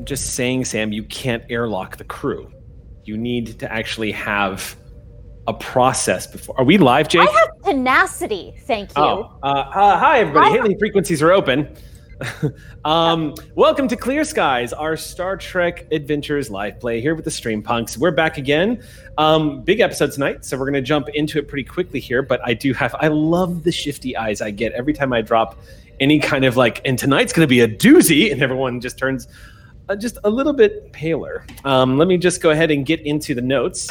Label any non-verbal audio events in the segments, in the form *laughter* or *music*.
I'm just saying, Sam, you can't airlock the crew. You need to actually have a process before. Are we live, Jake? I have tenacity. Thank you. Oh, uh, uh, hi everybody. Hailing frequencies are open. *laughs* um, welcome to Clear Skies, our Star Trek Adventures live play here with the Stream Punks. We're back again. Um, big episode tonight, so we're going to jump into it pretty quickly here. But I do have, I love the shifty eyes I get every time I drop any kind of like, and tonight's going to be a doozy, and everyone just turns uh, just a little bit paler. Um, let me just go ahead and get into the notes.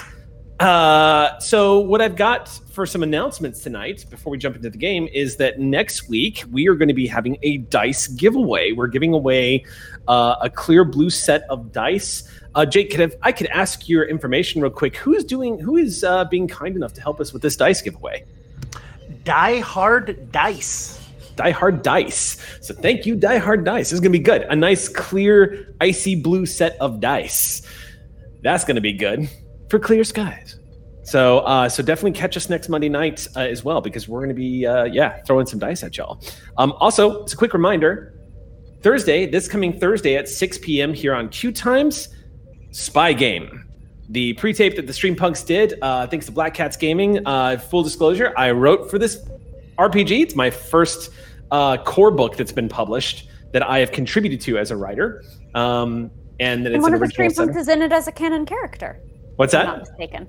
Uh, so what I've got for some announcements tonight before we jump into the game is that next week we are going to be having a dice giveaway. We're giving away uh, a clear blue set of dice. Uh, Jake, could have, I could ask your information real quick. Who is doing? Who is uh, being kind enough to help us with this dice giveaway? Die Hard Dice. Die Hard Dice. So thank you, Die Hard Dice. This is going to be good. A nice, clear, icy blue set of dice. That's going to be good for clear skies. So, uh, so definitely catch us next Monday night uh, as well because we're going to be, uh, yeah, throwing some dice at y'all. Um, also, it's a quick reminder: Thursday, this coming Thursday at 6 p.m. here on Q Times, Spy Game. The pre-tape that the Stream Punks did, uh, thanks to Black Cats Gaming. Uh, full disclosure, I wrote for this RPG. It's my first uh, core book that's been published that I have contributed to as a writer. Um, and that and it's one an of the original stream punks is in it as a canon character. What's I'm not that? mistaken.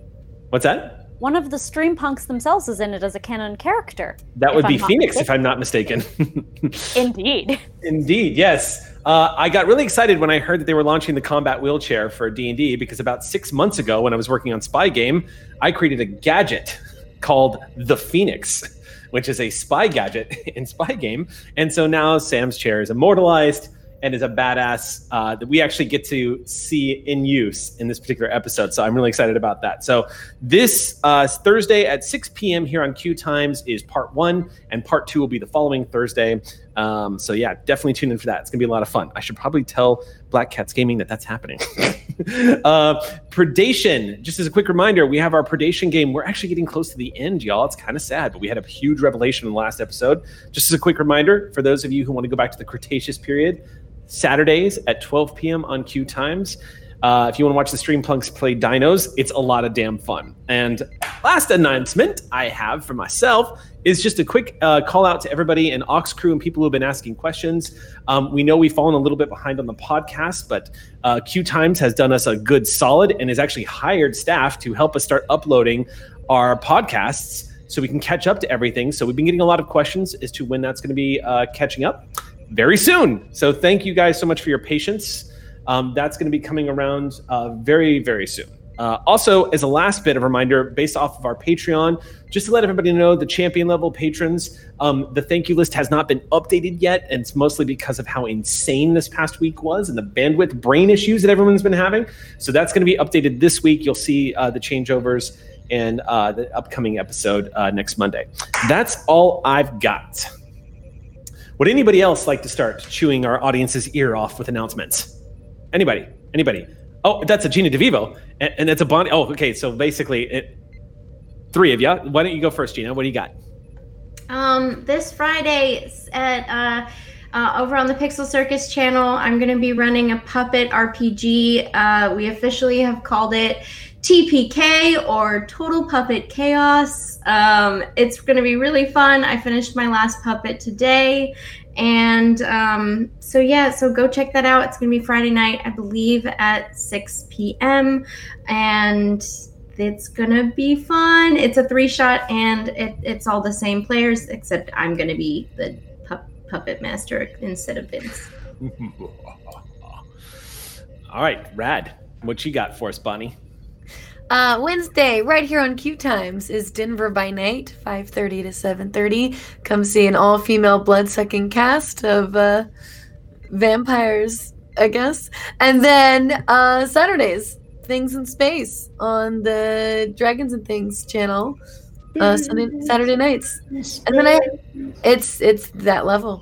What's that? One of the stream punks themselves is in it as a canon character. That would I'm be Phoenix, if. I'm not mistaken. *laughs* Indeed. Indeed, yes. Uh, I got really excited when I heard that they were launching the combat wheelchair for D and D because about six months ago, when I was working on Spy Game, I created a gadget called the Phoenix, which is a spy gadget *laughs* in Spy Game, and so now Sam's chair is immortalized and is a badass uh, that we actually get to see in use in this particular episode. So I'm really excited about that. So this uh, Thursday at 6 p.m. here on Q Times is part one, and part two will be the following Thursday. Um, so yeah, definitely tune in for that. It's gonna be a lot of fun. I should probably tell Black Cats Gaming that that's happening. *laughs* uh, Predation. Just as a quick reminder, we have our Predation game. We're actually getting close to the end, y'all. It's kind of sad, but we had a huge revelation in the last episode. Just as a quick reminder for those of you who want to go back to the Cretaceous period, Saturdays at 12 p.m. on Q Times. Uh, if you want to watch the stream punks play dinos, it's a lot of damn fun. And last announcement I have for myself is just a quick uh, call out to everybody and Ox crew and people who have been asking questions. Um, we know we've fallen a little bit behind on the podcast, but uh, Q Times has done us a good solid and has actually hired staff to help us start uploading our podcasts so we can catch up to everything. So we've been getting a lot of questions as to when that's going to be uh, catching up very soon. So thank you guys so much for your patience. Um, that's going to be coming around uh, very, very soon. Uh, also, as a last bit of reminder, based off of our Patreon, just to let everybody know, the champion level patrons, um, the thank you list has not been updated yet, and it's mostly because of how insane this past week was and the bandwidth brain issues that everyone's been having. So that's going to be updated this week. You'll see uh, the changeovers in uh, the upcoming episode uh, next Monday. That's all I've got. Would anybody else like to start chewing our audience's ear off with announcements? Anybody? Anybody? Oh, that's a Gina DeVivo, and, and it's a Bonnie. Oh, okay. So basically, it, three of you. Why don't you go first, Gina? What do you got? Um, this Friday at uh, uh, over on the Pixel Circus channel, I'm going to be running a puppet RPG. Uh, we officially have called it TPK or Total Puppet Chaos. Um, it's going to be really fun. I finished my last puppet today. And um, so, yeah, so go check that out. It's going to be Friday night, I believe, at 6 p.m. And it's gonna be fun. It's a three shot, and it, it's all the same players except I'm gonna be the pup, puppet master instead of Vince. *laughs* All right, rad. What you got for us, Bonnie? Uh, Wednesday, right here on Q Times, is Denver by Night, 5.30 to 7.30. Come see an all-female blood-sucking cast of uh, vampires, I guess. And then uh, Saturdays, Things in Space on the Dragons and Things channel, uh, Sunday, Saturday nights. And then I, it's it's that level.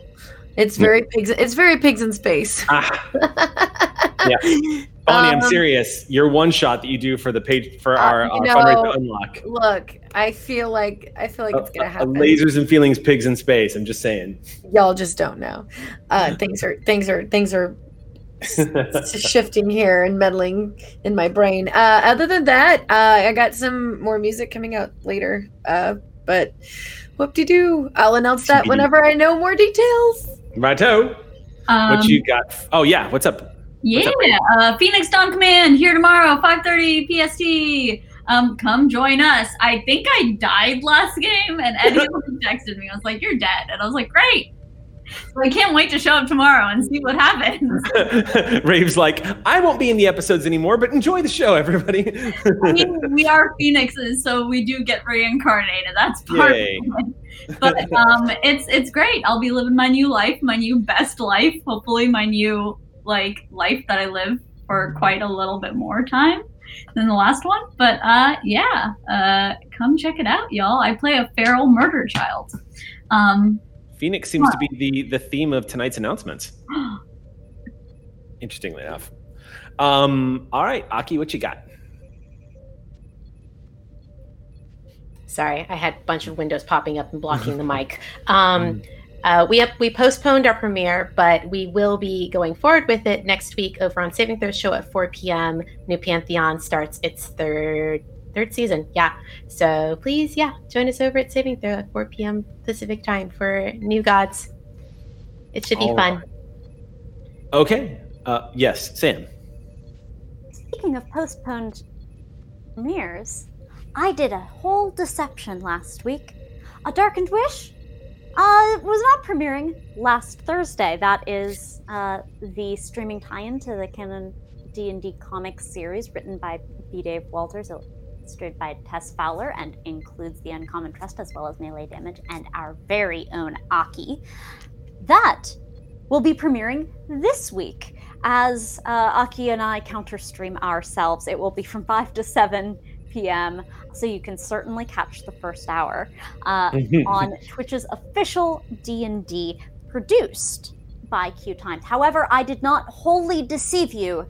It's very pigs. It's very pigs in space. Ah, *laughs* Yeah. Bonnie, I'm Um, serious. Your one shot that you do for the page for Uh, our, you our know, fundraiser unlock. Look, I feel like I feel like it's gonna Uh, uh, happen. lasers and feelings, pigs in space. I'm just saying. Y'all just don't know. Uh, things are things are things are It's *laughs* shifting here and meddling in my brain. Uh, other than that, uh, I got some more music coming out later. Uh, but whoop de doo. I'll announce that whenever I know more details. Righto. Um, What you got? Oh yeah, what's up? Yeah, uh, Phoenix Dawn Command here tomorrow, 5:30 PST. Um, come join us. I think I died last game, and *laughs* Eddie texted me. I was like, "You're dead," and I was like, "Great." So I can't wait to show up tomorrow and see what happens. *laughs* Rave's like, I won't be in the episodes anymore, but enjoy the show, everybody. *laughs* I mean, we are phoenixes, so we do get reincarnated. That's part Yay. of it. But um, it's it's great. I'll be living my new life, my new best life. Hopefully, my new like life that I live for quite a little bit more time than the last one. But uh, yeah, uh, come check it out, y'all. I play a feral murder child. Um, Phoenix seems to be the the theme of tonight's announcements. *gasps* Interestingly enough. Um, all right, Aki, what you got? Sorry, I had a bunch of windows popping up and blocking the *laughs* mic. Um, uh, we up, we postponed our premiere, but we will be going forward with it next week over on Saving Throw Show at 4 p.m. New Pantheon starts its third third season. Yeah, so please, yeah, join us over at Saving Throw at 4 p.m. Pacific time for New Gods. It should be All fun. right. Okay. Uh, yes, Sam. Speaking of postponed premieres, I did a whole deception last week. A Darkened Wish uh, was not premiering last Thursday. That is uh, the streaming tie-in to the canon D&D comic series written by B. Dave Walters, illustrated by Tess Fowler, and includes the Uncommon Trust as well as Melee Damage and our very own Aki. That will be premiering this week as uh, Aki and I counter stream ourselves. It will be from 5 to 7 p.m., so you can certainly catch the first hour uh, on Twitch's official D&D produced by Q Times. However, I did not wholly deceive you.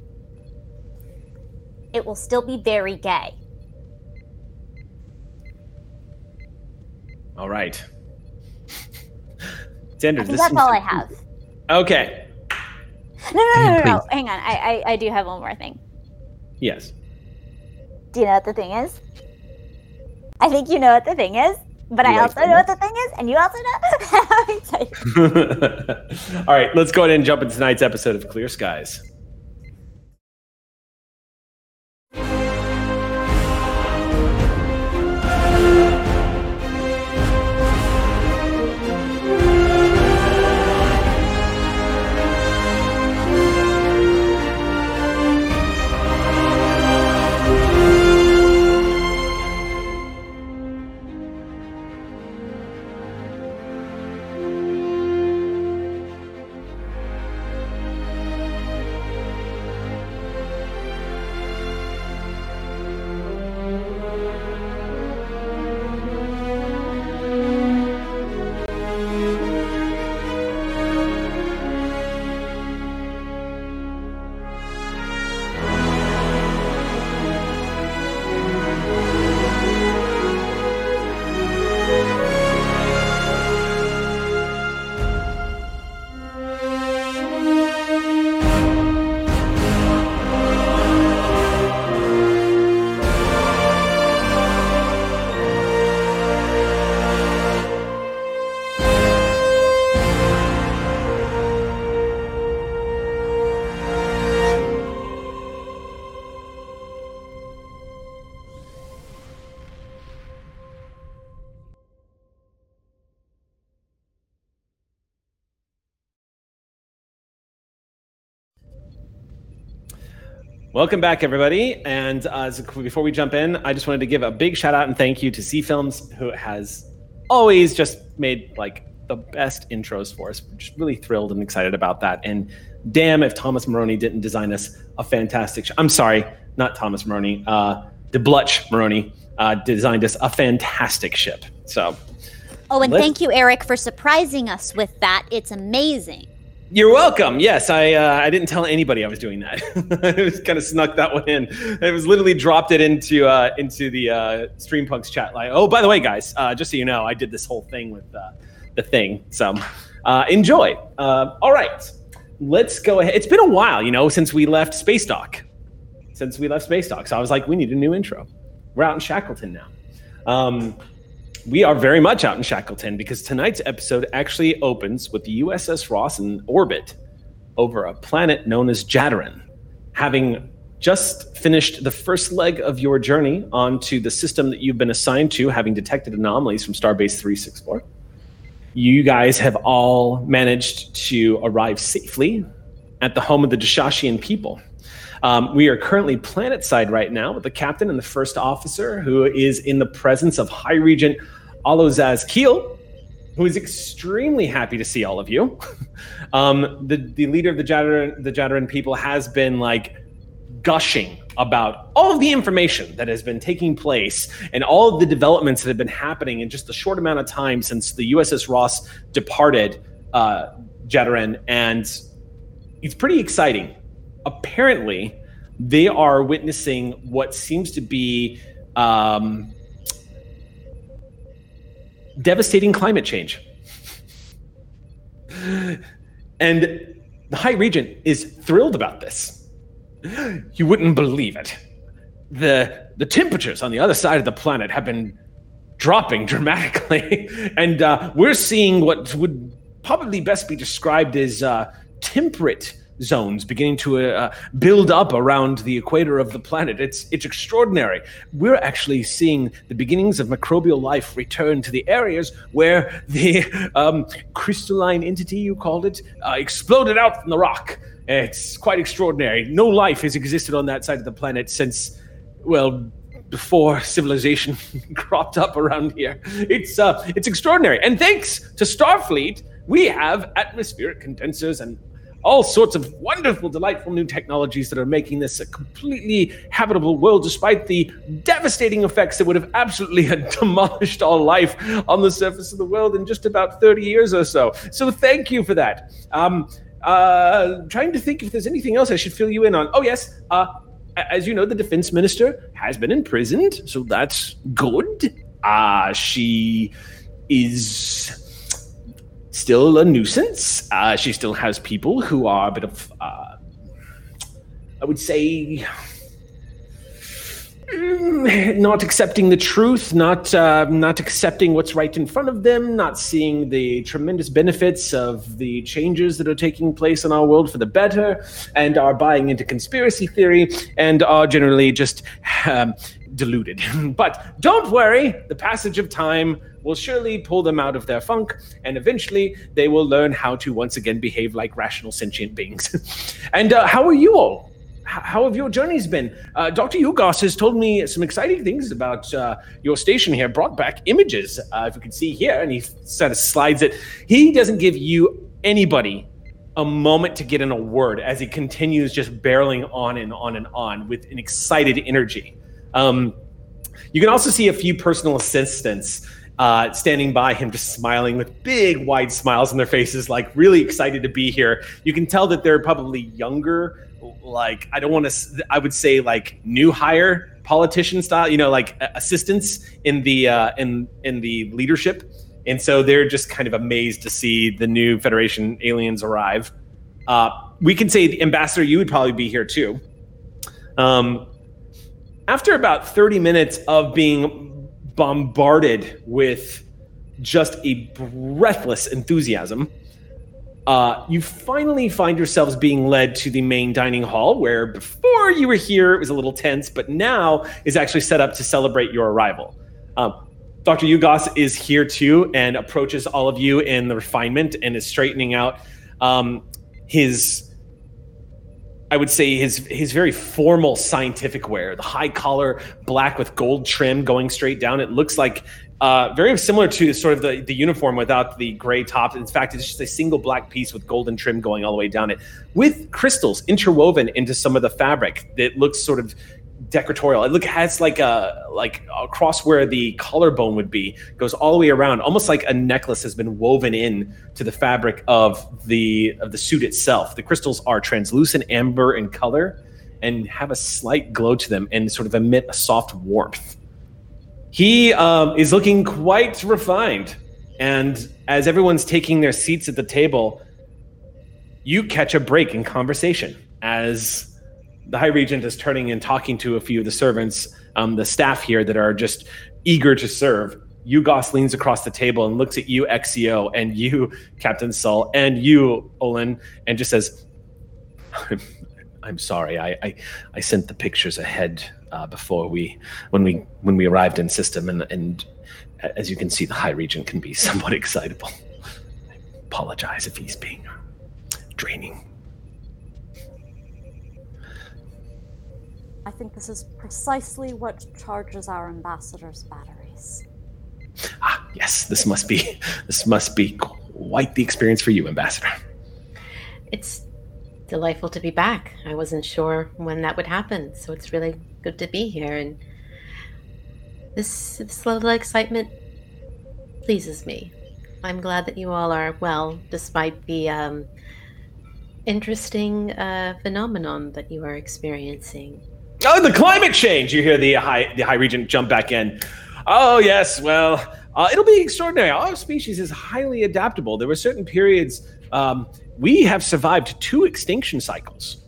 It will still be very gay. All right. Xander, I this think that's all I have. Okay. No, no, no, no, no. Please. Hang on. I, I, I do have one more thing. Yes. Do you know what the thing is? I think you know what the thing is, but You I also know what the thing is, and you also know. *laughs* *laughs* All right, let's go ahead and jump into tonight's episode of Clear Skies. Welcome back, everybody. And uh, before we jump in, I just wanted to give a big shout out and thank you to C Films, who has always just made like the best intros for us. We're just really thrilled and excited about that. And damn, if Thomas Maroney didn't design us a fantastic. Sh- I'm sorry, not Thomas Maroney. Uh, DeBlutch Maroney uh, designed us a fantastic ship. So Oh, and thank you, Eric, for surprising us with that. It's amazing. You're welcome. Yes, I uh, I didn't tell anybody I was doing that. I just kind of snuck that one in. It was literally dropped it into uh, into the uh, Streampunks chat. Like, oh, by the way, guys, uh, just so you know, I did this whole thing with uh, the thing. So uh, enjoy. Uh, all right. let's go ahead. It's been a while, you know, since we left Space Dock. Since we left Space Dock. So I was like, we need a new intro. We're out in Shackleton now. Um, we are very much out in Shackleton because tonight's episode actually opens with the USS Ross in orbit over a planet known as Jadaran, having just finished the first leg of your journey onto the system that you've been assigned to, having detected anomalies from Starbase 364. You guys have all managed to arrive safely at the home of the Dashashian people. Um, we are currently planet side right now with the captain and the first officer, who is in the presence of High Regent Alozaz Keel, who is extremely happy to see all of you. *laughs* um, the the leader of the Jadaran, the people has been like gushing about all of the information that has been taking place and all of the developments that have been happening in just the short amount of time since the USS Ross departed uh, and it's pretty exciting. Apparently, they are witnessing what seems to be um, devastating climate change. and the High Regent is thrilled about this. You wouldn't believe it. The, the temperatures on the other side of the planet have been dropping dramatically. *laughs* and uh, we're seeing what would probably best be described as uh, temperate zones beginning to uh, build up around the equator of the planet. It's it's extraordinary. We're actually seeing the beginnings of microbial life return to the areas where the *laughs* um, crystalline entity you called it uh, exploded out from the rock. It's quite extraordinary. No life has existed on that side of the planet since, well, before civilization *laughs* cropped up around here. It's uh, it's extraordinary. And thanks to Starfleet, we have atmospheric condensers and all sorts of wonderful, delightful new technologies that are making this a completely habitable world, despite the devastating effects that would have absolutely *laughs* demolished all life on the surface of the world in just about 30 years or so. So thank you for that. Um, uh, trying to think if there's anything else I should fill you in on. Oh, yes. Uh, as you know, the defense minister has been imprisoned, so that's good. Uh, she is still a nuisance. Uh, she still has people who are a bit of, uh, I would say, mm, not accepting the truth, not uh, not accepting what's right in front of them, not seeing the tremendous benefits of the changes that are taking place in our world for the better, and are buying into conspiracy theory, and are generally just um, deluded. *laughs* but don't worry, the passage of time will surely pull them out of their funk, and eventually they will learn how to once again behave like rational sentient beings. *laughs* and uh, how are you all? How have your journeys been? Uh, Dr. Yugos has told me some exciting things about uh, your station here, brought back images, uh, if you can see here, and he sort of slides it. He doesn't give you anybody a moment to get in a word as he continues just barreling on and on and on with an excited energy. Um, you can also see a few personal assistants uh, standing by him, just smiling with big, wide smiles on their faces, like really excited to be here. You can tell that they're probably younger, like I don't want to, I would say like new hire politician style, you know, like assistants in the uh, in in the leadership, and so they're just kind of amazed to see the new Federation aliens arrive. Uh, we can say the ambassador, you would probably be here too. Um, after about 30 minutes of being bombarded with just a breathless enthusiasm, uh, you finally find yourselves being led to the main dining hall, where before you were here, it was a little tense, but now is actually set up to celebrate your arrival. Um, Dr. Yugos is here too and approaches all of you in the refinement and is straightening out um, his I would say his his very formal scientific wear, the high collar, black with gold trim going straight down. It looks like uh, very similar to sort of the, the uniform without the gray top. In fact, it's just a single black piece with golden trim going all the way down it, with crystals interwoven into some of the fabric that looks sort of decoratorial. It look has like a like across where the collarbone would be, goes all the way around, almost like a necklace has been woven in to the fabric of the of the suit itself. The crystals are translucent amber in color and have a slight glow to them and sort of emit a soft warmth. He um, is looking quite refined, and as everyone's taking their seats at the table, you catch a break in conversation as the High Regent is turning and talking to a few of the servants, um, the staff here that are just eager to serve. Yugos leans across the table and looks at you, XCO, and you, *laughs* Captain Sull, and you, Olin, and just says, I'm, I'm sorry. I, I, I sent the pictures ahead uh, before we when we when we arrived in system, and and as you can see, the High Regent can be *laughs* somewhat excitable. I apologize if he's being draining. I think this is precisely what charges our ambassador's batteries. Ah, yes, this must be this must be quite the experience for you, Ambassador. It's delightful to be back. I wasn't sure when that would happen, so it's really good to be here. And this, this little excitement pleases me. I'm glad that you all are well, despite the um, interesting uh, phenomenon that you are experiencing. Oh, the climate change! You hear the high the High Regent jump back in. Oh yes, well, uh, it'll be extraordinary. Our species is highly adaptable. There were certain periods um, we have survived two extinction cycles.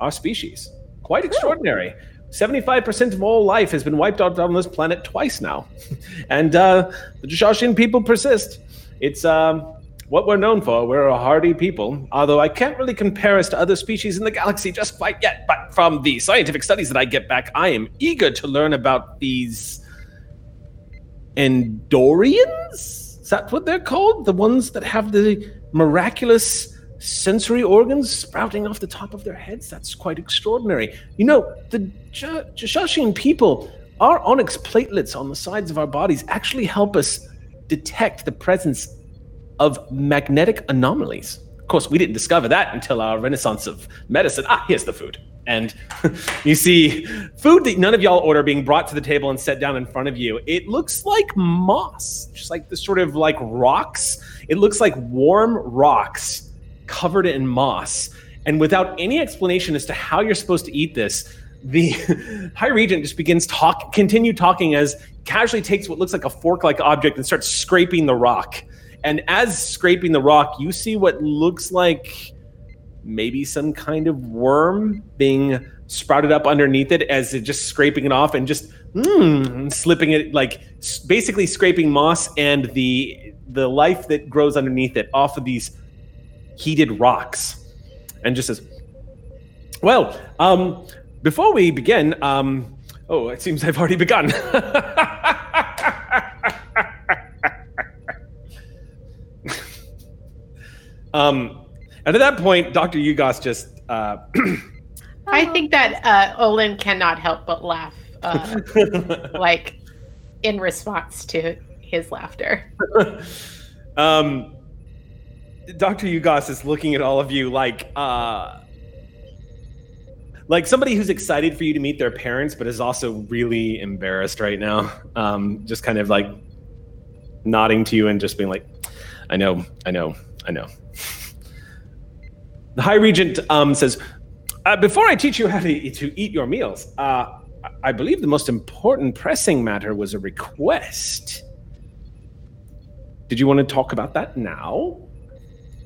Our species, quite extraordinary. Seventy-five percent of all life has been wiped out on this planet twice now, *laughs* and uh, the Jashashian people persist. It's um, what we're known for. We're a hardy people, although I can't really compare us to other species in the galaxy just quite yet. But from the scientific studies that I get back, I am eager to learn about these Andorians? Is that what they're called? The ones that have the miraculous sensory organs sprouting off the top of their heads? That's quite extraordinary. You know, the Jashashian people, our onyx platelets on the sides of our bodies actually help us detect the presence of magnetic anomalies. Of course, we didn't discover that until our renaissance of medicine. Ah, here's the food. And *laughs* you see food that none of y'all order being brought to the table and set down in front of you. It looks like moss, just like this sort of like rocks. It looks like warm rocks covered in moss. And without any explanation as to how you're supposed to eat this, the *laughs* High Regent just begins talk, continue talking as casually takes what looks like a fork-like object and starts scraping the rock. And as scraping the rock, you see what looks like maybe some kind of worm being sprouted up underneath it as it just scraping it off and just mm, slipping it like basically scraping moss and the the life that grows underneath it off of these heated rocks. And just says well um before we begin um oh it seems i've already begun *laughs* um and at that point dr yugos just uh *clears throat* I think that uh, Olin cannot help but laugh, uh, *laughs* like in response to his laughter. *laughs* um, Dr. Yugos is looking at all of you like uh, like somebody who's excited for you to meet their parents, but is also really embarrassed right now. Um, just kind of like nodding to you and just being like, "I know, I know, I know." The High Regent um, says, uh, "Before I teach you how to, to eat your meals, uh, I believe the most important pressing matter was a request." Did you want to talk about that now?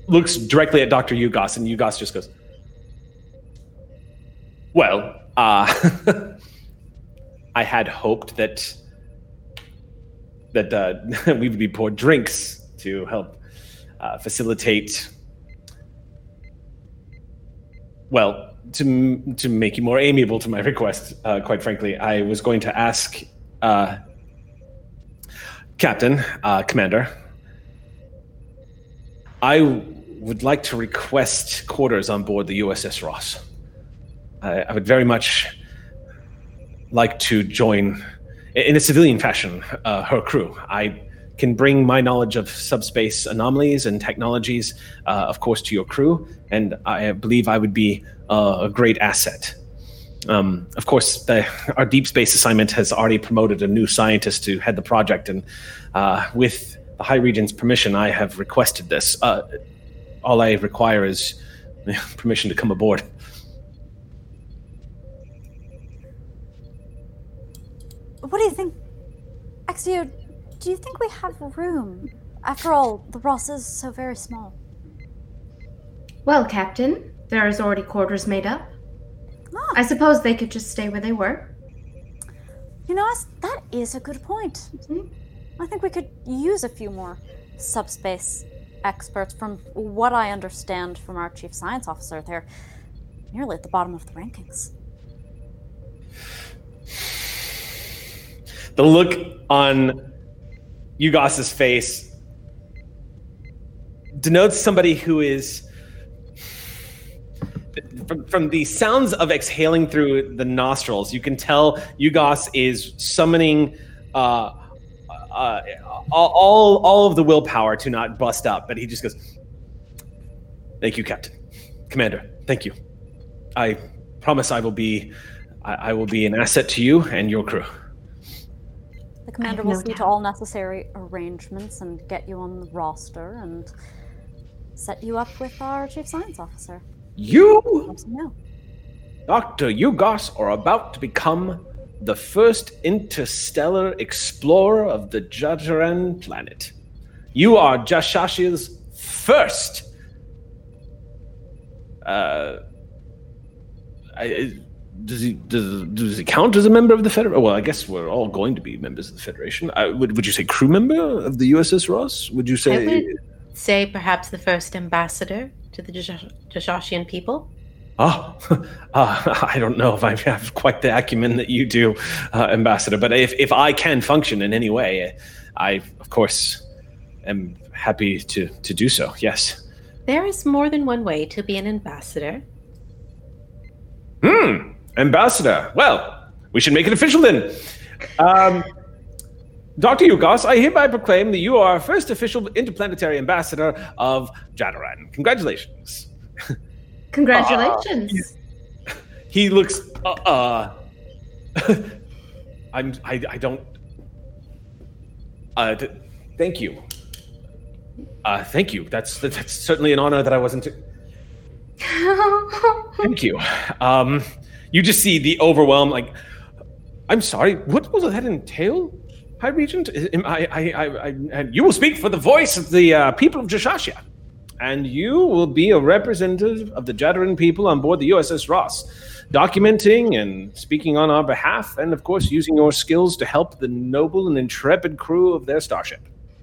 Looks directly at Dr. Yugos, and Yugos just goes, Well, uh, *laughs* I had hoped that that uh, *laughs* we would be poured drinks to help uh, facilitate, well, to, to make you more amiable to my request, uh, quite frankly. I was going to ask uh, Captain, uh, Commander, I would like to request quarters on board the USS Ross. I, I would very much like to join, in a civilian fashion, uh, her crew. I can bring my knowledge of subspace anomalies and technologies, uh, of course, to your crew, and I believe I would be uh, a great asset. Um, of course, the, our deep space assignment has already promoted a new scientist to head the project, and uh, with the High Regent's permission, I have requested this. Uh, all I require is *laughs* permission to come aboard. What do you think? Axio, do you think we have room? After all, the Ross is so very small. Well, Captain, there is already quarters made up. Ah. I suppose they could just stay where they were. You know, that is a good point. Mhm. I think we could use a few more subspace experts. From what I understand from our chief science officer, they're nearly at the bottom of the rankings. The look on Yugos's face denotes somebody who is from, from the sounds of exhaling through the nostrils, you can tell Yugos is summoning uh, uh, all, all of the willpower to not bust up. But he just goes, "Thank you, Captain, Commander. Thank you. I promise I will be, I, I will be an asset to you and your crew." The commander will no see to all necessary arrangements and get you on the roster and set you up with our chief science officer. You Let know. Dr. Yugos are about to become the first interstellar explorer of the Jajaran planet. You are Jashashi's first. Uh, I, does he does, does he count as a member of the Federation? Well, I guess we're all going to be members of the Federation. I, would would you say crew member of the USS Ross? Would you say? I would say perhaps the first ambassador to the Jash- Jashashian people. Oh, uh, *laughs* *laughs* I don't know if I have quite the acumen that you do, uh, Ambassador. But if, if I can function in any way, I, of course, am happy to, to do so. Yes. There is more than one way to be an ambassador. Hmm. Ambassador. Well, we should make it official then. Um, Dr. Yugos, I hereby proclaim that you are our first official interplanetary ambassador of Jadaran. Congratulations. Congratulations. He looks. Uh, uh *laughs* I'm. I. I don't. Uh, th- thank you. Uh, thank you. That's that's certainly an honor that I wasn't. *laughs* Thank you. Um, you just see the overwhelm. Like, I'm sorry. What will that entail, High Regent? I, I, I, I, you will speak for the voice of the uh, people of Jashashia, and you will be a representative of the Jadaran people on board the USS Ross, documenting and speaking on our behalf, and of course using your skills to help the noble and intrepid crew of their starship.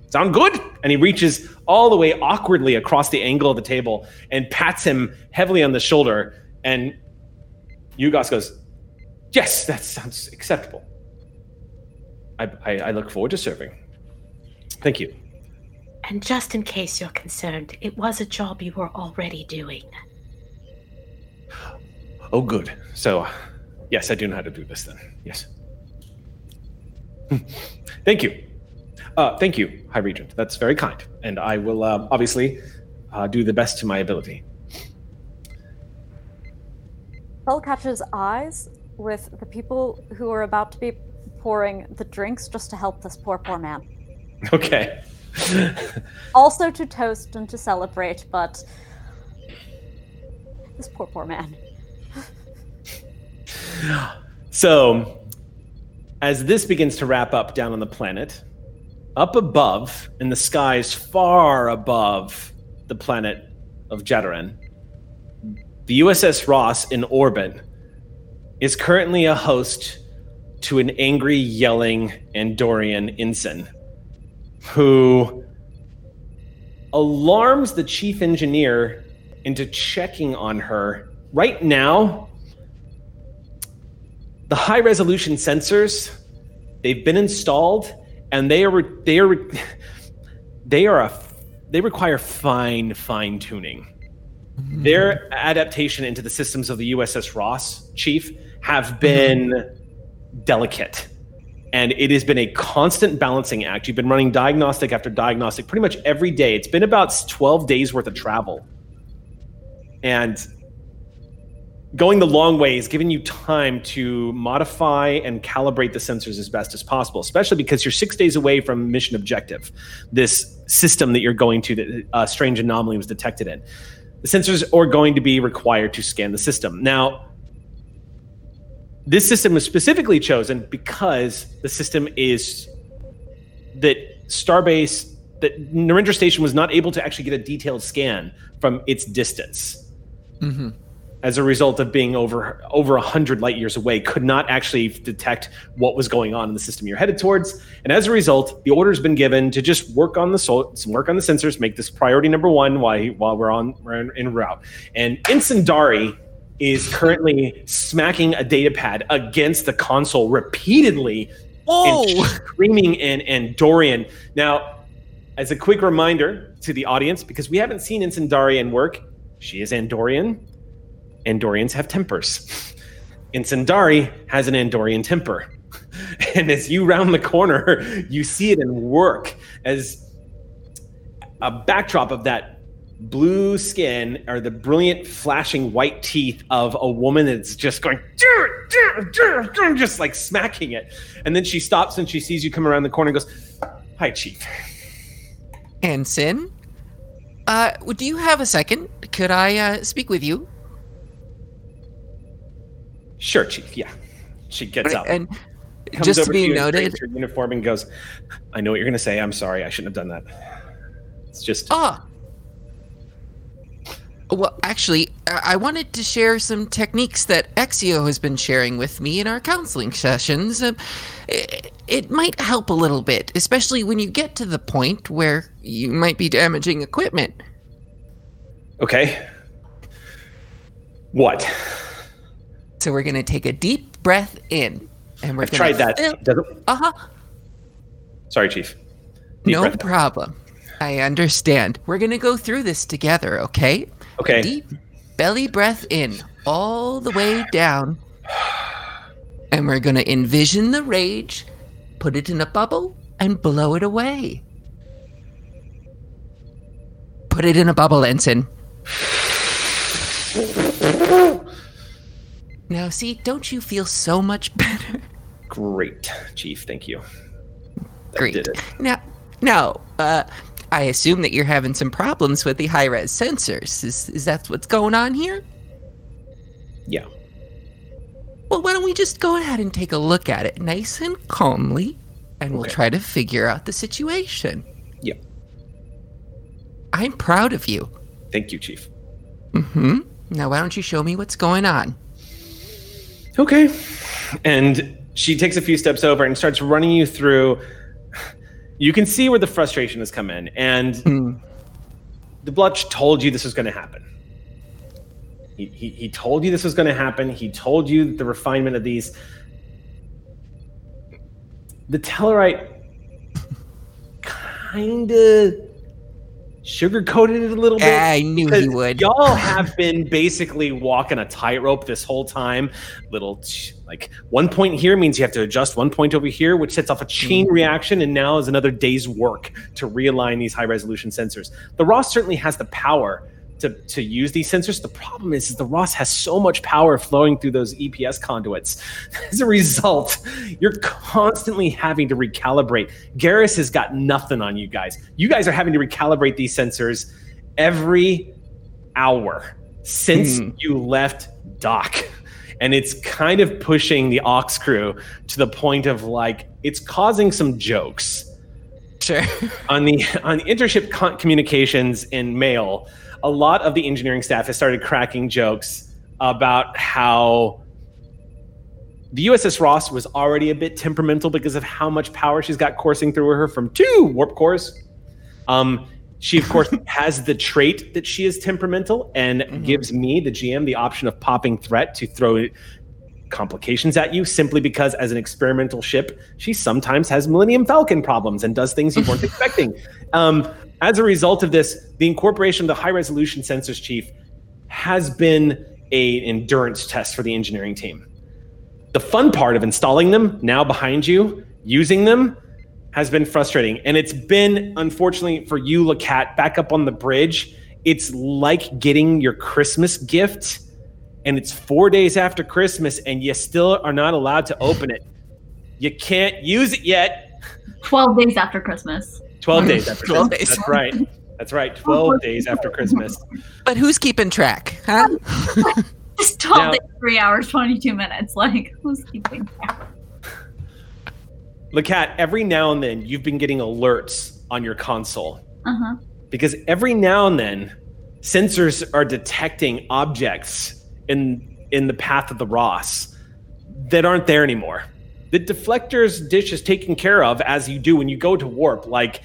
Sound good? And he reaches all the way awkwardly across the angle of the table and pats him heavily on the shoulder. And Yugos goes, Yes, that sounds acceptable. I, I, I look forward to serving. Thank you. And just in case you're concerned, it was a job you were already doing. Oh, good. So, yes, I do know how to do this then. Yes. *laughs* thank you. Uh, thank you, High Regent. That's very kind. And I will uh, obviously uh, do the best to my ability. Bell catches eyes with the people who are about to be pouring the drinks just to help this poor, poor man. *laughs* Okay. Also to toast and to celebrate, but this poor, poor man. *laughs* So, as this begins to wrap up down on the planet, up above, in the skies far above the planet of Jadaran, the USS Ross in orbit is currently a host to an angry, yelling Andorian ensign who alarms the chief engineer into checking on her. Right now, the high resolution sensors they've been installed and they are they are *laughs* they are a they require fine fine tuning their adaptation into the systems of the USS Ross chief have been delicate. And it has been a constant balancing act. You've been running diagnostic after diagnostic pretty much every day. It's been about 12 days worth of travel. And going the long way is giving you time to modify and calibrate the sensors as best as possible, especially because you're six days away from mission objective, this system that you're going to that a strange anomaly was detected in. The sensors are going to be required to scan the system. Now, this system was specifically chosen because the system is that Starbase that Narendra Station was not able to actually get a detailed scan from its distance Mm-hmm. As a result of being over over a hundred light years away. Could not actually detect what was going on in the system you're headed towards, and as a result, the order's been given to just work on the sol- work on the sensors, make this priority number one while while we're on we're in, en route. And Insandari is currently smacking a data pad against the console repeatedly Whoa! and screaming and Andorian. Now, as a quick reminder to the audience, because we haven't seen Insandarian work, she is Andorian. Andorians have tempers. Insandari has an Andorian temper. *laughs* And as you round the corner, *laughs* you see it in work as a backdrop of that blue skin or the brilliant flashing white teeth of a woman that's just going just like smacking it and then she stops and she sees you come around the corner and goes hi chief Ensign, uh, do you have a second? Could I uh, speak with you? Sure chief yeah she gets up And comes just to be and noted, her uniform and goes i know what you're going to say i'm sorry i shouldn't have done that it's just ah. Well, actually, I I wanted to share some techniques that Exio has been sharing with me in our counseling sessions. Um, it, it might help a little bit, especially when you get to the point where you might be damaging equipment. okay what So we're gonna take a deep breath in, and we're i've tried that Uh-huh. sorry chief Deep no problem. I understand. We're gonna go through this together, okay? okay Deep belly breath in, all the way down. And we're gonna envision the rage, put it in a bubble, and blow it away. Put it in a bubble, Ensign. Now, see, don't you feel so much *laughs* better? great chief thank you That Great. did it. Now, now, uh, I assume that you're having some problems with the high res sensors. Is, is that what's going on here? yeah Well, why don't we just go ahead and take a look at it nice and calmly, and we'll Okay. try to figure out the situation. yeah I'm proud of you. thank you chief Mm hmm. Now, why don't you show me what's going on? Okay and she takes a few steps over and starts running you through you can see where the frustration has come in and Hmm. the Blutch told you this was going to happen. He, he, he told you this was going to happen. He told you the refinement of these. The Tellarite *laughs* kind of sugarcoated it a little bit. I knew he would. Y'all *laughs* have been basically walking a tightrope this whole time. Little like one point here means you have to adjust one point over here, which sets off a chain Mm-hmm. reaction, and now is another day's work to realign these high resolution sensors. The Ross certainly has the power to, to use these sensors. The problem is, is the Ross has so much power flowing through those EPS conduits. *laughs* As a result, you're constantly having to recalibrate. Garrus has got nothing on you guys. You guys are having to recalibrate these sensors every hour since Hmm. you left dock. And it's kind of pushing the ox crew to the point of like it's causing some jokes Sure. on the on the intership con- communications in mail, a lot of the engineering staff has started cracking jokes about how the USS Ross was already a bit temperamental because of how much power she's got coursing through her from two warp cores. Um, she of course *laughs* has the trait that she is temperamental and gives me the GM the option of popping threat to throw complications at you simply because as an experimental ship she sometimes has millennium falcon problems and does things you weren't *laughs* expecting um, as a result of this the incorporation of the high resolution sensors chief has been a endurance test for the engineering team the fun part of installing them now behind you using them has been frustrating and it's been unfortunately for you lacat back up on the bridge it's like getting your christmas gift and it's four days after Christmas, and you still are not allowed to open it. You can't use it yet. 12 days after Christmas. 12 days *laughs* after 12 Christmas. days. That's right. That's right. 12 *laughs* days after Christmas. But who's keeping track, huh? *laughs* Just 12 Now- days, 3 hours, 22 minutes. Like, who's keeping track? Lacat, every now and then you've been getting alerts on your console Uh huh. because every now and then sensors are detecting objects in in the path of the Ross that aren't there anymore. The deflector's dish is taken care of as you do when you go to warp, like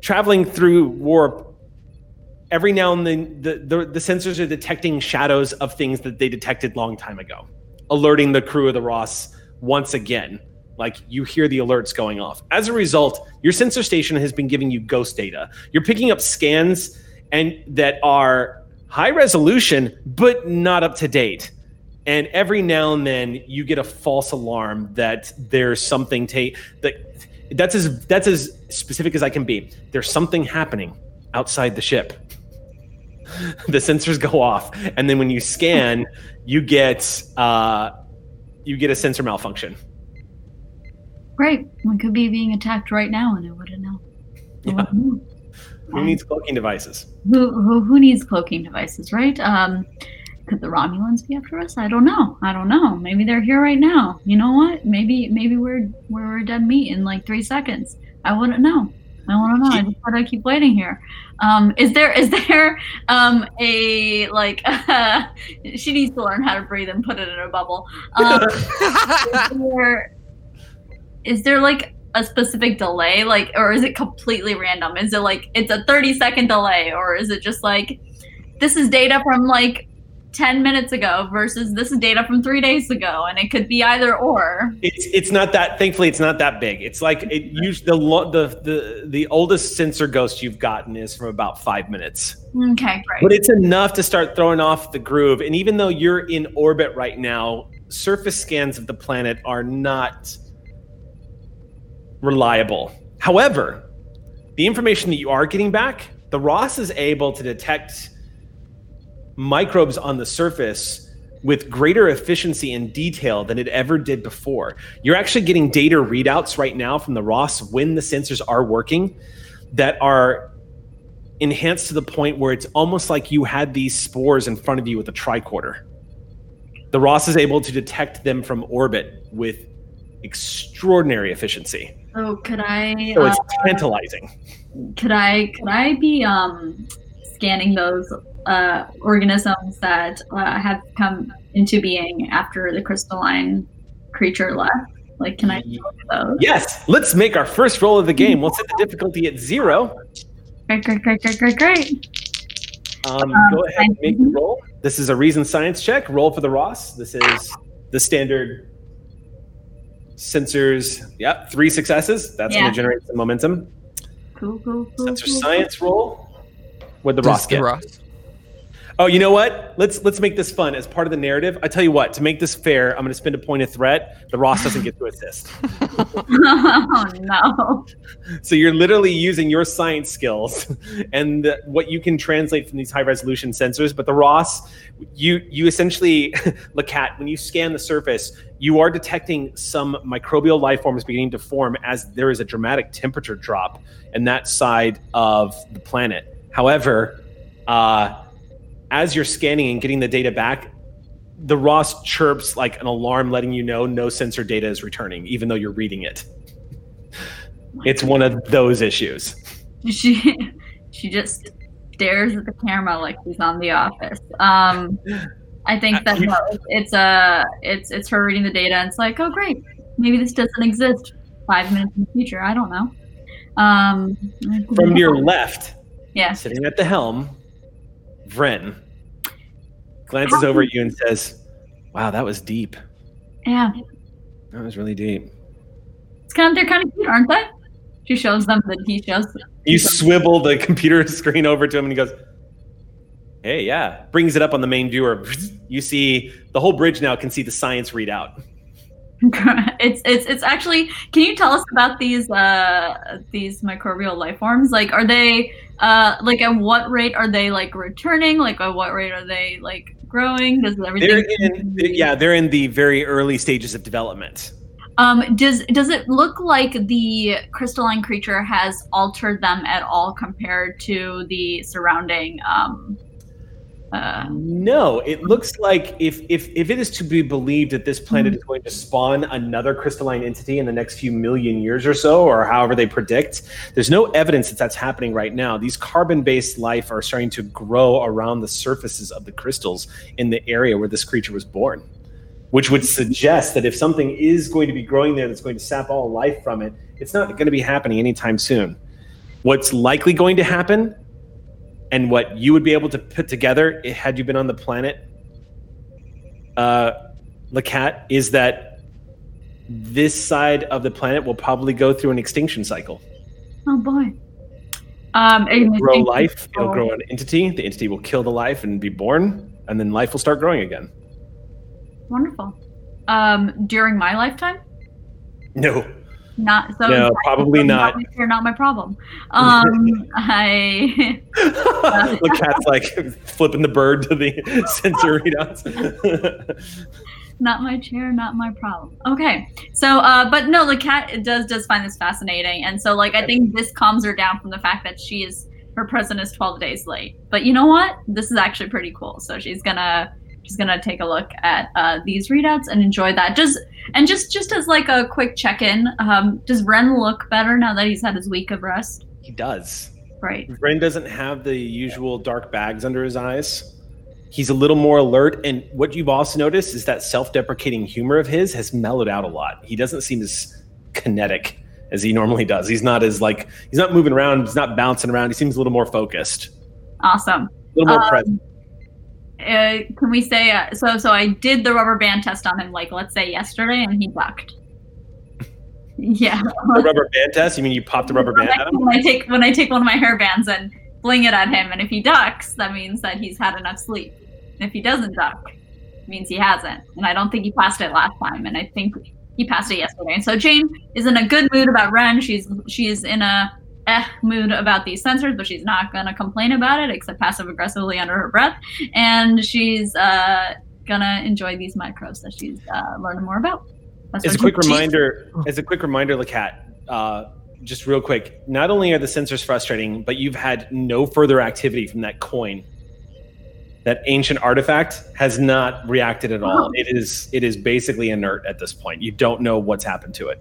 traveling through warp. Every now and then, the, the, the sensors are detecting shadows of things that they detected long time ago, alerting the crew of the Ross once again. Like you hear the alerts going off. As a result, your sensor station has been giving you ghost data. You're picking up scans and that are high resolution but not up to date and every now and then you get a false alarm that there's something ta- that that's as that's as specific as I can be. There's something happening outside the ship. *laughs* the sensors go off, and then when you scan, *laughs* you get uh, you get a sensor malfunction. Great. We could be being attacked right now, and I wouldn't know. I Yeah. know. Who needs cloaking devices? Who, who who needs cloaking devices, right? Um, could the Romulans be after us? I don't know. I don't know. Maybe they're here right now. You know what? Maybe maybe we're we're dead meat in like three seconds. I wouldn't know. I to know. I just gotta keep waiting here. Um, is there is there um a like *laughs* she needs to learn how to breathe and put it in a bubble. Um, is there is there like a specific delay like or is it completely random is it like it's a 30 second delay or is it just like this is data from like 10 minutes ago versus this is data from three days ago and it could be either or It's it's not that. Thankfully, it's not that big. It's like it used the the the the oldest sensor ghost you've gotten is from about five minutes. okay great But it's enough to start throwing off the groove. And even though you're in orbit right now, surface scans of the planet are not reliable. However, the information that you are getting back, the Ross is able to detect microbes on the surface with greater efficiency and detail than it ever did before. You're actually getting data readouts right now from the Ross when the sensors are working that are enhanced to the point where it's almost like you had these spores in front of you with a tricorder. The Ross is able to detect them from orbit with extraordinary efficiency. so could i So uh, it's tantalizing. could i could i be um scanning those uh organisms that uh, have come into being after the crystalline creature left like can i those Yes, let's make our first roll of the game. We'll set the difficulty at zero. great great great great great great Um, go ahead and make the roll. This is a reason science check. Roll for the Ross. This is the standard sensors. Yep, three successes. That's Yeah. going to generate some momentum. cool cool cool, Sensor science roll. What the Does Ross the get? Ross? Oh, you know what? Let's let's make this fun as part of the narrative. I tell you what, to make this fair, I'm going to spend a point of threat. The Ross doesn't get to assist. *laughs* *laughs* oh no So you're literally using your science skills and the, what you can translate from these high resolution sensors. But the Ross, you you essentially, *laughs* Lacat, when you scan the surface, you are detecting some microbial life forms beginning to form as there is a dramatic temperature drop in that side of the planet. However, uh, as you're scanning and getting the data back, the Ross chirps like an alarm letting you know no sensor data is returning, even though you're reading it. It's one of those issues. she *laughs* she just stares at the camera like she's on the office um i think that no, it's uh it's it's her reading the data and it's like oh great maybe this doesn't exist five minutes in the future i don't know um From your left, yeah sitting at the helm, Vren glances over at you and says, Wow, that was deep. yeah That was really deep. it's kind of they're kind of cute aren't they she shows them that he shows You swivel the computer *laughs* screen over to him and he goes, Hey, yeah. Brings it up on the main viewer. *laughs* You see the whole bridge now can see the science readout. *laughs* it's it's it's actually can you tell us about these uh these microbial life forms like are they uh like at what rate are they like returning like at what rate are they like growing does everything They're in, yeah, they're in the very early stages of development. um does does it look like the crystalline creature has altered them at all compared to the surrounding um Uh, No, it looks like if if if it is to be believed that this planet Mm-hmm. is going to spawn another crystalline entity in the next few million years or so, or however they predict, there's no evidence that that's happening right now. These carbon-based life are starting to grow around the surfaces of the crystals in the area where this creature was born, which would suggest that if something is going to be growing there that's going to sap all life from it, it's not going to be happening anytime soon. What's likely going to happen and what you would be able to put together had you been on the planet, uh, Lacat, is that this side of the planet will probably go through an extinction cycle. oh boy. Um, and I Grow life, it'll grow an entity. The entity will kill the life and be born, and then life will start growing again. Wonderful. Um, during my lifetime, No, not so. No, probably not. You're not my problem. *laughs* Um, I. *laughs* The cat's like flipping the bird to the *laughs* sensor readouts. not my chair, not my problem. Okay, so uh, but no, the cat does does find this fascinating, and so like I think this calms her down from the fact that she is her present is twelve days late. But you know what? This is actually pretty cool. So she's gonna she's gonna take a look at uh, these readouts and enjoy that. Just and just just as like a quick check in, um, does Ren look better now that he's had his week of rest? he does. Right. Ren doesn't have the usual dark bags under his eyes. He's a little more alert, and what you've also noticed is that self-deprecating humor of his has mellowed out a lot. He doesn't seem as kinetic as he normally does. He's not as like he's not moving around. He's not bouncing around. He seems a little more focused, Awesome. a little more Um, present. Uh, can we say uh, so? So I did the rubber band test on him, like let's say yesterday, and he ducked. *laughs* Yeah. The rubber band test. You mean you popped the rubber band at him? When I take when I take one of my hair bands and fling it at him, and if he ducks, that means that he's had enough sleep. And if he doesn't duck, means he hasn't. And I don't think he passed it last time, and I think he passed it yesterday. And so Jane is in a good mood about Ren. She's she's in a eh mood about these sensors, but she's not gonna complain about it except passive aggressively under her breath. And she's uh, gonna enjoy these micros that she's uh, learning more about. That's As a quick she- reminder, as a quick reminder, Lacat, uh, just real quick. Not only are the sensors frustrating, but you've had no further activity from that coin. That ancient artifact has not reacted at all. Oh. It is it is basically inert at this point. You don't know what's happened to it.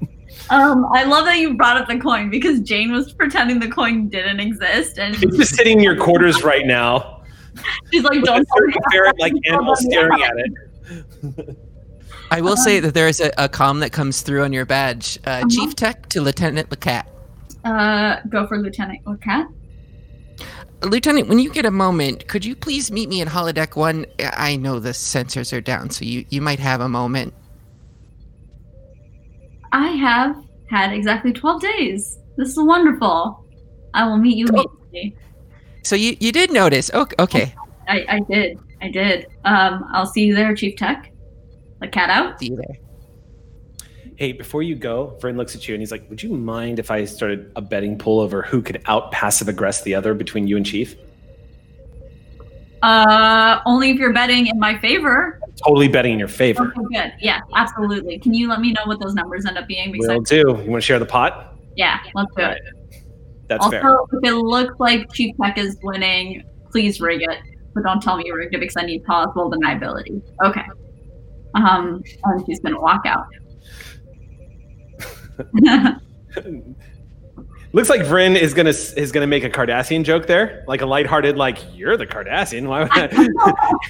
Um, I love that you brought up the coin because Jane was pretending the coin didn't exist, and It's just sitting in your quarters right now. she's like, "Don't tell me." ferret like animal staring at it. I will say that there is a, a comm that comes through on your badge. Uh, Uh-huh. Chief Tech to Lieutenant Lacat. Uh, go for Lieutenant Cat. Lieutenant, when you get a moment, could you please meet me in holodeck one? I know the sensors are down, so you, you might have a moment. I have had exactly twelve days. This is wonderful. I will meet you immediately. So you, you did notice. Okay. okay. I, I did. I did. Um, I'll see you there, Chief Tech. The cat out. See you there. Hey, before you go, Vern looks at you and he's like, "Would you mind if I started a betting pool over who could out passive aggress the other between you and Chief?" Uh, only if you're betting in my favor. Totally betting in your favor. Okay, good. Yeah, absolutely. Can you let me know what those numbers end up being? Because I- Will do. You want to share the pot? yeah, let's do it. That's also, fair. Also, if it looks like Chief Tech is winning, please rig it. But don't tell me you rigged it because I need plausible deniability. Okay. Um, and she's gonna walk out. *laughs* Looks like Vren is gonna is gonna make a Cardassian joke there, like a lighthearted, like "You're the Cardassian." Why? Would I?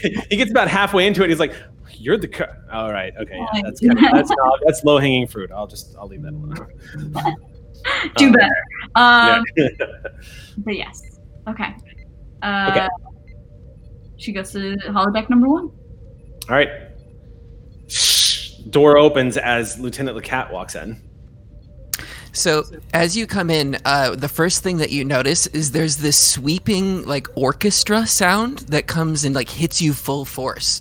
*laughs* *laughs* he gets about halfway into it. He's like, "You're the." Car-. All right, okay, yeah, that's kind of, that's uh, that's low hanging fruit. I'll just I'll leave that alone. Do Um, better. Um, yeah. but yes. Okay. Uh, Okay. She goes to holodeck number one. All right. Door opens as Lieutenant Lacat walks in. So as you come in, uh, the first thing that you notice is there's this sweeping like orchestra sound that comes and like hits you full force,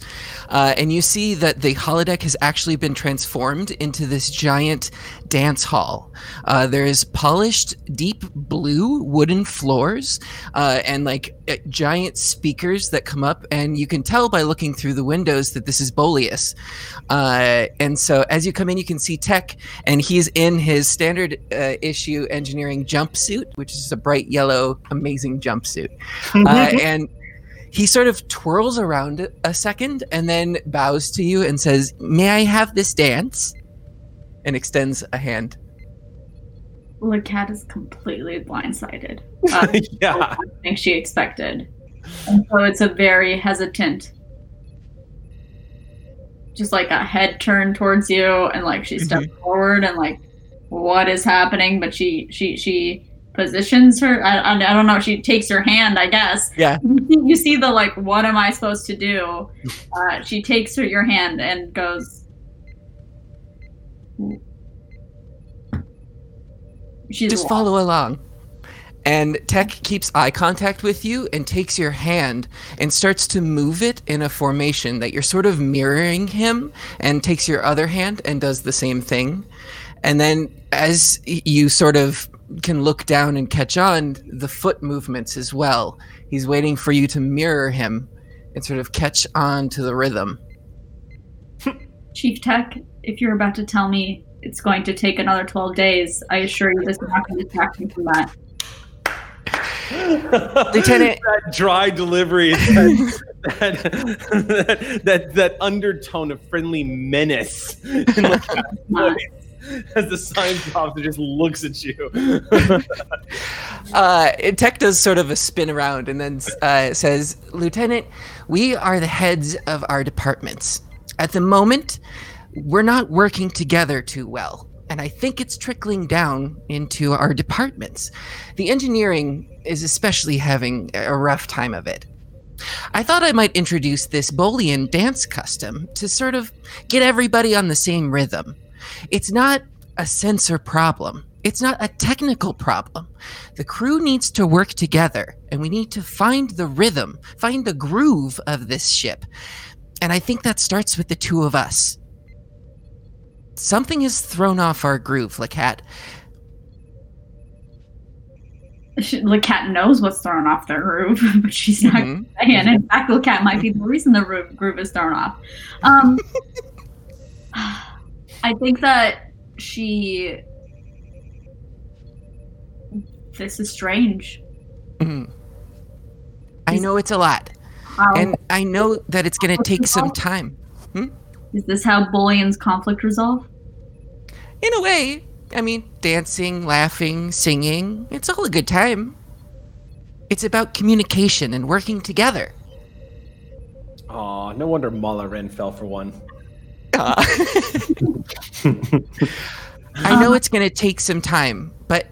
uh, and you see that the holodeck has actually been transformed into this giant dance hall. Uh, there is polished, deep blue wooden floors, uh, and like uh, giant speakers that come up, and you can tell by looking through the windows that this is Bolarus. Uh, and so as you come in, you can see Tech, and he's in his standard uh, issue engineering jumpsuit, which is a bright yellow, amazing jumpsuit. Uh, and he sort of twirls around a second and then bows to you and says, May I have this dance? And extends a hand. The cat is completely blindsided. *laughs* Uh, yeah. I think she expected. And so it's a very hesitant, just like a head turned towards you, and like she steps forward and like, what is happening? But she she she positions her. I, I, I don't know. She takes her hand, I guess. Yeah. You see the like, what am I supposed to do? *laughs* Uh, she takes her your hand and goes. She's Just follow along. And Tech keeps eye contact with you and takes your hand and starts to move it in a formation that you're sort of mirroring him and takes your other hand and does the same thing. And then as you sort of can look down and catch on the foot movements as well, he's waiting for you to mirror him and sort of catch on to the rhythm. *laughs* Chief Tech, if you're about to tell me it's going to take another 12 days, I assure you this is not going to distract me from that. *laughs* Lieutenant- that dry delivery, *laughs* that, that, that, that undertone of friendly menace in the *laughs* cat's voice as the science officer just looks at you. uh, Tech does sort of a spin around and then uh, says, Lieutenant, we are the heads of our departments. At the moment, we're not working together too well, and I think it's trickling down into our departments. The engineering is especially having a rough time of it. I thought I might introduce this Bolian dance custom to sort of get everybody on the same rhythm. It's not a sensor problem. It's not a technical problem. The crew needs to work together, and we need to find the rhythm, find the groove of this ship. And I think that starts with the two of us. Something has thrown off our groove, Lacat. She- The cat knows what's thrown off their groove, *laughs* but she's not Mhm. saying. In fact, the cat might be the reason the roof, groove is thrown off. Um, *sighs* I think that she. This is strange. Mhm. I know it's a lot, How, and I know that it's going to take some time. Is this how Bolians conflict resolve? In a way, I mean, dancing, laughing, singing, it's all a good time. It's about communication and working together. Aw, no wonder Mala Ren fell for one. Uh, *laughs* I know it's going to take some time, but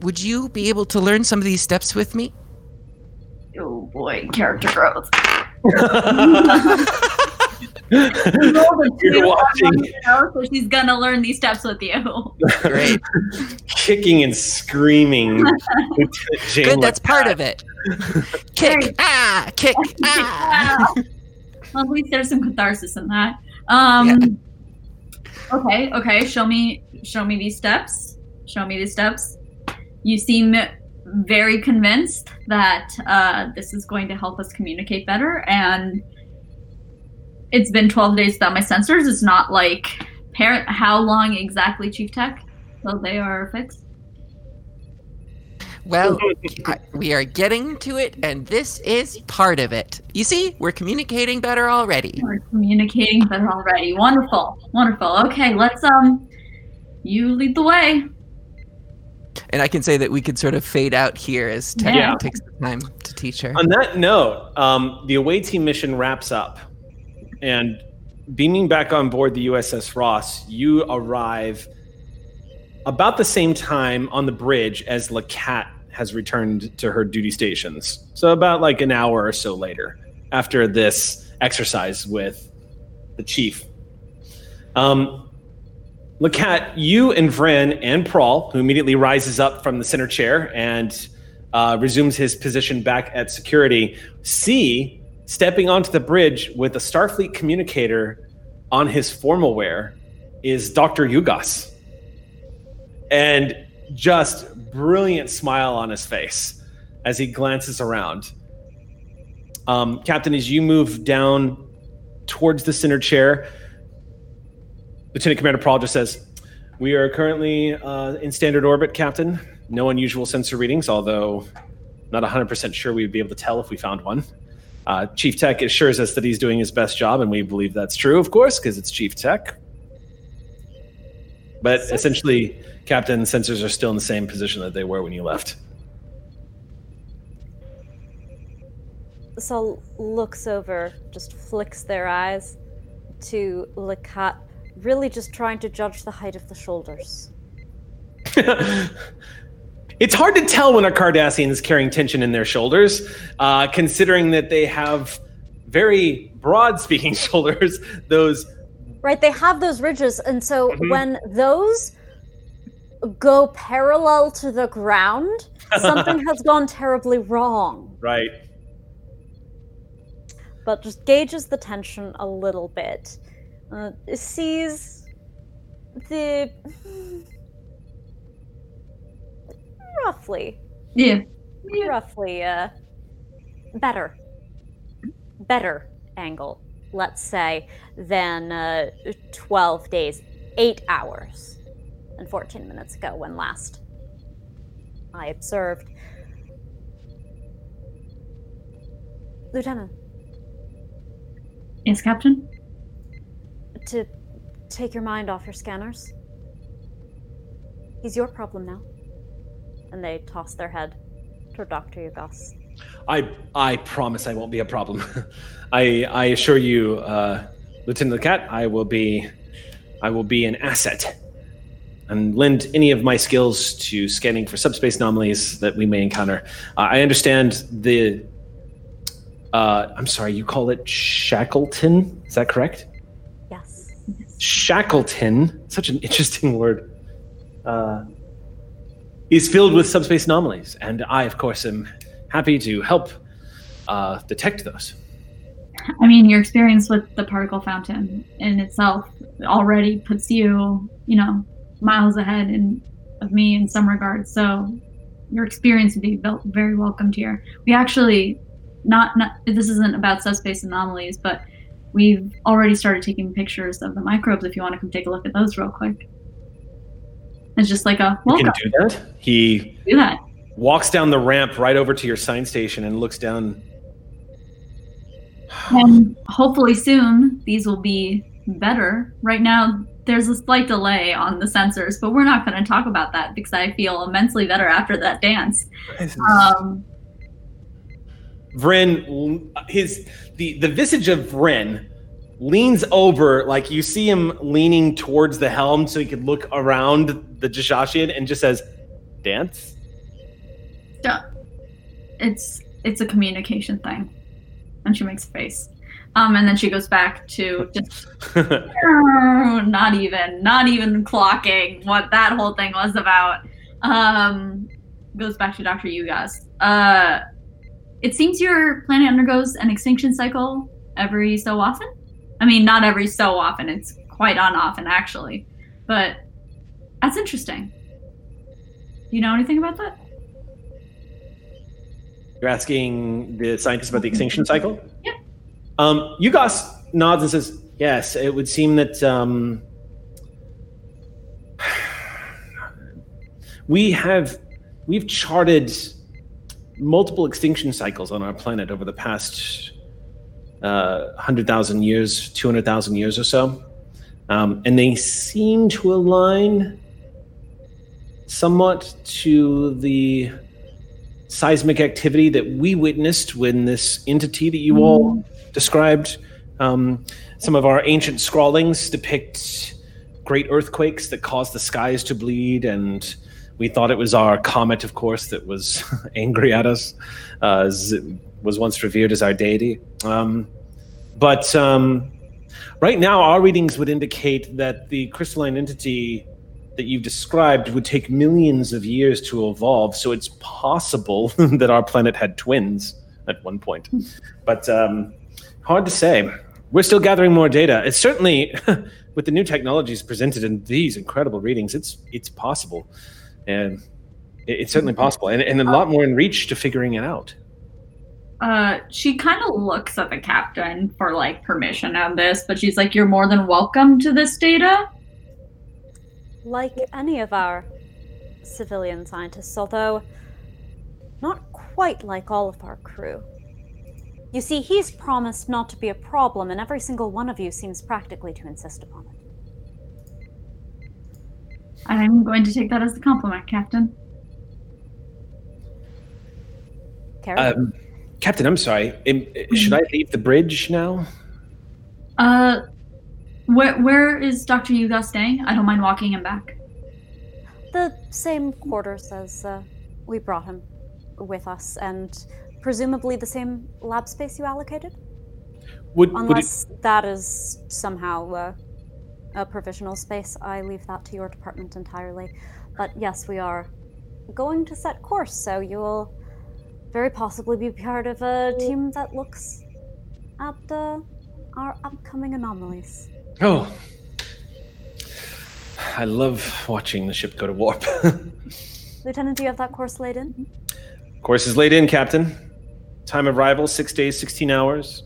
would you be able to learn some of these steps with me? Oh boy, character growth. *laughs* You're watching, so she's gonna learn these steps with you. *laughs* Great. kicking and screaming. *laughs* Good, that's Lacat. part of it. Kick, ah, kick, *laughs* ah. well, at least there's some catharsis in that. Um, Okay, okay. Show me, show me these steps. Show me these steps. You seem very convinced that uh, this is going to help us communicate better, and it's been 12 days without my sensors. It's not like parent. How long exactly, Chief Tech? So they are fixed. Well, *laughs* I, we are getting to it, and this is part of it. You see, we're communicating better already. We're communicating better already. Wonderful, wonderful. Okay, let's um, you lead the way. And I can say that we could sort of fade out here as Tech Yeah. takes the time to teach her. On that note, um, the away team mission wraps up, and beaming back on board the USS Ross, you arrive about the same time on the bridge as Lacat has returned to her duty stations. So about like an hour or so later, after this exercise with the chief. Um, Lacat, you and Vren and Prawl, who immediately rises up from the center chair and uh, resumes his position back at security, see stepping onto the bridge with a Starfleet communicator on his formal wear is Dr. Yugas. And just brilliant smile on his face as he glances around. Um, Captain, as you move down towards the center chair, Lieutenant Commander Prawl just says, We are currently uh, in standard orbit, Captain. No unusual sensor readings, although not 100% sure we would be able to tell if we found one. Uh, Chief Tech assures us that he's doing his best job, and we believe that's true, of course, because it's Chief Tech. But essentially, Captain, sensors are still in the same position that they were when you left. Sol looks over, just flicks their eyes to Lacat, really just trying to judge the height of the shoulders. *laughs* it's hard to tell when a Cardassian is carrying tension in their shoulders, uh, considering that they have very broad speaking *laughs* shoulders. Those Right, they have those ridges, and so Mhm. when those go parallel to the ground, *laughs* something has gone terribly wrong. right. But just gauges the tension a little bit. Uh, sees the roughly, Yeah. Yeah. roughly uh, better, better angle, let's say, than uh, 12 days, 8 hours, and 14 minutes ago when last I observed. Lieutenant, Yes, Captain. to take your mind off your scanners. He's your problem now. And they toss their head toward Dr. Yugos. I I promise I won't be a problem. *laughs* I I assure you, uh, Lieutenant Cat, I will be I will be an asset and lend any of my skills to scanning for subspace anomalies that we may encounter. Uh, I understand the. Uh, I'm sorry, you call it Shackleton? Is that correct? Yes. Shackleton, such an interesting *laughs* word, uh, is filled with subspace anomalies, and I, of course, am happy to help uh, detect those. I mean, your experience with the particle fountain in itself already puts you, you know, miles ahead in, of me in some regards. So your experience would be very welcomed here. We actually, not, not this isn't about subspace anomalies, but we've already started taking pictures of the microbes. If you want to come take a look at those real quick, it's just like a You can do that. He Do that. walks down the ramp right over to your sign station and looks down. And hopefully soon these will be better. Right now, there's a slight delay on the sensors, but we're not going to talk about that because I feel immensely better after that dance. Um, Vren, his the the visage of Vren leans over, like you see him leaning towards the helm, so he could look around the Jashashian, and just says, "Dance." it's it's a communication thing, and she makes a face. Um, and then she goes back to just *laughs* not even not even clocking what that whole thing was about. Um, goes back to Dr. Yugas. Uh, it seems your planet undergoes an extinction cycle every so often. I mean, not every so often. It's quite on often actually, but that's interesting. Do you know anything about that? You're asking the scientists about the extinction cycle? Yep. Um, Yugos nods and says, Yes, it would seem that um, *sighs* we have we've charted multiple extinction cycles on our planet over the past uh, 100,000 years, 200,000 years or so. Um, and they seem to align somewhat to the seismic activity that we witnessed when this entity that you all described. Um, some of our ancient scrawlings depict great earthquakes that caused the skies to bleed, and we thought it was our comet, of course, that was *laughs* angry at us, uh, was once revered as our deity. Um, but um, right now, our readings would indicate that the crystalline entity that you've described would take millions of years to evolve. So it's possible *laughs* that our planet had twins at one point. But um, hard to say. We're still gathering more data. It's certainly, *laughs* with the new technologies presented in these incredible readings, it's it's possible, and it's certainly possible, and, and a lot more in reach to figuring it out. Uh, she kind of looks at the captain for like permission on this, but she's like, "You're more than welcome to this data." Like any of our civilian scientists, although not quite like all of our crew. You see, he's promised not to be a problem, and every single one of you seems practically to insist upon it. I'm going to take that as a compliment, Captain. Carrie? Um, Captain, I'm sorry. Am- Should I leave the bridge now? Uh, where where is Doctor Yuga staying? I don't mind walking him back. the same quarters as uh, we brought him with us, and presumably the same lab space you allocated? Would, would it, Unless that is somehow uh, a provisional space, I leave that to your department entirely. But yes, we are going to set course, so you will very possibly be part of a team that looks at uh, our upcoming anomalies. oh, I love watching the ship go to warp. *laughs* Lieutenant, do you have that course laid in? Course is laid in, Captain. Time of arrival: six days, sixteen hours.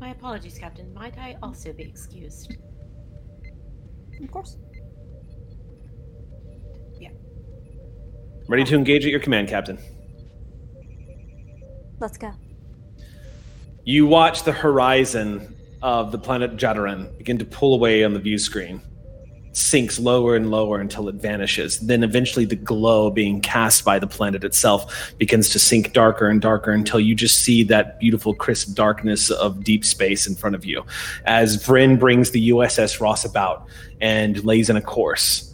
My apologies, Captain. Might I also be excused? Of course. Yeah. Ready to engage at your command, Captain. Let's go. You watch the horizon of the planet Jadaran begin to pull away on the view screen. It sinks lower and lower until it vanishes. Then eventually the glow being cast by the planet itself begins to sink darker and darker until you just see that beautiful crisp darkness of deep space in front of you. As Vren brings the USS Ross about and lays in a course.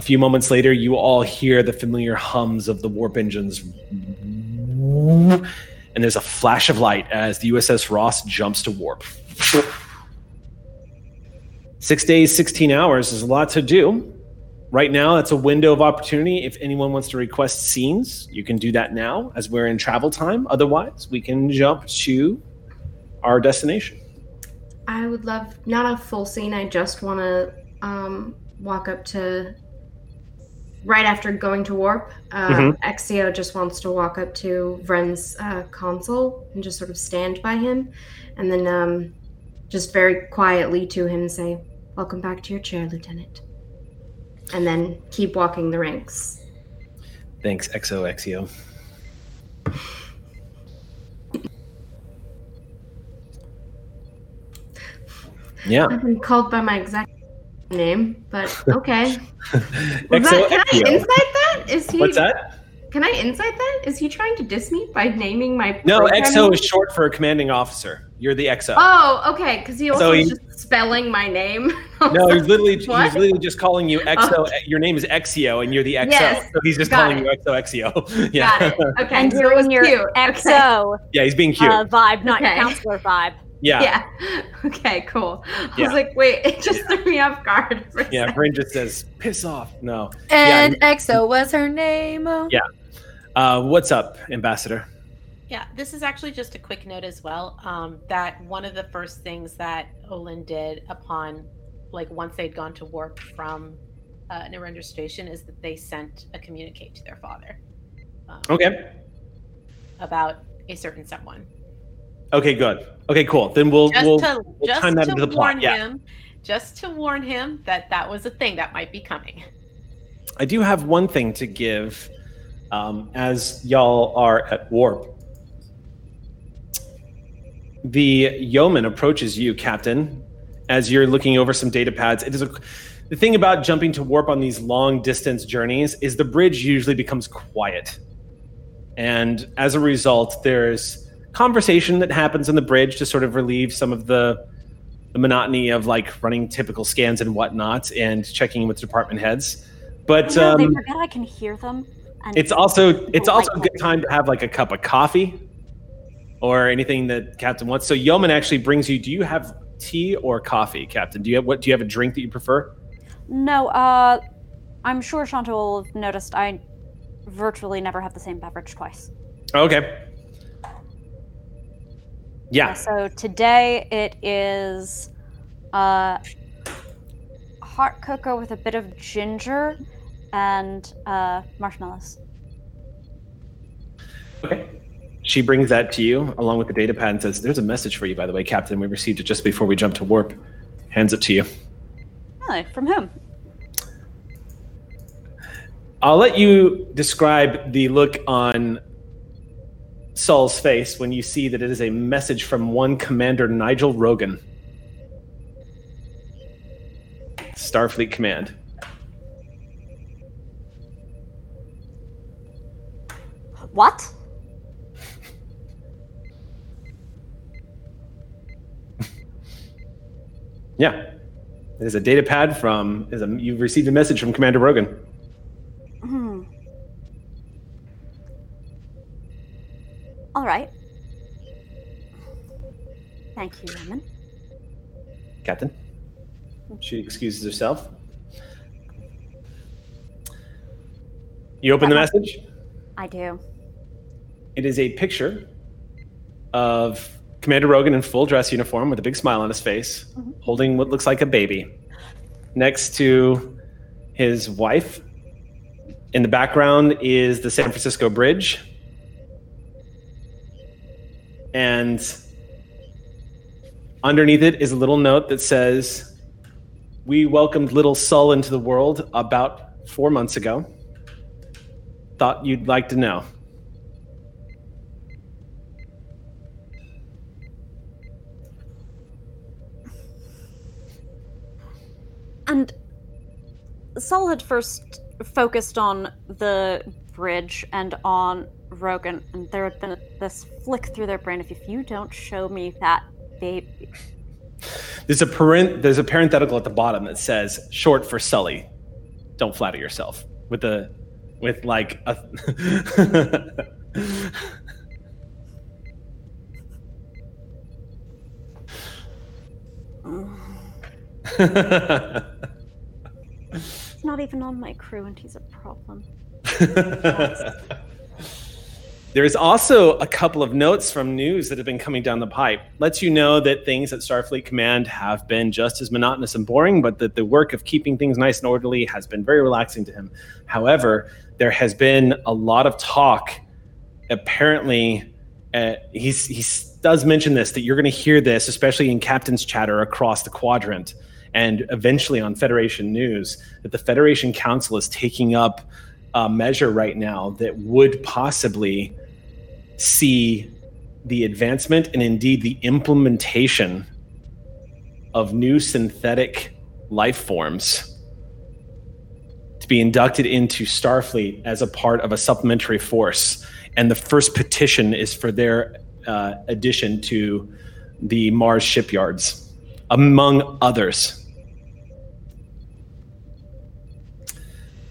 A few moments later, you all hear the familiar hums of the warp engines and there's a flash of light as the USS Ross jumps to warp. Six days, 16 hours is a lot to do. Right now, it's a window of opportunity. If anyone wants to request scenes, you can do that now as we're in travel time. Otherwise, we can jump to our destination. I would love not a full scene. I just want to um, walk up to right after going to warp. Uh, Mhm. Exio just wants to walk up to Vren's uh, console and just sort of stand by him, and then um, just very quietly to him say, "Welcome back to your chair, Lieutenant," and then keep walking the ranks. Thanks, XOXio. Yeah. I've been called by my exact name, but *laughs* okay. *laughs* Was that, can I insight that? Is he? What's that? Can I insight that? Is he trying to diss me by naming my? No, program XO is short for a commanding officer. You're the XO. Oh, okay. Because he also So was he- just spelling my name. *laughs* No, he's like, literally he's literally just calling you XO. Oh. Your name is Exio, and you're the XO. Yes, so he's just got calling it. you XO Exio. yeah. Got it. Okay. and so you're in your cute. Okay. Yeah, he's being cute. uh, vibe, not Okay. counselor vibe. Yeah. yeah. Yeah. *laughs* Okay. Cool. I Yeah. was like, wait, it just threw me off guard. *laughs* For Yeah, second. Bryn just says, "Piss off." No. And EXO was her name. Yeah. Uh, what's up, Ambassador? Yeah, this is actually just a quick note as well. Um, that one of the first things that Olin did upon, like, once they'd gone to warp from uh, Narendra Station is that they sent a communicate to their father um, Okay. about a certain someone. Okay. Good. Okay. Cool. Then we'll Just we'll to, just time that to into the plot, warn yeah. just to warn him that that was a thing that might be coming. I do have one thing to give um, as y'all are at warp. The yeoman approaches you, Captain, as you're looking over some data pads. It is a, the thing about jumping to warp on these long distance journeys is the bridge usually becomes quiet. And as a result, there's conversation that happens on the bridge to sort of relieve some of the the monotony of like running typical scans and whatnot and checking in with department heads. But know, they um, forget I can hear them. And it's also it's also like a good time to have like a cup of coffee or anything that Captain wants. So Yeoman actually brings you. Do you have tea or coffee, Captain? Do you have what? Do you have a drink that you prefer? No, uh, I'm sure Shanta will have noticed I virtually never have the same beverage twice. Okay. Yeah. So today it is uh, hot cocoa with a bit of ginger and uh, marshmallows. Okay. She brings that to you along with the data pad and says, "There's a message for you, by the way, Captain. We received it just before we jumped to warp." Hands it to you. Really? From whom? I'll let you describe the look on Saul's face when you see that it is a message from one Commander Nigel Rogan. Starfleet Command. What? *laughs* Yeah. It is a data pad from is a you've received a message from Commander Rogan. Hmm. All right. Thank you, Lemon. Captain. She excuses herself. You open the uh-huh. message. I do. It is a picture of Commander Rogan in full dress uniform with a big smile on his face, mm-hmm. holding what looks like a baby, next to his wife. In the background is the San Francisco Bridge. And underneath it is a little note that says, We welcomed little Sull into the world about four months ago. Thought you'd like to know. And Saul had first focused on the bridge and on Rogan, and there had been this flick through their brain of if you don't show me that baby. There's a parent, there's a parenthetical at the bottom that says short for Sully. Don't flatter yourself with a with like a He's not even on my crew, and he's a problem. *laughs* There is also a couple of notes from news that have been coming down the pipe. Lets you know that things at Starfleet Command have been just as monotonous and boring, but that the work of keeping things nice and orderly has been very relaxing to him. However, there has been a lot of talk. Apparently, uh, he's, he does mention this that you're going to hear this, especially in captain's chatter across the quadrant, and eventually on Federation News, that the Federation Council is taking up a measure right now that would possibly see the advancement and indeed the implementation of new synthetic life forms to be inducted into Starfleet as a part of a supplementary force. And the first petition is for their uh, addition to the Mars shipyards, among others.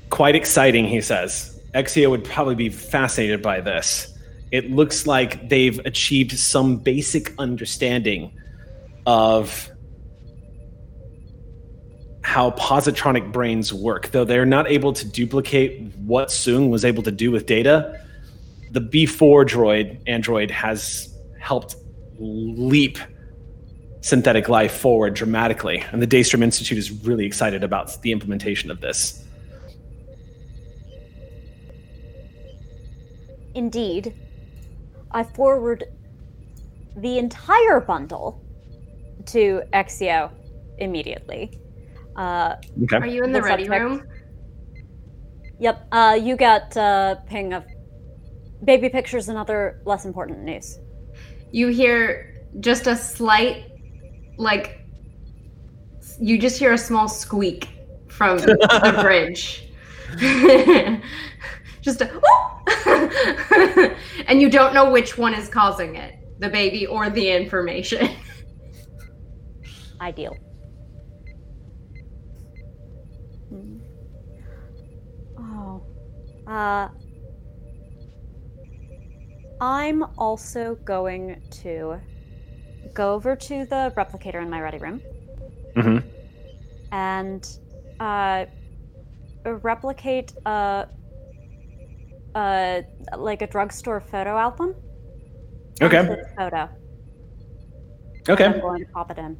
Quite exciting, he says. Exio would probably be fascinated by this. It looks like they've achieved some basic understanding of how positronic brains work. Though they're not able to duplicate what Soong was able to do with data, the B4 droid android has helped leap synthetic life forward dramatically. And the Daystrom Institute is really excited about the implementation of this. Indeed, I forward the entire bundle to Exio immediately. Uh, Okay. Are you in the The ready subject- room? yep, uh, you got uh, ping of baby pictures and other less important news. You hear just a slight, like, you just hear a small squeak from the *laughs* bridge. *laughs* just a, *laughs* and you don't know which one is causing it the baby or the information. *laughs* Ideal. Hmm. Oh. Uh, I'm also going to go over to the replicator in my ready room Mm-hmm. and uh, replicate a, a like a drugstore photo album. Okay. Photo. Okay. I'm going to pop it in.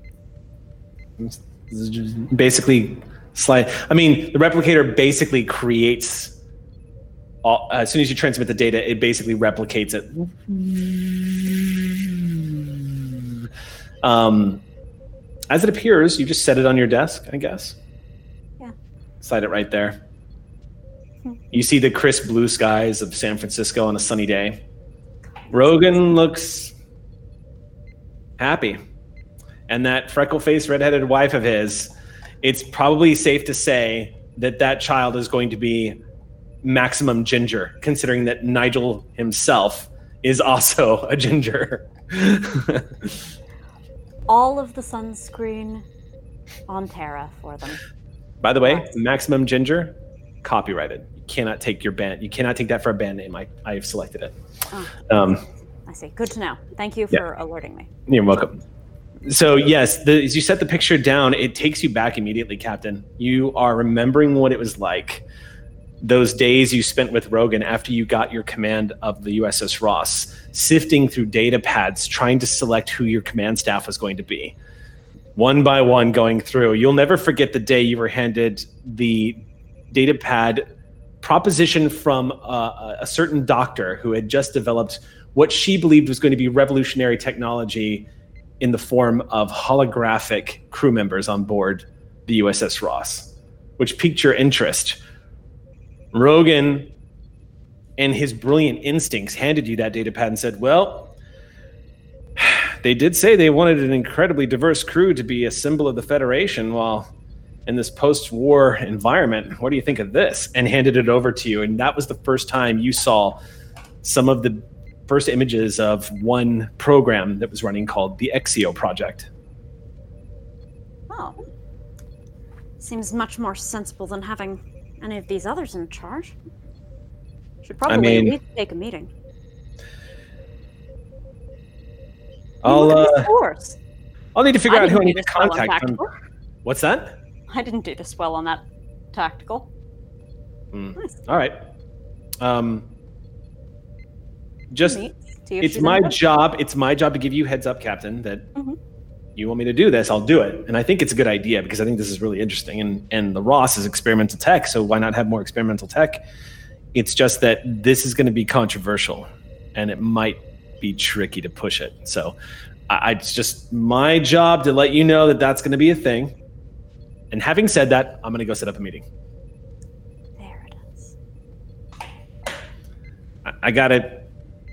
This is just Basically, slide. I mean, the replicator basically creates. All, as soon as you transmit the data, it basically replicates it. Um, as it appears, you just set it on your desk, I guess. Yeah. Slide it right there. You see the crisp blue skies of San Francisco on a sunny day. Rogan looks happy. And that freckle faced, redheaded wife of his, it's probably safe to say that that child is going to be maximum ginger, considering that Nigel himself is also a ginger. *laughs* All of the sunscreen on Terra for them. By the way, maximum ginger, copyrighted. You cannot take your band. You cannot take that for a band name. I, I have selected it. Oh. Um, I see. Good to know. Thank you Yeah. for alerting me. You're welcome. So yes, the, as you set the picture down, it takes you back immediately, Captain. You are remembering what it was like those days you spent with Rogan after you got your command of the USS Ross, sifting through data pads, trying to select who your command staff was going to be, one by one going through. You'll never forget the day you were handed the data pad proposition from uh, a certain doctor who had just developed what she believed was going to be revolutionary technology in the form of holographic crew members on board the USS Ross, which piqued your interest. Rogan and his brilliant instincts handed you that data pad and said, Well, *sighs* they did say they wanted an incredibly diverse crew to be a symbol of the Federation while in this post war environment. What do you think of this? And handed it over to you. And that was the first time you saw some of the first images of one program that was running called the Exio Project. Oh. Seems much more sensible than having any of these others in charge. Should probably mean- at least take a meeting. I'll uh. I'll need to figure I out who I need to this well on contact. What's that? I didn't do this well on that tactical. Hmm. Nice. All right. Um, just Neat. See if it's my job. It's my job to give you heads up, Captain. That Mhm. you want me to do this, I'll do it. And I think it's a good idea because I think this is really interesting. And and the Ross is experimental tech, so why not have more experimental tech? It's just that this is going to be controversial, and it might be tricky to push it. So I, I- it's just my job to let you know that that's going to be a thing. And having said that, I'm going to go set up a meeting. There it is. I, I gotta,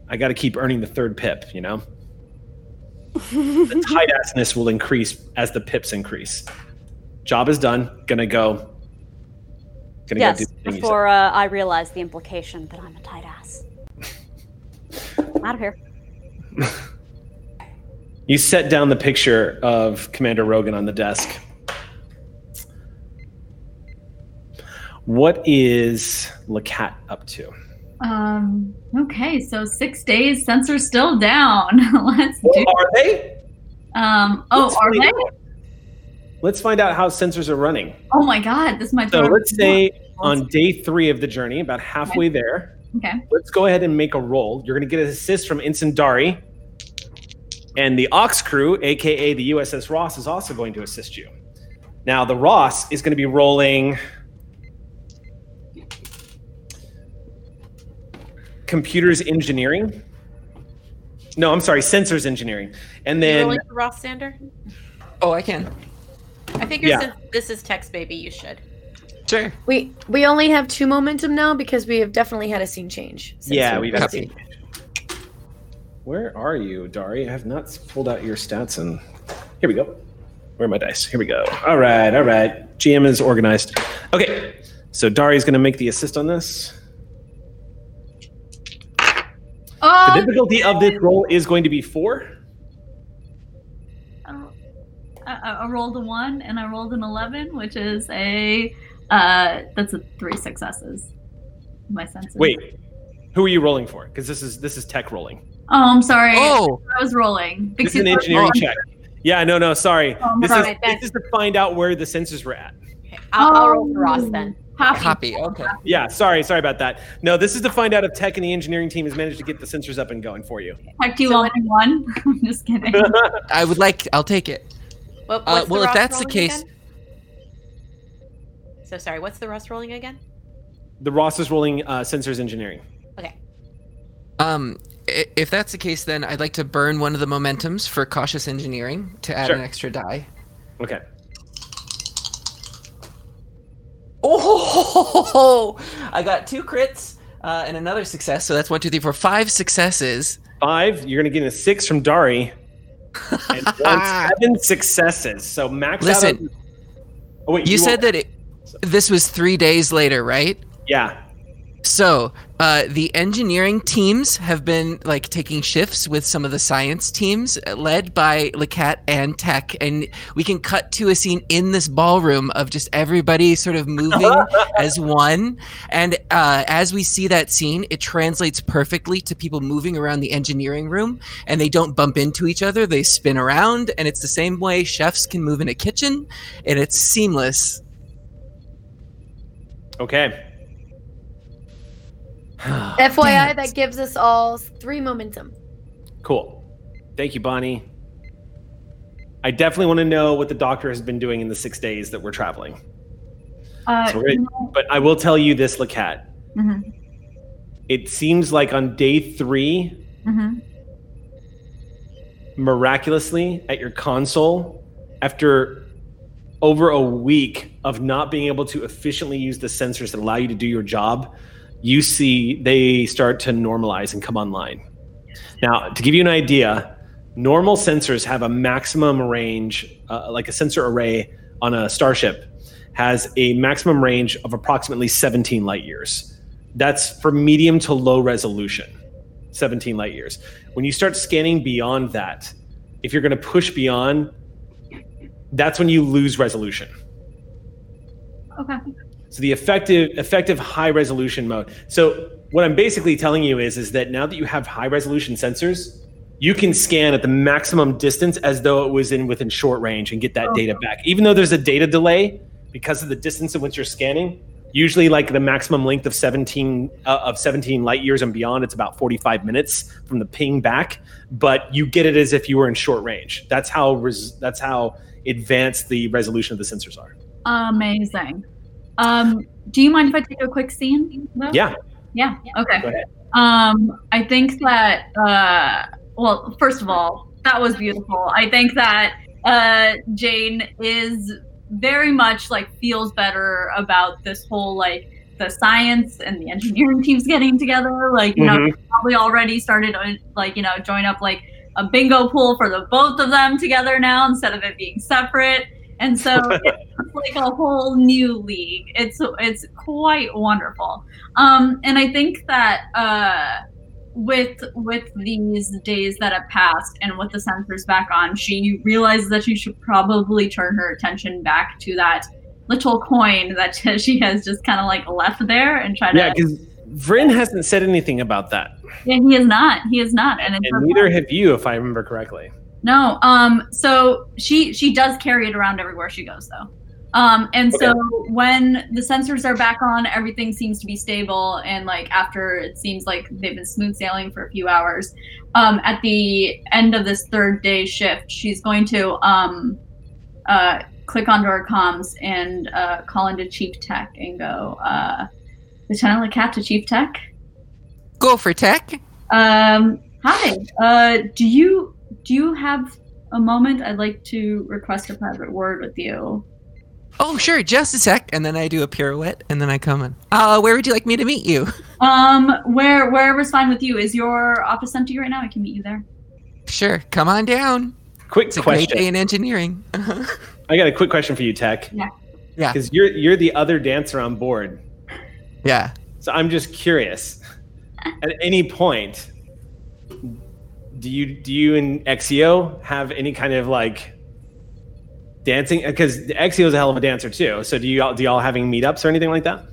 I gotta keep earning the third pip. You know, *laughs* the tight assness will increase as the pips increase. Job is done. Gonna go. Gonna yes, go before uh, I realize the implication that I'm a tight ass. *laughs* Out of here. You set down the picture of Commander Rogan on the desk. What is Lacat up to? Um. Okay, so six days. Sensors still down. *laughs* Let's do. are they? Um. Oh, Let's are they? out. Let's find out how sensors are running. Oh my God, this might. So let's say on day three of the journey, about halfway there, Okay. let's go ahead and make a roll. You're going to get an assist from Ensign Dari. And the Ox crew, aka the USS Ross, is also going to assist you. Now, the Ross is going to be rolling computers engineering. No, I'm sorry, sensors engineering. And You then rolling for Ross Sander? Oh, I can. I figure Yeah. since this is text baby, you should. Sure. We we only have two momentum now because we have definitely had a scene change. since yeah, we- we've got Copy. Where are you, Dari? I have not pulled out your stats and here we go. Where are my dice? Here we go. All right, all right. GM is organized. Okay, so Dari's going to make the assist on this. The Oh, difficulty of this roll is going to be four. I, I I rolled a one and I rolled an eleven, which is a uh that's a three successes. My senses. Wait, who are you rolling for? Because this is this is tech rolling. Oh, I'm sorry. Oh, I was rolling. This is an Because- engineering check. Yeah, no, no, sorry. Oh, This sorry, is that's- this is to find out where the sensors were at. Okay, I'll, I'll roll for Oh. Ross then. Happy. copy. Okay. Yeah, sorry, sorry about that. No, this is to find out if tech and the engineering team has managed to get the sensors up and going for you. Heck, do you So want one? *laughs* I'm just kidding. *laughs* I would like. I'll take it. What, Uh, what's well, if that's the case- again? So sorry, what's the Ross rolling again? The Ross is rolling uh, sensors engineering. Okay. Um, if that's the case, then I'd like to burn one of the momentums for cautious engineering to add Sure. an extra die. Okay. Oh, I got two crits uh, and another success. So that's one, two, three, four, five successes. five. You're gonna get a six from Dari, *laughs* and seven successes. So max. out Listen, of- oh, wait, You said want- that it, this was three days later, right? Yeah. So, uh, the engineering teams have been like taking shifts with some of the science teams, uh, led by Lacat and Tech, and we can cut to a scene in this ballroom of just everybody sort of moving *laughs* as one. And uh, as we see that scene, it translates perfectly to people moving around the engineering room, and they don't bump into each other; they spin around, and it's the same way chefs can move in a kitchen, and it's seamless. Okay. *sighs* FYI, that gives us all three momentum. Cool. Thank you, Bonnie. I definitely want to know what the doctor has been doing in the six days that we're traveling. Uh, So we're gonna- but I will tell you this, Lacat. mhm, It seems like on day three, mhm. miraculously at your console, after over a week of not being able to efficiently use the sensors that allow you to do your job, you see they start to normalize and come online. Now, to give you an idea, normal sensors have a maximum range, uh, like a sensor array on a starship has a maximum range of approximately 17 light years. That's for medium to low resolution, 17 light years. When you start scanning beyond that, if you're going to push beyond, that's when you lose resolution. Okay. So the effective effective high resolution mode. So what I'm basically telling you is is that now that you have high resolution sensors, you can scan at the maximum distance as though it was in within short range and get that data back. Even though there's a data delay because of the distance in which you're scanning, usually like the maximum length of 17 uh, of 17 light years and beyond, it's about 45 minutes from the ping back, but you get it as if you were in short range. That's how res- that's how advanced the resolution of the sensors are. Amazing. Um, do you mind if I take a quick scene? though? Yeah. Yeah. Okay. Go ahead. Um, I think that uh, well, first of all, that was beautiful. I think that uh, Jane is very much like feels better about this whole like the science and the engineering *laughs* teams getting together. Like you know, Mhm. probably already started uh, like you know join up like a bingo pool for the both of them together now instead of it being separate. And so *laughs* it's like a whole new league. It's it's quite wonderful. Um, and I think that uh, with with these days that have passed and with the sensors back on, she realizes that she should probably turn her attention back to that little coin that *laughs* she has just kind of like left there and try to. Yeah, because Vren hasn't said anything about that, Yeah, he is not. He is not. And, and neither have you, if I remember correctly. No. Um. So she she does carry it around everywhere she goes, though. Um. And so when the sensors are back on, everything seems to be stable. And like after it seems like they've been smooth sailing for a few hours. Um. At the end of this third day shift, she's going to um, uh, click onto her comms and uh, call into Chief Tech and go, uh, Lieutenant Lacat to Chief Tech. Go for tech. Um, hi. Uh, do you do you have a moment? I'd like to request a private word with you. Oh, sure, just a sec. And then I do a pirouette, and then I come in. Uh, where would you like me to meet you? *laughs* Um, where wherever's fine with you. Is your office empty right now? I can meet you there. Sure, come on down. Quick It's a great question. day in engineering. *laughs* I got a quick question for you, Tech. Yeah. Yeah. Because you're you're the other dancer on board. yeah. So I'm just curious. At any point, do you do you and Exio have any kind of like dancing? Because Exio is a hell of a dancer too. So do you all do y'all having meetups or anything like that?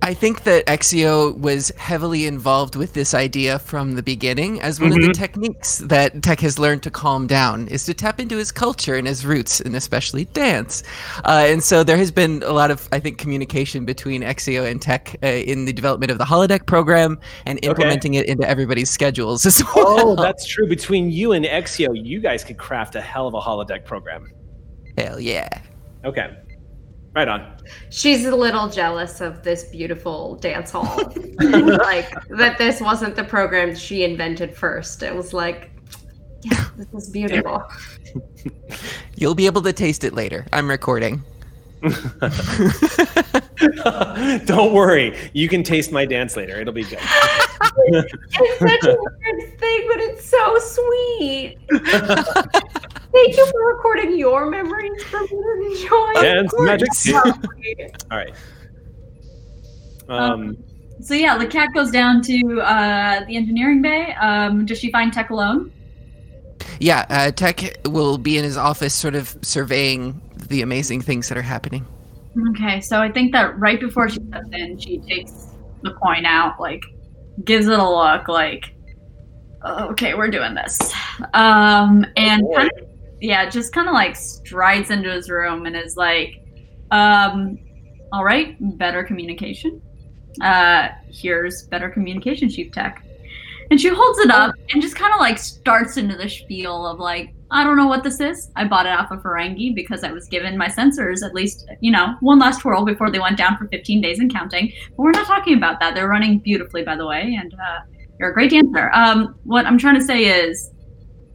I think that Exio was heavily involved with this idea from the beginning as one of Mm-hmm. the techniques that Tech has learned to calm down is to tap into his culture and his roots, and especially dance. Uh, and so there has been a lot of, I think, communication between Exio and Tech uh, in the development of the holodeck program and implementing it into everybody's schedules as well. Oh, that's true. Between you and Exio, you guys could craft a hell of a holodeck program. Hell yeah. Okay. Right on. She's a little jealous of this beautiful dance hall. *laughs* like that this wasn't the program she invented first. It was like, yeah, this is beautiful. *laughs* You'll be able to taste it later. I'm recording. *laughs* Don't worry, you can taste my dance later. It'll be good. It's such a weird thing, but it's so sweet. Thank you for recording your memories for me to enjoy. Dance magic. *laughs* All right. Um, So yeah, Lacat goes down to uh, the engineering bay. Um, does she find Tech alone? Yeah, uh, Tech will be in his office, sort of surveying the amazing things that are happening. Okay, so I think that right before she steps in, she takes the coin out, like gives it a look, like, okay, we're doing this, um, and boy. kind of, yeah, just kind of like strides into his room and is like, um, all right, better communication. Uh, here's better communication, Chief Tech. And she holds it up and just kind of like starts into the spiel of like, I don't know what this is. I bought it off of Ferengi because I was given my sensors at least, you know, one last twirl before they went down for 15 days and counting. But we're not talking about that. They're running beautifully, by the way, and uh, you're a great dancer. Um, what I'm trying to say is,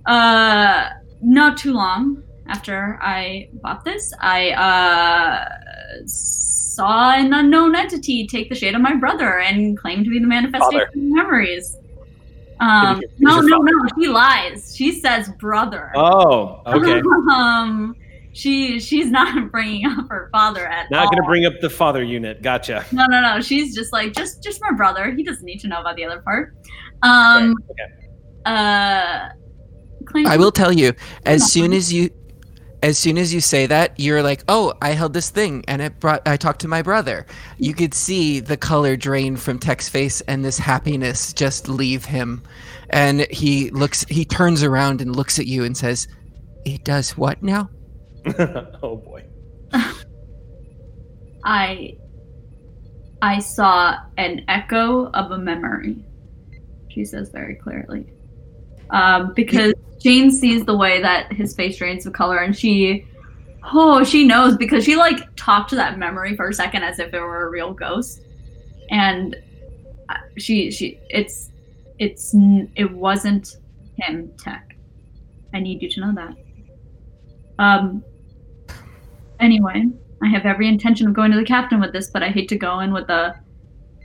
uh, not too long after I bought this, I uh, saw an unknown entity take the shade of my brother and claim to be the manifestation Father. of memories. Um, no, no, your no. She lies. She says brother. oh, okay. Um, she she's not *laughs* bringing up her father at Not all. going to bring up the father unit. Gotcha. No, no, no. She's just like just just my brother. He doesn't need to know about the other part. Um. Okay. Uh. Claims- I will tell you, as soon as you, as soon as you say that, you're like, oh, I held this thing, and it brought. I talked to my brother. You could see the color drain from Tech's face, and this happiness just leave him, and he looks. He turns around and looks at you and says, "It does what now?" *laughs* oh boy. *laughs* I I saw an echo of a memory. She says very clearly. Um, because Jane sees the way that his face drains of color and she oh, she knows because she like talked to that memory for a second as if it were a real ghost. And she she it's it's it wasn't him tech. I need you to know that. Um anyway, I have every intention of going to the captain with this, but I hate to go in with a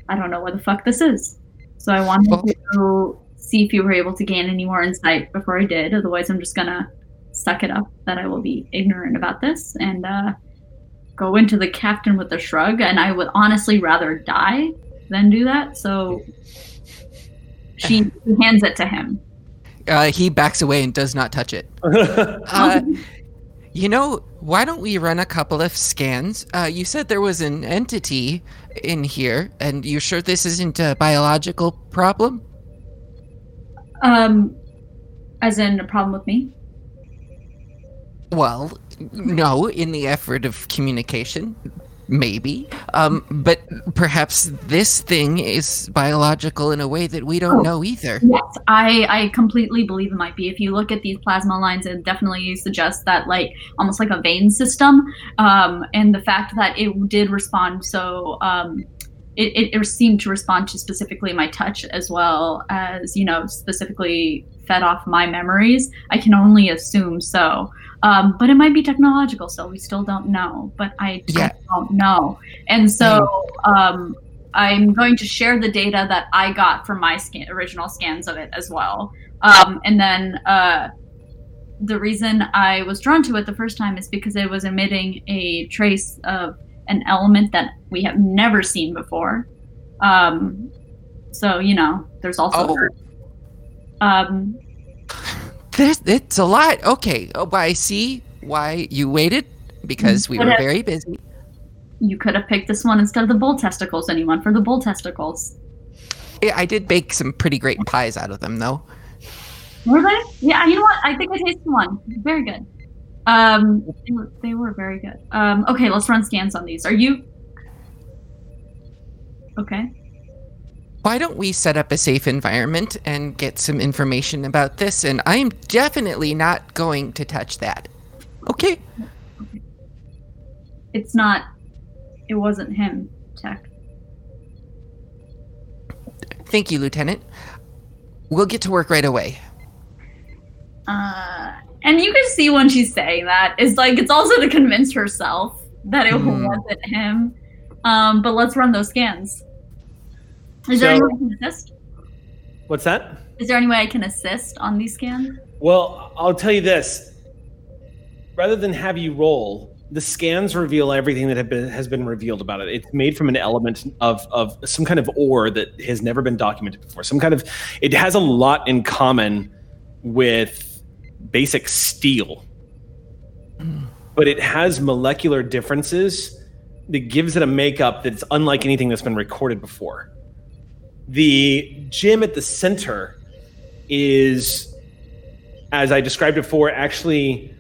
I don't know what the fuck this is. So I wanted to see if you were able to gain any more insight before I did. Otherwise, I'm just gonna suck it up that I will be ignorant about this and uh, go into the captain with a shrug. And I would honestly rather die than do that. So she *laughs* hands it to him. Uh, he backs away and does not touch it. *laughs* Uh, you know, why don't we run a couple of scans? Uh, you said there was an entity in here, and you're sure this isn't a biological problem? Um, as in a problem with me. Well, no, in the effort of communication, maybe. Um, but perhaps this thing is biological in a way that we don't know either. Yes, I, I completely believe it might be. If you look at these plasma lines, it definitely suggests that, like, almost like a vein system. Um, and the fact that it did respond so, um, it, it, seemed to respond to specifically my touch as well as, you know, specifically fed off my memories. I can only assume so. Um, but it might be technological so We still don't know. But I Yeah. don't know. And so um, I'm going to share the data that I got from my scan- original scans of it as well. Um, and then uh, the reason I was drawn to it the first time is because it was emitting a trace of an element that we have never seen before. Um, so you know, there's also. Oh. Um, There's, it's a lot. Okay. Oh, I see why you waited because we were Whatever. very busy. you could have picked this one instead of the bull testicles, Anyone for the bull testicles. Yeah, I did bake some pretty great pies out of them, though. Were they? Yeah, you know what? I think I tasted one. Very good. Um, they were, they were very good. Um, okay, let's run scans on these. Are you? Okay. Why don't we set up a safe environment and get some information about this? And I'm definitely not going to touch that. Okay. It's not. It wasn't him. Tech. Thank you, Lieutenant. We'll get to work right away. Uh, and you can see when she's saying that, it's like it's also to convince herself that it Hmm. wasn't him. Um, but let's run those scans. Is there So- any way I can assist? What's that? Is there any way I can assist on these scans? Well, I'll tell you this. Rather than have you roll, the scans reveal everything that have been, has been revealed about it. It's made from an element of, of some kind of ore that has never been documented before. Some kind of, it has a lot in common with basic steel, but it has molecular differences that gives it a makeup that's unlike anything that's been recorded before. The gem at the center is as I described before, actually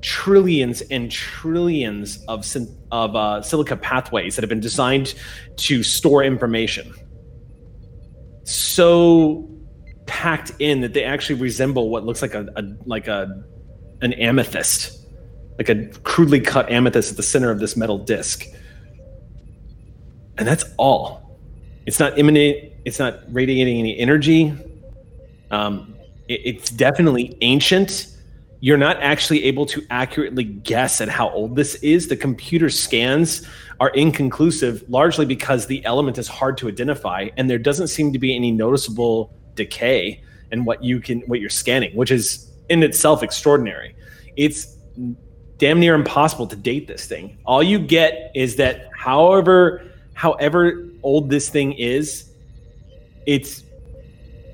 trillions and trillions of of uh, silica pathways that have been designed to store information. So packed in that they actually resemble what looks like a, a like a an amethyst, like a crudely cut amethyst at the center of this metal disc. And that's all. It's not emanate. It's not radiating any energy. Um, it- it's definitely ancient. You're not actually able to accurately guess at how old this is. The computer scans are inconclusive, largely because the element is hard to identify, and there doesn't seem to be any noticeable decay and what you can what you're scanning, which is in itself extraordinary. It's damn near impossible to date this thing. All you get is that however however old this thing is, it's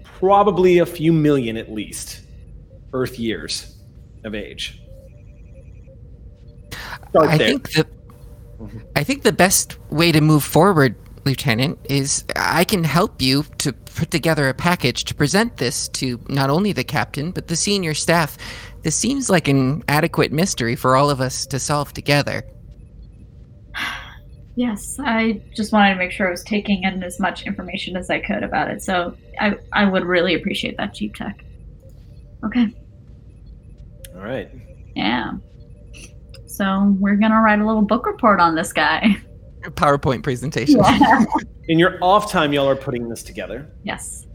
probably a few million at least Earth years of age. Start I there. think the I think the best way to move forward, Lieutenant, is I can help you to put together a package to present this to not only the captain but the senior staff. This seems like an adequate mystery for all of us to solve together. *sighs* Yes, I just wanted to make sure I was taking in as much information as I could about it. So I, I would really appreciate that Chief Tech. Okay. All right. Yeah. So we're gonna write a little book report on this guy. *laughs* PowerPoint presentation. *laughs* In your off time, y'all are putting this together. yes.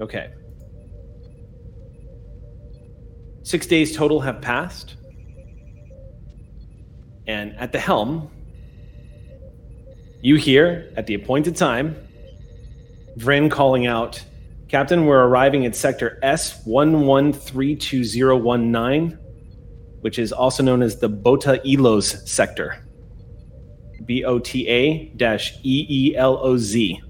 Okay. Six days total have passed. And at the helm, you hear at the appointed time Vren calling out, Captain, we're arriving at sector S11322019, which is also known as the Bota Elos sector. B O T A dash E E L O Z.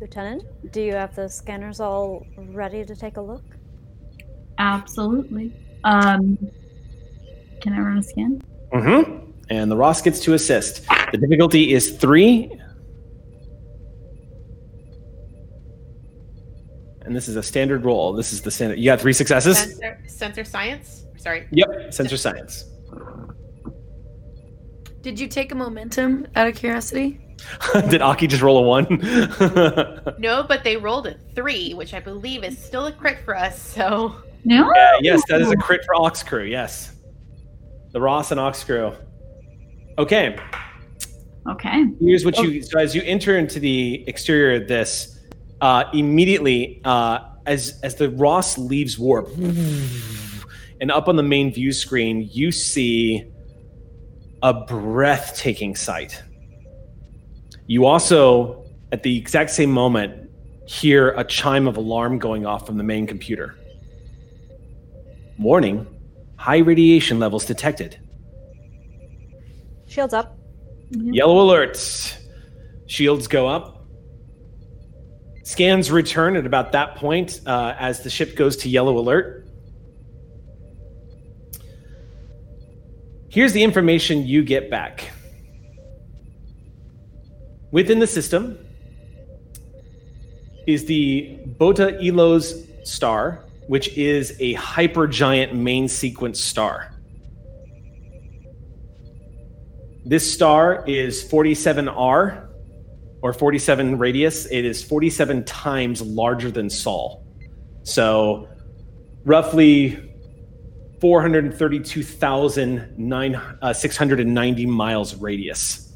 Lieutenant, do you have the scanners all ready to take a look? Absolutely. Um can I run a scan? Mm-hmm. And the Ross gets to assist. The difficulty is three. And this is a standard roll. This is the standard. You got three successes? Sensor, sensor science. Sorry. Yep. Sensor science. Did you take a momentum out of curiosity? *laughs* Did Aki just roll a one? *laughs* No, but they rolled a three, which I believe is still a crit for us. So No. Yeah, yes, that is a crit for Ox Crew. Yes. The Ross and Ox Crew. Okay. Okay. Here's what you so as you enter into the exterior of this, uh, immediately uh, as as the Ross leaves warp, and up on the main view screen, you see a breathtaking sight. You also, at the exact same moment, hear a chime of alarm going off from the main computer. Warning: high radiation levels detected. Shields up. Yellow alerts. Shields go up. Scans return at about that point uh, as the ship goes to yellow alert. Here's the information you get back. Within the system is the Bota Elos star, which is a hypergiant main sequence star. This star is 47R or 47 radius. It is 47 times larger than Sol. So, roughly 432,690 miles radius.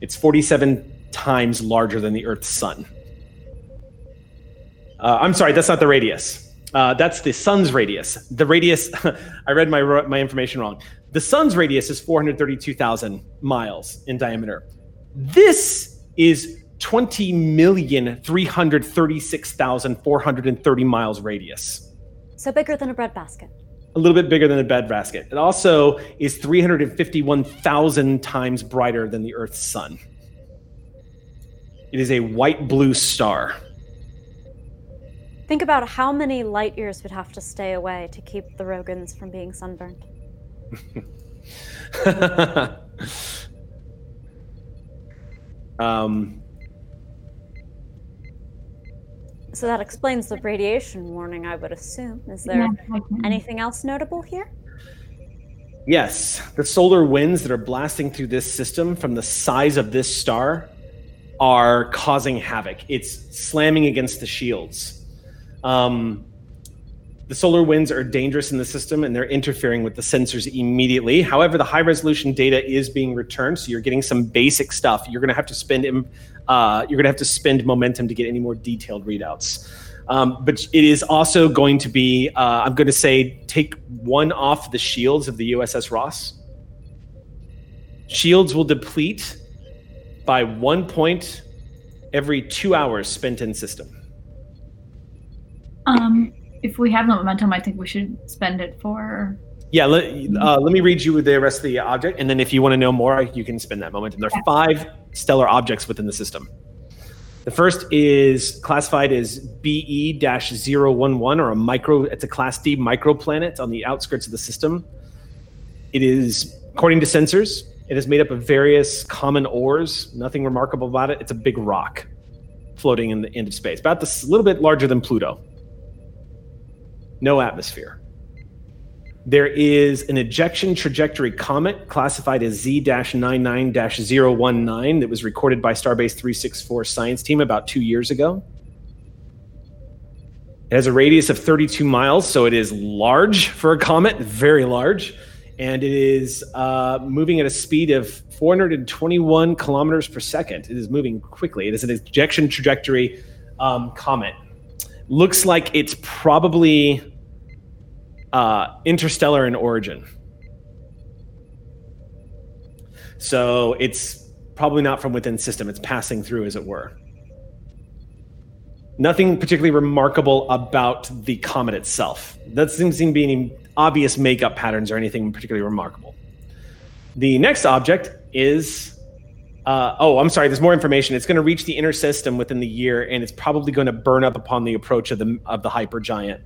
It's 47 times larger than the Earth's sun. Uh, I'm sorry, that's not the radius. Uh, that's the sun's radius. The radius, *laughs* I read my my information wrong. The sun's radius is 432,000 miles in diameter. This is 20,336,430 miles radius. So bigger than a breadbasket. A little bit bigger than a breadbasket. It also is 351,000 times brighter than the Earth's sun. It is a white blue star. Think about how many light years would have to stay away to keep the Rogans from being sunburned. *laughs* um, So that explains the radiation warning, I would assume. Is there anything else notable here? yes, the solar winds that are blasting through this system from the size of this star are causing havoc. It's slamming against the shields. Um, the solar winds are dangerous in the system and they're interfering with the sensors immediately. However, the high resolution data is being returned, so you're getting some basic stuff. You're going to have to spend im- uh, you're going to have to spend momentum to get any more detailed readouts. Um, but it is also going to be uh, I'm going to say take one off the shields of the USS Ross. Shields will deplete by one point every two hours spent in system. Um, if we have the momentum, I think we should spend it for. Yeah, let, uh, let me read you the rest of the object, and then if you want to know more, you can spend that momentum. There are five stellar objects within the system. The first is classified as BE 011 or a micro, it's a class D microplanet on the outskirts of the system. It is, according to sensors, it is made up of various common ores. Nothing remarkable about it. It's a big rock floating in the end of space, about this a little bit larger than Pluto. No atmosphere. There is an ejection trajectory comet classified as Z 99 019 that was recorded by Starbase 364 science team about two years ago. It has a radius of 32 miles, so it is large for a comet, very large. And it is uh, moving at a speed of 421 kilometers per second. It is moving quickly. It is an ejection trajectory um, comet. Looks like it's probably uh, interstellar in origin. So it's probably not from within system. It's passing through, as it were. Nothing particularly remarkable about the comet itself. That doesn't seem to be any obvious makeup patterns or anything particularly remarkable. The next object is. Uh, oh, I'm sorry. There's more information. It's going to reach the inner system within the year, and it's probably going to burn up upon the approach of the of the hypergiant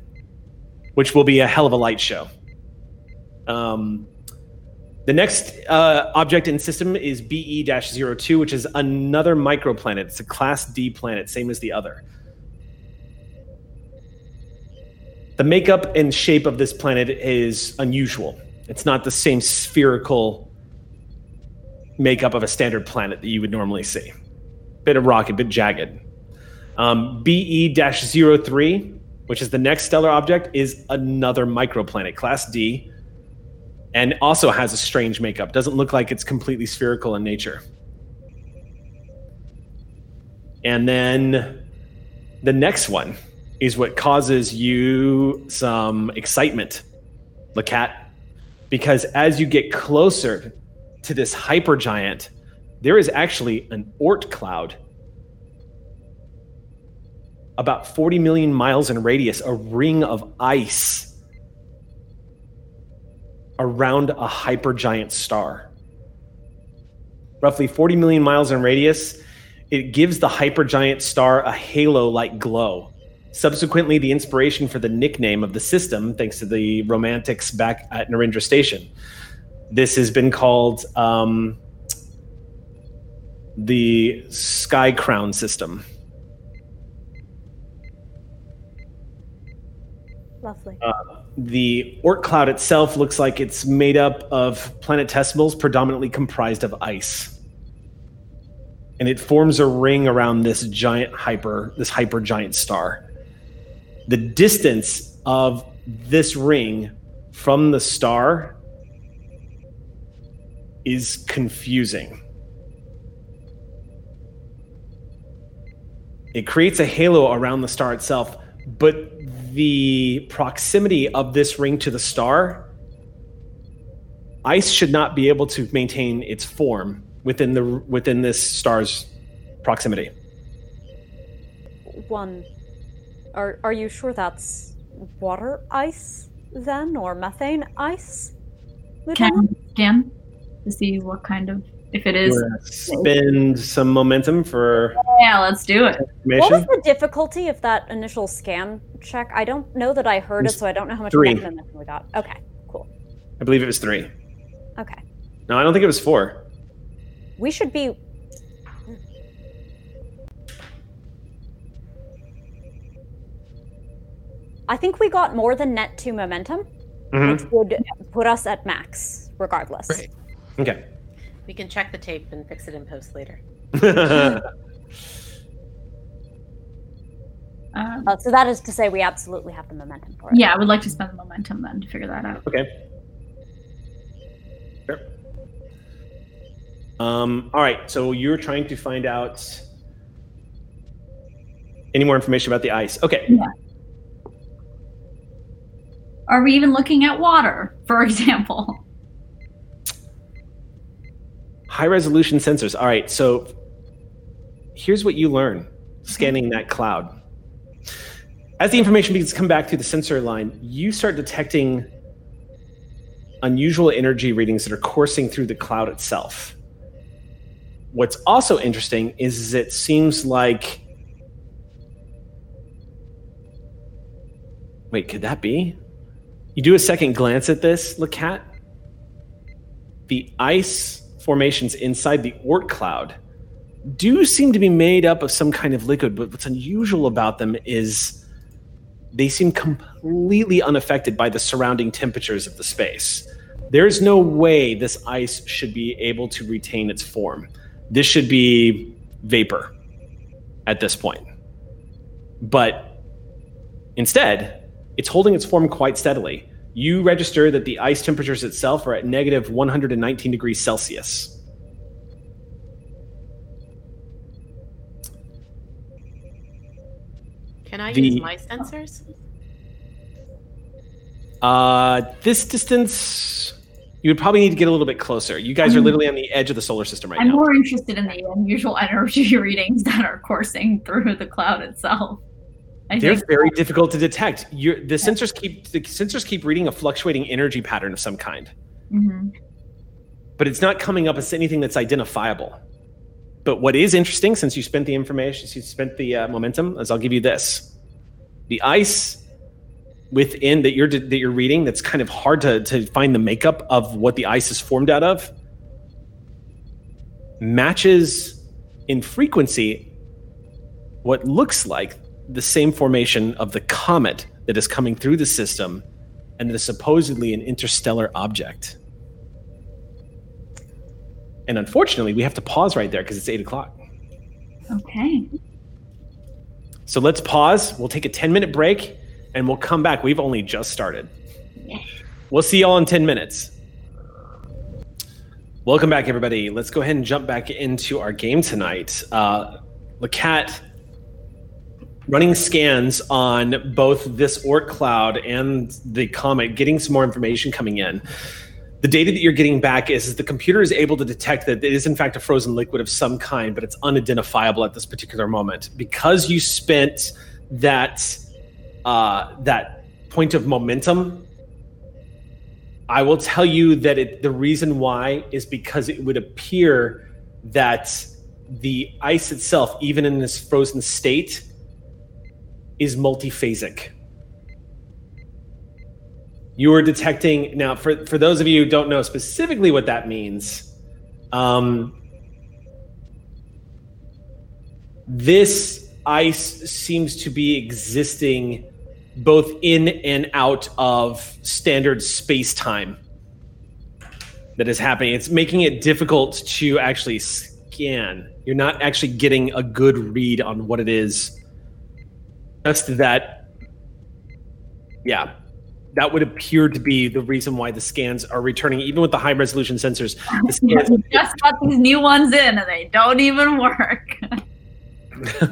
which will be a hell of a light show. Um, the next uh, object in system is BE 02, which is another microplanet. It's a Class D planet, same as the other. The makeup and shape of this planet is unusual. It's not the same spherical makeup of a standard planet that you would normally see. Bit of rock, a bit jagged. Um, BE 03 which is the next stellar object, is another microplanet, Class D, and also has a strange makeup. Doesn't look like it's completely spherical in nature. And then the next one is what causes you some excitement, Lacat, because as you get closer to this hypergiant, there is actually an Oort cloud about 40 million miles in radius, a ring of ice around a hypergiant star. Roughly 40 million miles in radius, it gives the hypergiant star a halo like glow. Subsequently, the inspiration for the nickname of the system, thanks to the romantics back at Narendra Station. This has been called um, the Sky Crown system. Lovely. Uh, the Oort cloud itself looks like it's made up of planetesimals predominantly comprised of ice. And it forms a ring around this giant hyper, this hyper giant star. The distance of this ring from the star is confusing. It creates a halo around the star itself, but the proximity of this ring to the star, ice should not be able to maintain its form within the within this star's proximity. One. Are are you sure that's water ice then, or methane ice? Lieutenant? Can scan to see what kind of if it is. Spend some momentum for Yeah, let's do it. What was the difficulty of that initial scan check? I don't know that I heard it, It's so I don't know how much three. momentum we got. Okay, cool. I believe it was three. Okay, No, I don't think it was four. we should be. I think we got more than net two momentum, Mhm. which would put us at max, regardless. Right. Okay. We can check the tape and fix it in post later. *laughs* Um, Uh, so that is to say, we absolutely have the momentum for it. yeah, I would like to spend the momentum then to figure that out. Okay. Sure. Um, all right. So you're trying to find out any more information about the ice. Okay. Yeah. Are we even looking at water, for *laughs* example? High resolution sensors. All right. So here's what you learn scanning that cloud. As the information begins to come back through the sensor line, you start detecting unusual energy readings that are coursing through the cloud itself. What's also interesting is it seems like. Wait, could that be? You do a second glance at this, Lacat. The ice formations inside the Oort cloud do seem to be made up of some kind of liquid, but what's unusual about them is they seem completely unaffected by the surrounding temperatures of the space. There's no way this ice should be able to retain its form. This should be vapor at this point. But instead, it's holding its form quite steadily. You register that the ice temperatures itself are at negative 119 degrees Celsius. Can I The- use my sensors? Uh, this distance, you would probably need to get a little bit closer. You guys are Mhm. literally on the edge of the solar system right now. I'm now. more interested in the unusual *laughs* energy readings that are coursing through the cloud itself. I They're think very difficult to detect. You're, the sensors keep the sensors keep reading a fluctuating energy pattern of some kind, Mhm. but it's not coming up as anything that's identifiable. But what is interesting, since you spent the information, since you spent the uh, momentum, is I'll give you this: the ice within that you're that you're reading. That's kind of hard to to find the makeup of what the ice is formed out of. Matches in frequency what looks like the same formation of the comet that is coming through the system and that is supposedly an interstellar object. And unfortunately, we have to pause right there because it's eight o'clock. Okay. So let's pause. We'll take a 10 minute break and we'll come back. We've only just started. We'll see y'all in 10 minutes. Welcome back, everybody. Let's go ahead and jump back into our game tonight. Uh, Lacat running scans on both this Oort cloud and the comet, getting some more information coming in. The data that you're getting back is, is the computer is able to detect that it is in fact a frozen liquid of some kind, but it's unidentifiable at this particular moment because you spent that uh, that point of momentum. I will tell you that it, the reason why is because it would appear that the ice itself, even in this frozen state, is multiphasic. You are detecting now. For for those of you who don't know specifically what that means, um, this ice seems to be existing both in and out of standard space time that is happening. It's making it difficult to actually scan. You're not actually getting a good read on what it is. Just that, yeah, that would appear to be the reason why the scans are returning, even with the high resolution sensors. The *laughs* scans, We just got these new ones in and they don't even work. *laughs*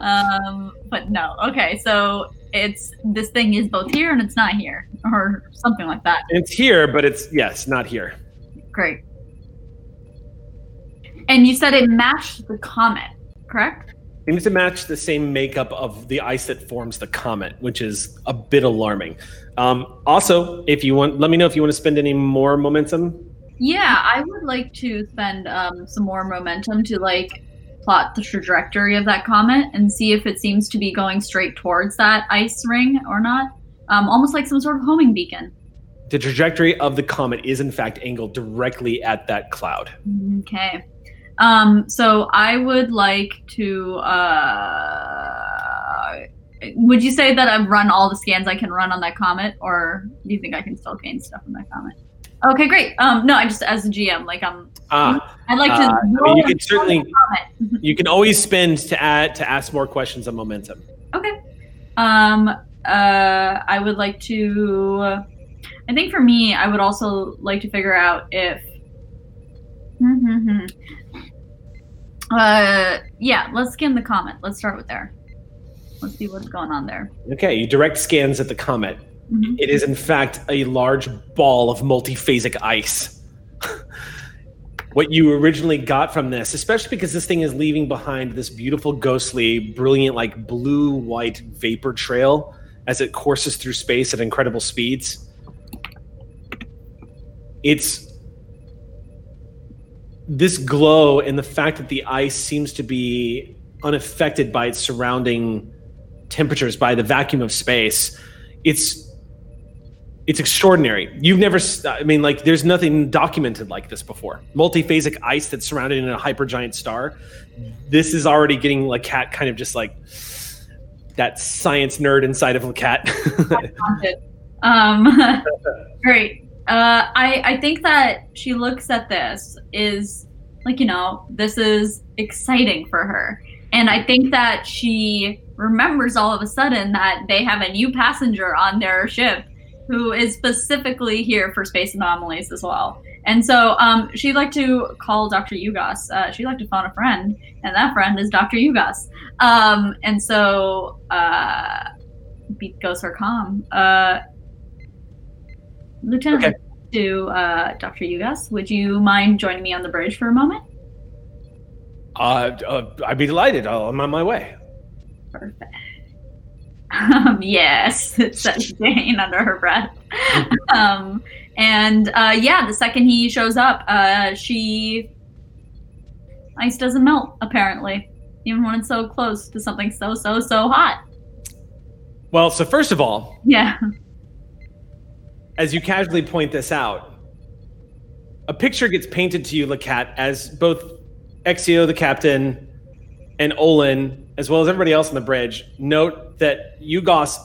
um, but no. Okay, so it's this thing is both here and it's not here, or something like that. It's here, but it's yes, not here. Great. And you said it matched the comet, correct? Seems to match the same makeup of the ice that forms the comet, which is a bit alarming. Um, also, if you want, let me know if you want to spend any more momentum. Yeah, I would like to spend um, some more momentum to like plot the trajectory of that comet and see if it seems to be going straight towards that ice ring or not. Um, almost like some sort of homing beacon. The trajectory of the comet is in fact angled directly at that cloud. Okay. Um, so I would like to. Uh, would you say that I've run all the scans I can run on that comet, or do you think I can still gain stuff from that comet? Okay, great. Um, no, I just as a GM, like I'm. Ah, I'd like to. Uh, I mean, you can certainly- roll the comet. *laughs* you can always spend to add to ask more questions on momentum. Okay. Um. Uh. I would like to. I think for me, I would also like to figure out if. *laughs* uh. Yeah. Let's scan the comet. Let's start with there. Let's see what's going on there. Okay, you direct scans at the comet. Mhm. It is in fact a large ball of multiphasic ice. *laughs* what you originally got from this, especially because this thing is leaving behind this beautiful, ghostly, brilliant, like blue white vapor trail as it courses through space at incredible speeds. It's this glow and the fact that the ice seems to be unaffected by its surrounding temperatures, by the vacuum of space. It's it's extraordinary. You've never, i mean, like, there's nothing documented like this before. Multiphasic ice that's surrounded in a hypergiant star. This is already getting like cat kind of just like that science nerd inside of a Cat. *laughs* Um, *laughs* great. Uh, I I think that she looks at this is like you know this is exciting for her, and I think that she remembers all of a sudden that they have a new passenger on their ship who is specifically here for space anomalies as well. And so um, she'd like to call Dr. Yugas. Uh, she'd like to phone a friend, and that friend is Dr. Yugas. Um, and so uh, beat goes her calm. Uh, Lieutenant Okay. to uh, Dr. Yugas, would you mind joining me on the bridge for a moment? uh, uh, I'd be delighted. I'll- I'm on my way. Perfect. Um, yes, *laughs* says Jane under her breath. *laughs* um, and uh, yeah, the second he shows up, uh, she ice doesn't melt apparently, even when it's so close to something so so so hot. Well, so first of all, Yeah. As you casually point this out, a picture gets painted to you, Lacat, as both Exio, the captain, and Olin, as well as everybody else on the bridge, note that Yugos,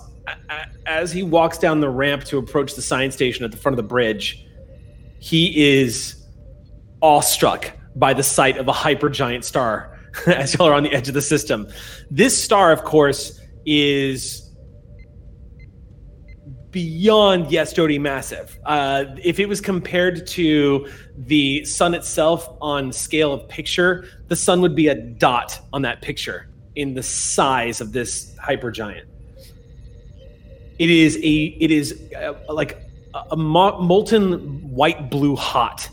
as he walks down the ramp to approach the science station at the front of the bridge, he is awestruck by the sight of a hypergiant star *laughs* as y'all are on the edge of the system. This star, of course, is beyond yes Jody massive. Uh, if it was compared to the sun itself on scale of picture, the sun would be a dot on that picture in the size of this hypergiant. It is a it is uh, like a, a molten white blue hot,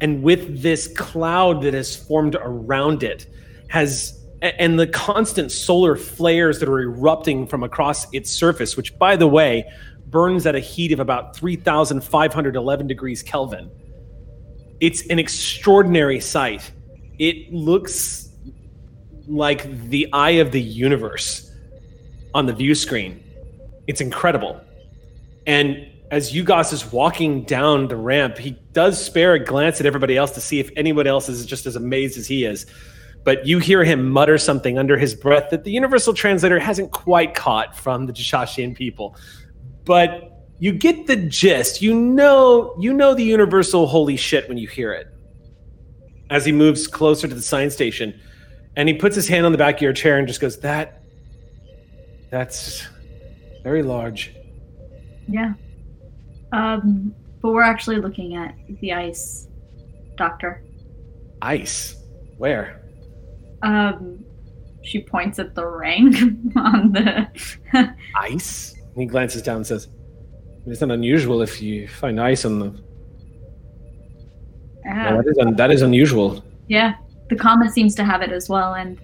and with this cloud that has formed around it, has and the constant solar flares that are erupting from across its surface, which, by the way, burns at a heat of about 3,511 degrees Kelvin. It's an extraordinary sight. It looks like the eye of the universe on the view screen. It's incredible. And as Yugos is walking down the ramp, he does spare a glance at everybody else to see if anyone else is just as amazed as he is. But you hear him mutter something under his breath that the universal translator hasn't quite caught from the Jashashian people. But you get the gist. You know, you know the universal holy shit when you hear it. As he moves closer to the science station, and he puts his hand on the back of your chair and just goes, "That, that's very large." Yeah. Um, but we're actually looking at the ice, Doctor. Ice. Where? Um, she points at the ring *laughs* on the. Ice? He glances down and says, It's not unusual if you find ice on the. Yeah. No, that, is un- that is unusual. Yeah, the comet seems to have it as well, and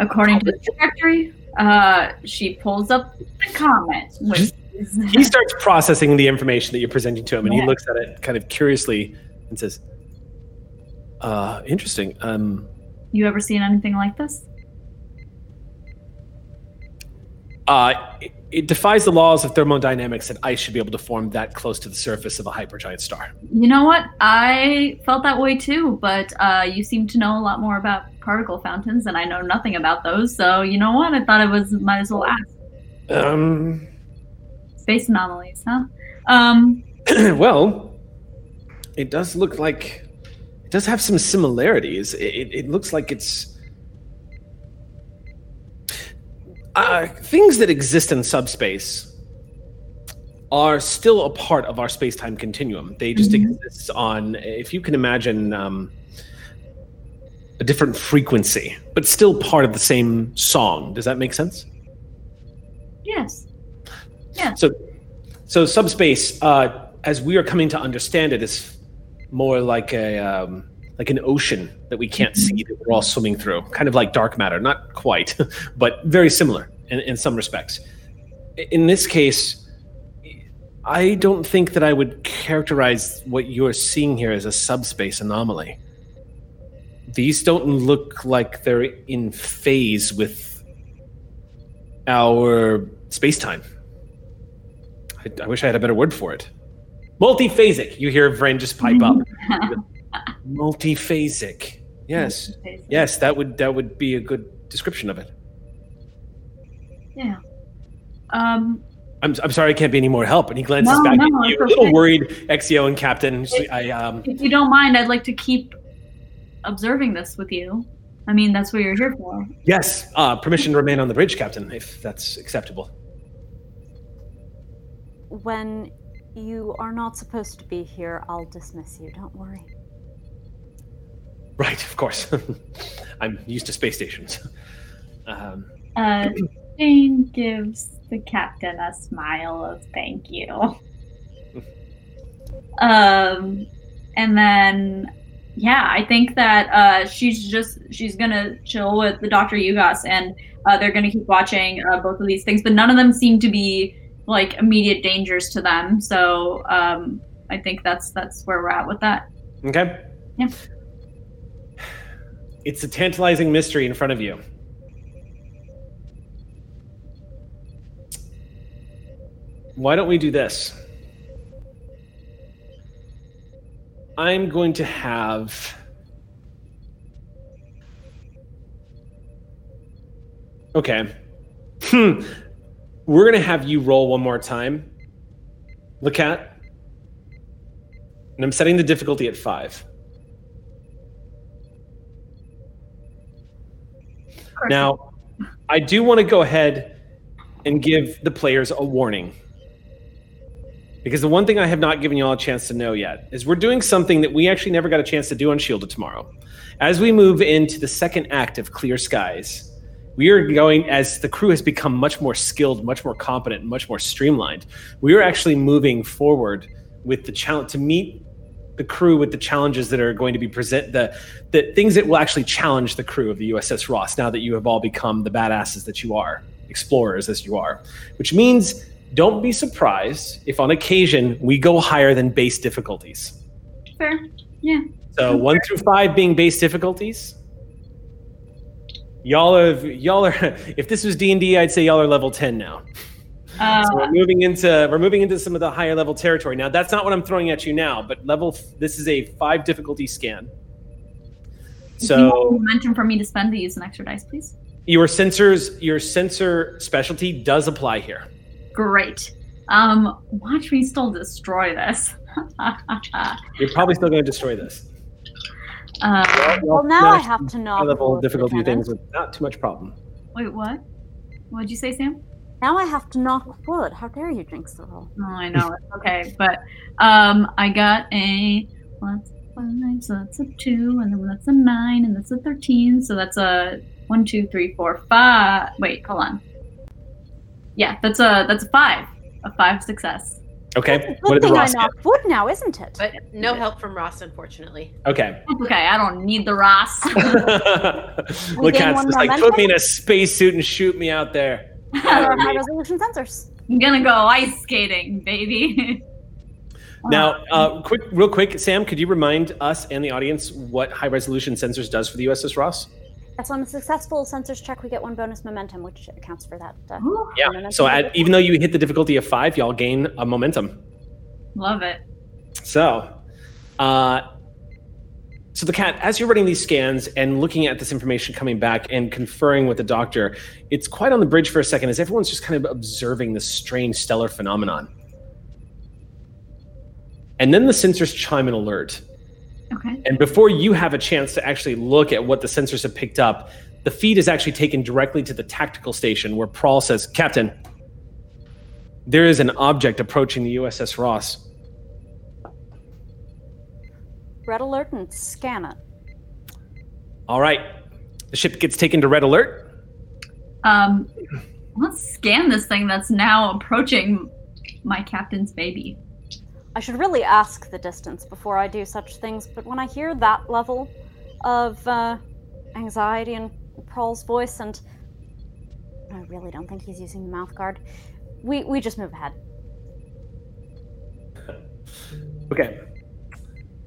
according to the trajectory, uh, she pulls up the comet, which is He starts processing the information that you're presenting to him, and he looks at it kind of curiously and says, uh, interesting. Um, you ever seen anything like this? uh, it defies the laws of thermodynamics that ice should be able to form that close to the surface of a hypergiant star. You know what? I felt that way too, but uh, you seem to know a lot more about particle fountains, and I know nothing about those. So you know what? I thought it was might as well ask. Um, Space anomalies, huh? Um, *clears throat* well, it does look like it does have some similarities. It, it, it looks like it's uh, things that exist in subspace are still a part of our space-time continuum. They just Mhm. exist on, if you can imagine, um, a different frequency, but still part of the same song. Does that make sense? yes. Yeah. So, so subspace, uh, as we are coming to understand it, is more like a um, like an ocean that we can't mm-hmm. see that we're all swimming through, kind of like dark matter. Not quite, *laughs* but very similar in, in some respects. In this case, I don't think that I would characterize what you're seeing here as a subspace anomaly. These don't look like they're in phase with our space time. I, I wish I had a better word for it. Multiphasic. You hear Vren just pipe up. *laughs* Multiphasic. Yes. Yes, that would that would be a good description of it. Yeah. Um, I'm, I'm sorry I can't be any more help. And he glances No, back no, at you, it's a little worried, Exio and Captain. I um if you don't mind, I'd like to keep observing this with you. I mean, that's what you're here for. yes, uh, permission to remain on the bridge, Captain, if that's acceptable. When you are not supposed to be here, I'll dismiss you. Don't worry. Right, of course. *laughs* I'm used to space stations. Um, Uh, Jane gives the captain a smile of thank you. *laughs* um, and then, yeah, I think that uh, she's just she's gonna chill with the Doctor Yugas, and uh, they're gonna keep watching uh, both of these things, but none of them seem to be like immediate dangers to them. So um, I think that's that's where we're at with that. okay. Yeah. It's a tantalizing mystery in front of you. Why don't we do this? I'm going to have. Okay. Hmm. We're going to have you roll one more time. Look at. And I'm setting the difficulty at five. Now, I do want to go ahead and give the players a warning. Because the one thing I have not given you all a chance to know yet is we're doing something that we actually never got a chance to do on Shield of Tomorrow. As we move into the second act of Clear Skies, we are going, as the crew has become much more skilled, much more competent, much more streamlined, we are actually moving forward with the challenge to meet the crew with the challenges that are going to be present the the things that will actually challenge the crew of the USS Ross now that you have all become the badasses that you are, explorers as you are. Which means don't be surprised if on occasion we go higher than base difficulties. Fair. Yeah. So one through five being base difficulties. Y'all are y'all are *laughs* if this was D and D, I'd say y'all are level ten now. Uh, So we're moving into we're moving into some of the higher level territory now. That's not what I'm throwing at you now, but level this is a five difficulty scan. So have momentum for me to spend to use an extra dice, please. your sensors your sensor specialty does apply here. Great. Um, watch me still destroy this. *laughs* You're probably still going to destroy this. uh, Well, now I have to know. level difficulty things with not too much problem. wait, what? What'd you say, Sam? Now I have to knock wood. How dare you jinx the roll? Oh, I know. It's okay, but um, I got a well, that's five, so that's a two, and then that's a nine, and that's a thirteen, so that's a one, two, three, four, five. Wait, hold on. Yeah, that's a that's a five. A five success. Okay. What Good did thing I Ross get? knocked wood now, isn't it? But no help from Ross, unfortunately. Okay. Okay. I don't need the Ross. *laughs* Look gain at just like put me in a spacesuit and shoot me out there. There are high resolution sensors. I'm gonna go ice skating, baby. *laughs* Now, uh, quick, real quick, Sam, could you remind us and the audience what high resolution sensors does for the USS Ross? Yes, on a successful sensors check, we get one bonus momentum, which accounts for that. Uh, Yeah. So at, even though you hit the difficulty of five, y'all gain a momentum. love it. So, uh, so Lacat, as you're running these scans and looking at this information coming back and conferring with the doctor, it's quite on the bridge for a second as everyone's just kind of observing this strange stellar phenomenon. And then the sensors chime an alert. Okay. And before you have a chance to actually look at what the sensors have picked up, the feed is actually taken directly to the tactical station where Prawl says, Captain, there is an object approaching the USS Ross. Red alert and scan it. All right. The ship gets taken to red alert. Um, let's scan this thing that's now approaching my captain's baby. I should really ask the distance before I do such things, but when I hear that level of uh, anxiety in Prawl's voice, and I really don't think he's using the mouth guard, we, we just move ahead. Okay.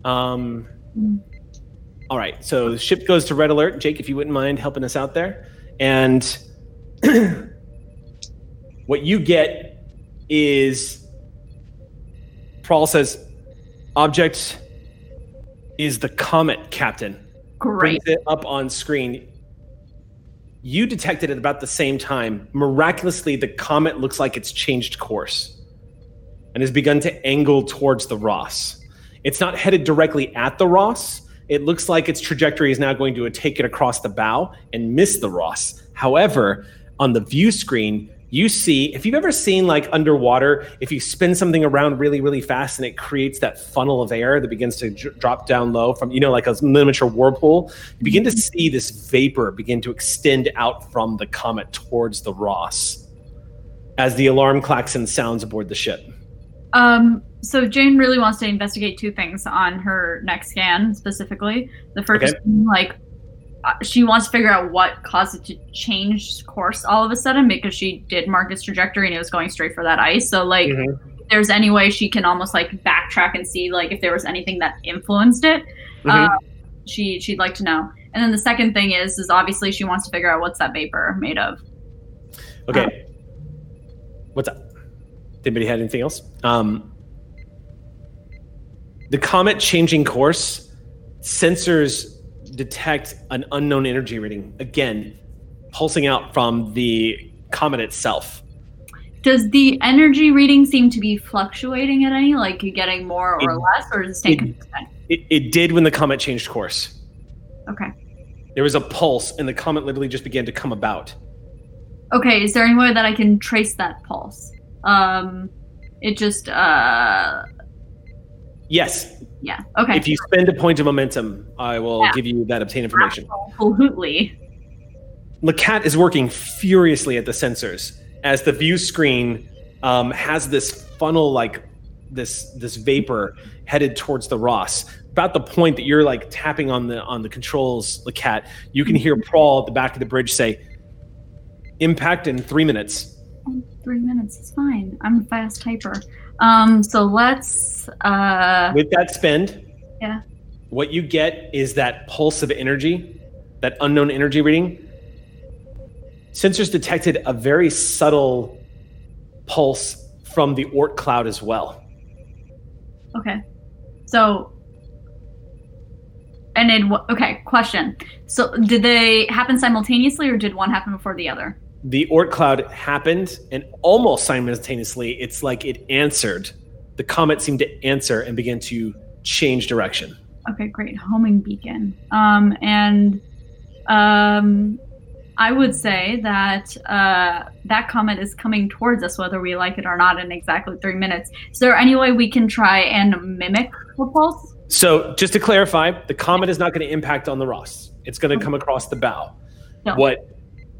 Um, all right. So the ship goes to red alert. Jake, if you wouldn't mind helping us out there. And *clears throat* what you get is Prawl says, object is the comet, Captain. Great. brings it up on screen. You detected it about the same time. Miraculously, the comet looks like it's changed course and has begun to angle towards the Ross. It's not headed directly at the Ross. It looks like its trajectory is now going to take it across the bow and miss the Ross. However, on the view screen, you see if you've ever seen like underwater, if you spin something around really, really fast and it creates that funnel of air that begins to dr- drop down low from, you know, like a miniature whirlpool, you begin to see this vapor begin to extend out from the comet towards the Ross as the alarm klaxon sounds aboard the ship. Um, so Jane really wants to investigate two things on her next scan specifically. The first, Okay. like, uh, she wants to figure out what caused it to change course all of a sudden because she did mark its trajectory and it was going straight for that ice. So like, Mhm. if there's any way she can almost like backtrack and see like if there was anything that influenced it. Mhm. Uh, she she'd like to know. And then the second thing is is obviously she wants to figure out what's that vapor made of. Okay. What's up? Anybody had anything else? Um, the comet changing course, sensors detect an unknown energy reading again, pulsing out from the comet itself. Does the energy reading seem to be fluctuating at any? Like you getting more or It- less, or does it stay it- consistent? It, it did when the comet changed course. Okay. There was a pulse, and the comet literally just began to come about. Okay. Is there any way that I can trace that pulse? Um, it just uh, Yes, yeah. Okay. if you spend a point of momentum, I will Yeah. give you that obtain information. Absolutely. Lacat is working furiously at the sensors as the view screen um, has this funnel like this this vapor headed towards the Ross. About the point that you're like tapping on the on the controls, Lacat, you can hear Prawl at the back of the bridge say, "Impact in three minutes." Three minutes is fine. I'm a fast typer. Um, so let's uh, With that spend, Yeah. what you get is that pulse of energy, that unknown energy reading. Sensors detected a very subtle pulse from the Oort cloud as well. Okay. So, and it w- okay. Question. So, did they happen simultaneously, or did one happen before the other? The Oort cloud happened, and almost simultaneously, it's like it answered. The comet seemed to answer and began to change direction. Okay, great. Homing beacon. Um, and um, I would say that uh, that comet is coming towards us, whether we like it or not, in exactly three minutes. Is there any way we can try and mimic the pulse? So, just to clarify, the comet is not going to impact on the Ross. It's going to come across the bow. No. What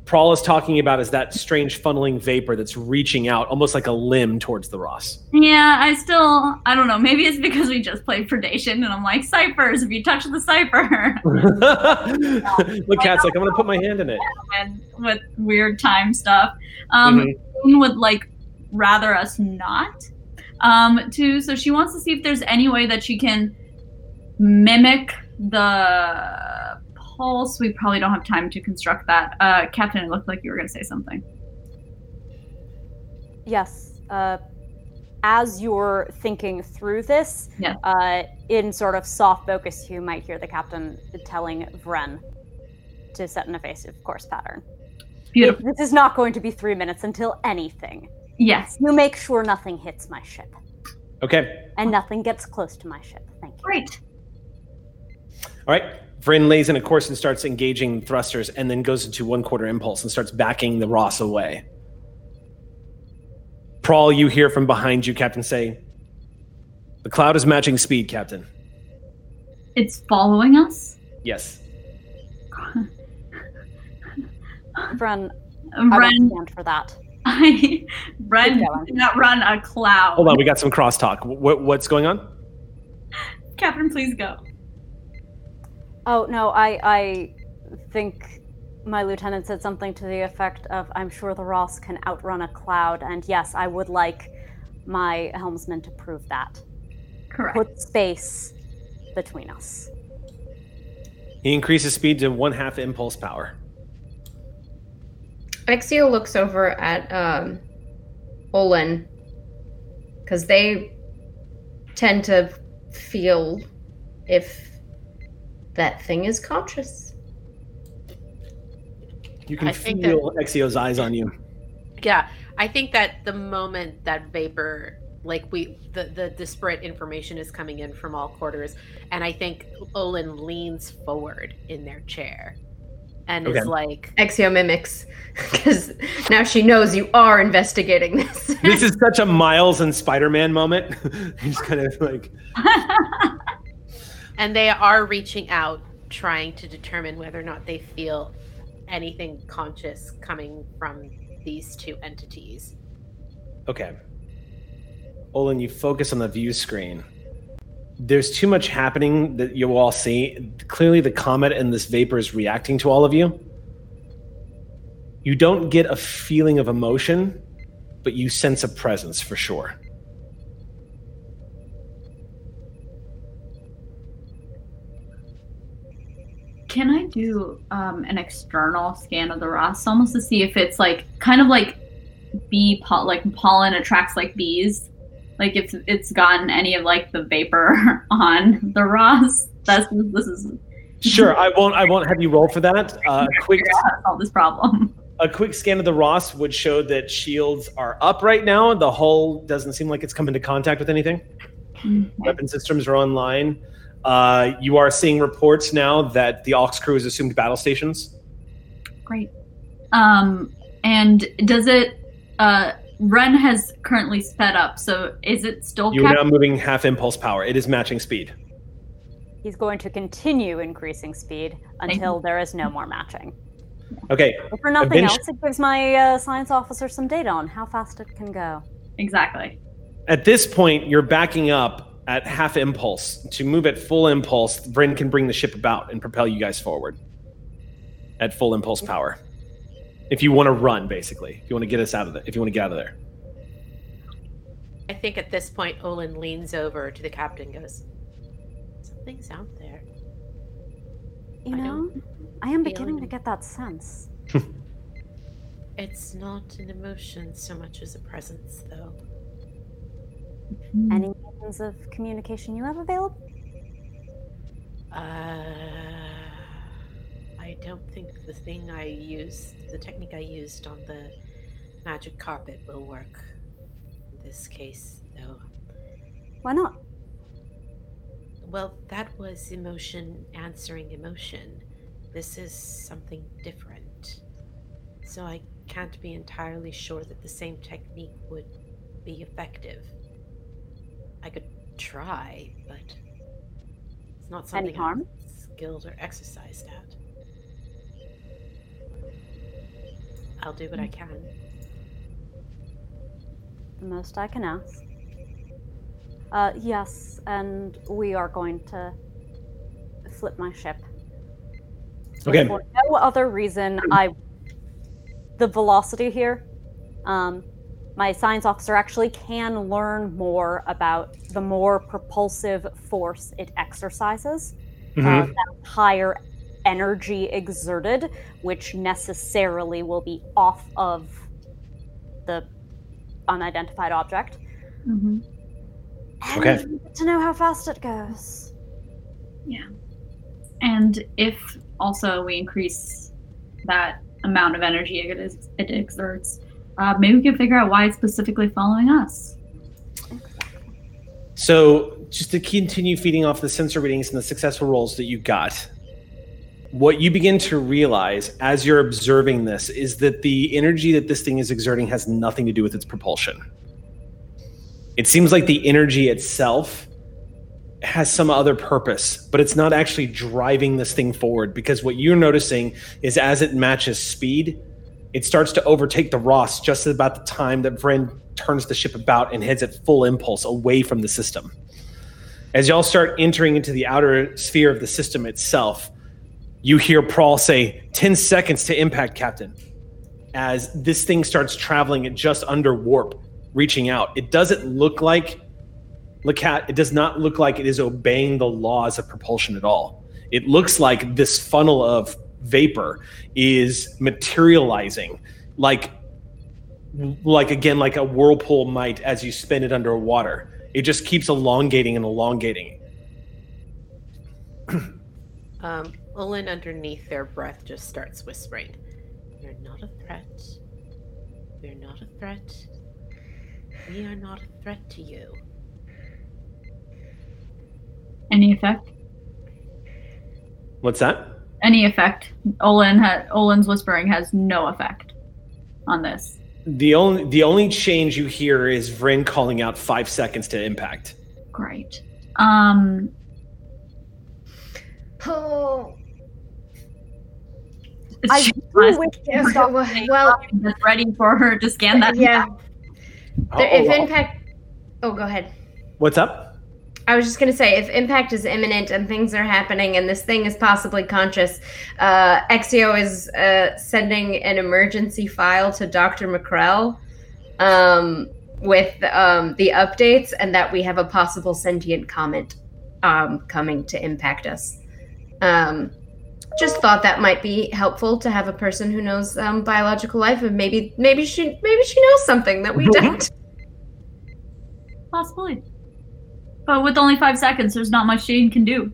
Prawl is talking about is that strange funneling vapor that's reaching out, almost like a limb towards the Ross. Yeah, I still, I don't know. Maybe it's because we just played Predation and I'm like, ciphers, if you touch the cipher. *laughs* Look, Cat's like, I'm gonna put my hand in it. and with weird time stuff. Um, Mhm. Moon would like rather us not. Um, to so she wants to see if there's any way that she can mimic the pulse. We probably don't have time to construct that. Uh, Captain, it looked like you were going to say something. Yes. Uh, as you're thinking through this, Yeah. uh, in sort of soft focus, you might hear the captain telling Vren to set an evasive course pattern. Beautiful. This is not going to be three minutes until anything. Yes. You make sure nothing hits my ship Okay. and nothing gets close to my ship. Thank you. Great. All right. Vren lays in a course and starts engaging thrusters and then goes into one quarter impulse and starts backing the Ross away. Prawl, you hear from behind you, Captain, say, The cloud is matching speed, Captain. It's following us. Yes. *laughs* Vren, I stand for that. I, Ren did not run a cloud. Hold on, we got some crosstalk. What, what's going on? Captain, please go. Oh no, I I think my lieutenant said something to the effect of I'm sure the Ross can outrun a cloud, and yes, I would like my helmsman to prove that. Correct. Put space between us. He increases speed to one half impulse power. Exio looks over at um, Olin because they tend to feel if that thing is conscious. You can I think feel Exio's eyes on you. Yeah, I think that the moment that vapor, like we, the the disparate information is coming in from all quarters, and I think Olin leans forward in their chair, and Okay. is like Exio mimics, *laughs* because now she knows you are investigating this. This is such a Miles and Spider-Man moment. *laughs* He's kind of like, *laughs* and they are reaching out, trying to determine whether or not they feel anything conscious coming from these two entities. okay. Olin, you focus on the view screen. There's too much happening that you all see. Clearly, the comet and this vapor is reacting to all of you. You don't get a feeling of emotion, but you sense a presence for sure. Can I do um, an external scan of the Ross almost to see if it's like kind of like bee pol- like pollen attracts like bees? Like if it's gotten any of like the vapor *laughs* on the Ross? That's this is Sure, I won't. I won't have you roll for that. Uh, *laughs* quick, solve this problem. a quick scan of the Ross would show that shields are up right now. The hull doesn't seem like it's come into contact with anything. Weapon systems are online. Uh, you are seeing reports now that the Ox crew has assumed battle stations. Great. Um, and does it? Uh, Ren has currently sped up, so is it still You are cap- now moving half impulse power. It is matching speed. He's going to continue increasing speed until there is no more matching. Okay, But for nothing Eventu- else, it gives my uh, science officer some data on how fast it can go. exactly? at this point, you're backing up at half impulse. To move at full impulse, Vren can bring the ship about and propel you guys forward at full impulse power. If you want to run, basically, if you want to get us out of there, if you want to get out of there. I think at this point, Olin leans over to the captain, and goes, "Something's out there." You I know, I am feel beginning to get that sense. *laughs* It's not an emotion so much as a presence, though. Any means of communication you have available? Uh, I don't think the thing I used, the technique I used on the magic carpet, will work in this case, though. Why not? Well, that was emotion answering emotion. This is something different. So I can't be entirely sure that the same technique would be effective. I could try, but it's not Any something harm? I'm skilled or exercised at. I'll do what I can. The most I can ask. Uh, yes, and we are going to flip my ship. Okay. For no other reason, I. The velocity here, um, my science officer actually can learn more about the more propulsive force it exercises. Uh, Mhm. that higher energy exerted, which necessarily will be off of the unidentified object. Mhm. And Okay. to know how fast it goes. Yeah. And if also we increase that amount of energy it, is, it exerts, uh, maybe we can figure out why it's specifically following us. So, just to continue feeding off the sensor readings and the successful rolls that you got, what you begin to realize as you're observing this is that the energy that this thing is exerting has nothing to do with its propulsion. It seems like the energy itself has some other purpose, but it's not actually driving this thing forward because what you're noticing is as it matches speed, it starts to overtake the Ross just about the time that Vren turns the ship about and heads at full impulse away from the system. As y'all start entering into the outer sphere of the system itself, you hear Prawl say, 10 seconds to impact, Captain. As this thing starts traveling at just under warp, reaching out. It doesn't look like Lacat, it does not look like it is obeying the laws of propulsion at all. It looks like this funnel of vapor is materializing like like again like a whirlpool might as you spin it underwater. It just keeps elongating and elongating. *clears throat* Um, Olin, underneath their breath, just starts whispering, You're not a threat. We're not a threat. We are not a threat to you. Any effect? What's that? Any effect? Olin ha- Olin's whispering has no effect on this. The only the only change you hear is Vren calling out five seconds to impact. Great. Um, Oh, I she do wish to stop *laughs* well, well, just ready for her to scan that. yeah. There- if Oh, impact, oh, go ahead. What's up? I was just going to say, if impact is imminent and things are happening and this thing is possibly conscious, uh, Exio is uh, sending an emergency file to Dr. McCrell um, with um, the updates and that we have a possible sentient comment um, coming to impact us. Um, just thought that might be helpful to have a person who knows um, biological life and maybe maybe she maybe she knows something that we don't. Possibly. But with only five seconds, there's not much Jane can do.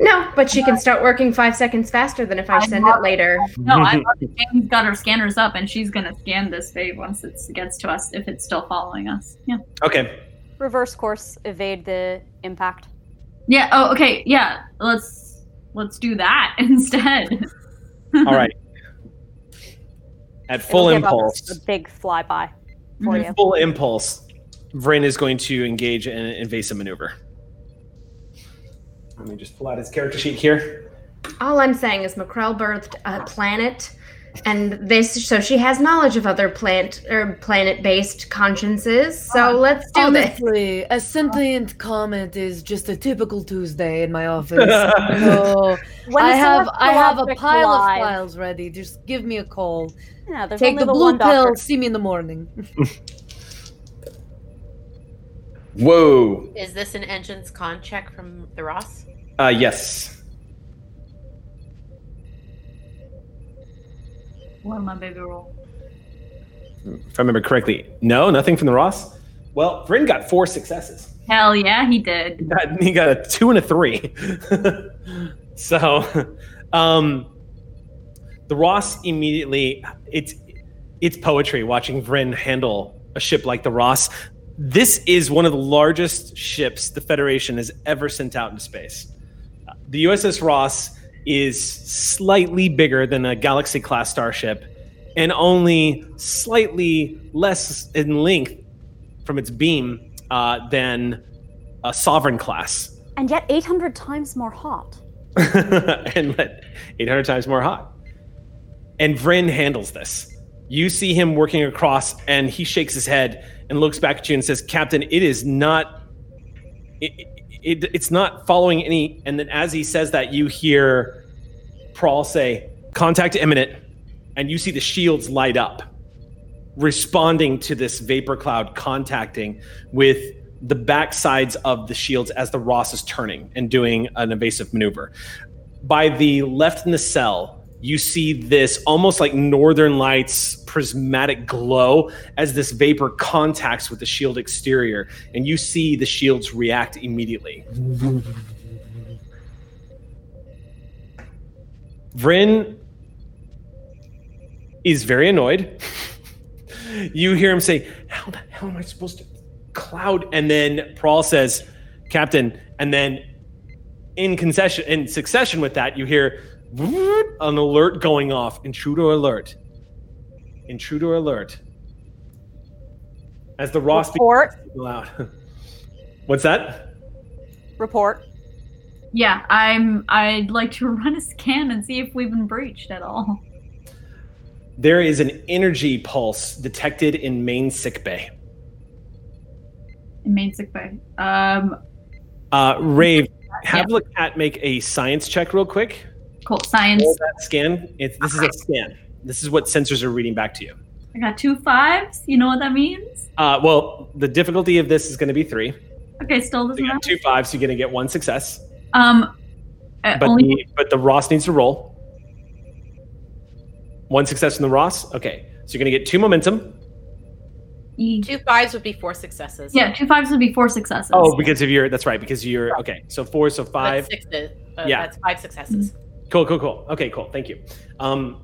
No, but she can start working five seconds faster than if I I'm send not- it later. No, I Jane's got her scanners up, and she's gonna scan this fave once it gets to us, if it's still following us. Yeah. Okay. reverse course, evade the impact. Yeah. Oh, okay. Yeah. Let's let's do that *laughs* instead. All right. *laughs* At full It'll give us impulse, a big flyby for Mhm. you. full impulse, Vren is going to engage in an invasive maneuver. Let me just pull out his character sheet here. All I'm saying is McCrell birthed a planet, and this so she has knowledge of other plant or planet-based consciences. So ah, let's do this. Honestly, a sentient comment is just a typical Tuesday in my office. *laughs* so When I the have I have a celestial pile of files ready. Just give me a call. Yeah, there's Take only the the blue one pill. doctor. See me in the morning. *laughs* Whoa. Is this an engine's con check from the Ross? Uh, yes. What am my baby roll? If I remember correctly. No, nothing from the Ross. Well, Vren got four successes. Hell yeah, he did. He got, he got a two and a three. *laughs* so, um, the Ross immediately it's it's poetry watching Vren handle a ship like the Ross. This is one of the largest ships the Federation has ever sent out into space. The USS Ross is slightly bigger than a Galaxy class starship and only slightly less in length from its beam uh, than a Sovereign class. And yet 800 *laughs* times more hot. and 800 times more hot. And Vren handles this. You see him working across, and he shakes his head and looks back at you and says, "Captain, it is not. It, it, it's not following any." And then, as he says that, you hear Prawl say, "Contact imminent," and you see the shields light up, responding to this vapor cloud contacting with the backsides of the shields as the Ross is turning and doing an evasive maneuver. By the left cell, you see this almost like northern lights prismatic glow as this vapor contacts with the shield exterior, and you see the shields react immediately. Vren is very annoyed. *laughs* you hear him say, How the hell am I supposed to cloud? And then Prawl says, Captain, and then in concession in succession with that, you hear an alert going off. Intruder alert. Intruder alert. As the Ross Report. loud. *laughs* What's that? Report. Yeah, I'm. I'd like to *laughs* run a scan and see if we've been breached at all. There is an energy pulse detected in main sick bay. In main sick bay. Um, Uh, Rave, have the cat make a science check real quick. Cool. Science. Roll that scan. It's, this is a scan. This is what sensors are reading back to you. I got two fives. You know what that means? Uh, well, the difficulty of this is going to be three. Okay, still So doesn't you got two fives, so you're going to get one success. Um, uh, But only the but the Ross needs to roll. One success from the Ross. Okay, so you're going to get two momentum. Two fives would be four successes. yeah, two fives would be four successes. Oh, because of your that's right. Because you're okay. So four, so That's five. six. Uh, Yeah. That's five successes. Cool, cool, cool. Okay, cool. Thank you. Um,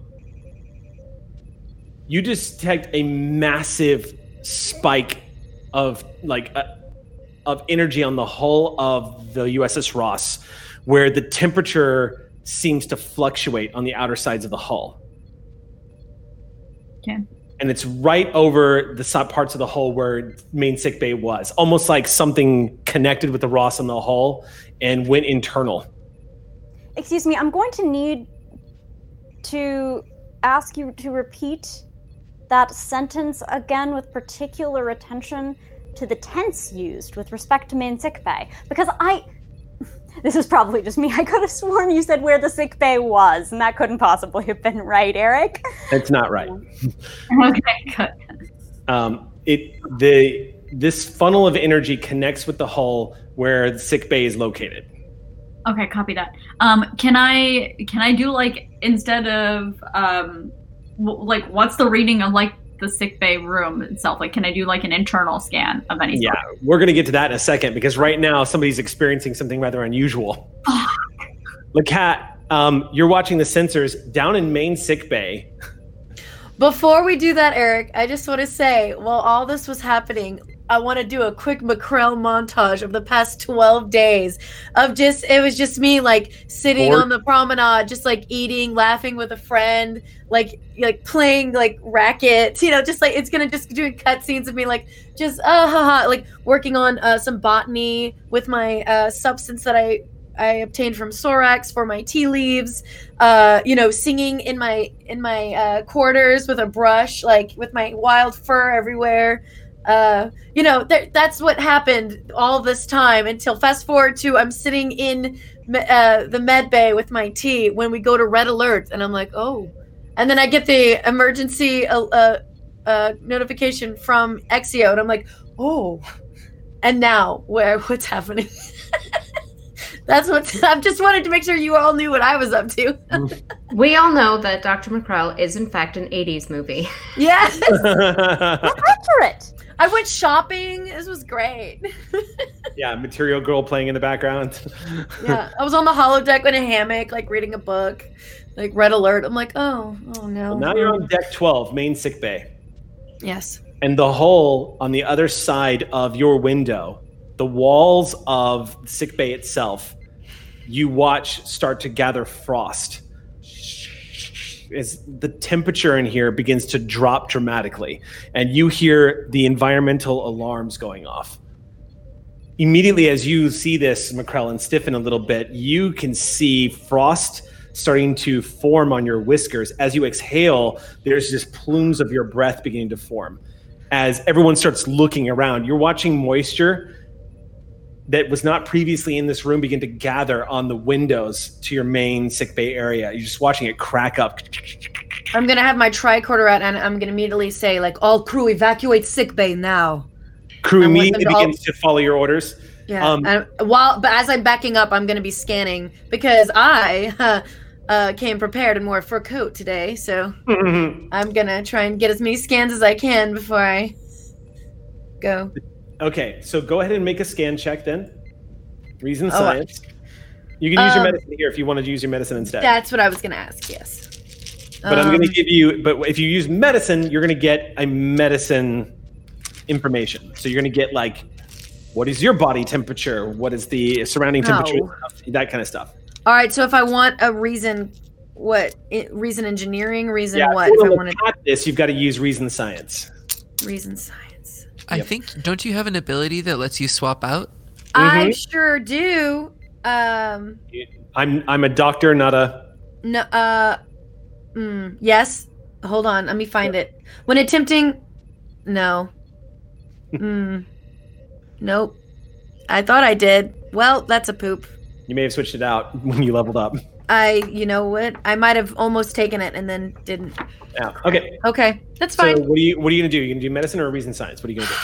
you detect a massive spike of like uh, of energy on the hull of the USS Ross, where the temperature seems to fluctuate on the outer sides of the hull. Okay. And it's right over the side parts of the hull where main sick bay was, almost like something connected with the Ross on the hull and went internal. Excuse me, I'm going to need to ask you to repeat that sentence again with particular attention to the tense used with respect to main sick bay. Because I. *laughs* This is probably just me. I could have sworn you said where the sick bay was, and that couldn't possibly have been right, Eric. It's not right. *laughs* okay, good. um, it the this funnel of energy connects with the hull where the sick bay is located. Okay, copy that. Um, can I can I do like instead of um, w- like what's the reading of like the sick bay room itself? Like, can I do like an internal scan of any Yeah, sort? we're gonna get to that in a second because right now somebody's experiencing something rather unusual. Lacat, um, you're watching the sensors down in main sick bay. Before we do that, Eric, I just want to say, while all this was happening, I want to do a quick McCrell montage of the past 12 days of just, it was just me like sitting on the promenade, just like eating, laughing with a friend, like, like playing like racket, you know, just like it's gonna just doing cutscenes of me like just, uh, ha, ha, like working on uh, some botany with my uh, substance that I I obtained from Sorax for my tea leaves. Uh, you know, singing in my in my uh, quarters with a brush, like with my wild fur everywhere. Uh, you know, th- that's what happened all this time until fast forward to I'm sitting in me- uh, the med bay with my tea when we go to red alert, and I'm like, oh, and then I get the emergency uh, uh, uh, notification from Exio, and I'm like, oh, and now where *laughs* what's happening? *laughs* That's what *laughs* I just wanted to make sure you all knew what I was up to. We all know that Dr. McCrell is in fact an 80s movie. Yes, Accurate. I went shopping. This was great. *laughs* yeah, material girl playing in the background. Yeah, I was on the holodeck in a hammock, like reading a book, like red alert. I'm like, oh, oh no. Well, now you're on deck 12, main sick bay. Yes. And the hole on the other side of your window, the walls of sick bay itself, you watch start to gather frost. As the temperature in here begins to drop dramatically, and you hear the environmental alarms going off. Immediately, as you see this, McCrell, and stiffen a little bit, you can see frost starting to form on your whiskers. As you exhale, there's just plumes of your breath beginning to form. As everyone starts looking around, you're watching moisture that was not previously in this room begin to gather on the windows to your main sick bay area. You're just watching it crack up. I'm gonna have my tricorder out, and I'm gonna immediately say, like, all crew evacuate sick bay now. Crew immediately to all- begins to follow your orders. Yeah. Um, and while, but as I'm backing up, I'm gonna be scanning because I uh, *laughs* uh, came prepared in more fur coat today. So *laughs* I'm gonna try and get as many scans as I can before I go. Okay, so go ahead and make a scan check then. Reason Oh, I- science. You can use your Um, medicine here if you wanted to use your medicine instead. That's what I was gonna ask. Yes. but I'm going to Um, give you. But if you use medicine, you're going to get a medicine information. So you're going to get like, what is your body temperature? What is the surrounding temperature? That kind of stuff. All right. So if I want a reason, what reason engineering? Reason yeah. what? If I want wanted to this, you've got to use reason science. reason science. I Yep. think don't you have an ability that lets you swap out? I Mm-hmm. sure do. Um. I'm I'm a doctor, not a. No. Uh. Mm, yes. Hold on. Let me find it. When attempting. No. Hmm. *laughs* Nope. I thought I did. Well, that's a poop. You may have switched it out *laughs* when you leveled up. I. You know what? I might have almost taken it and then didn't. Yeah. Okay. Okay, that's fine. So fine. what are you what are you gonna do? You gonna do medicine or reason science? What are you gonna do?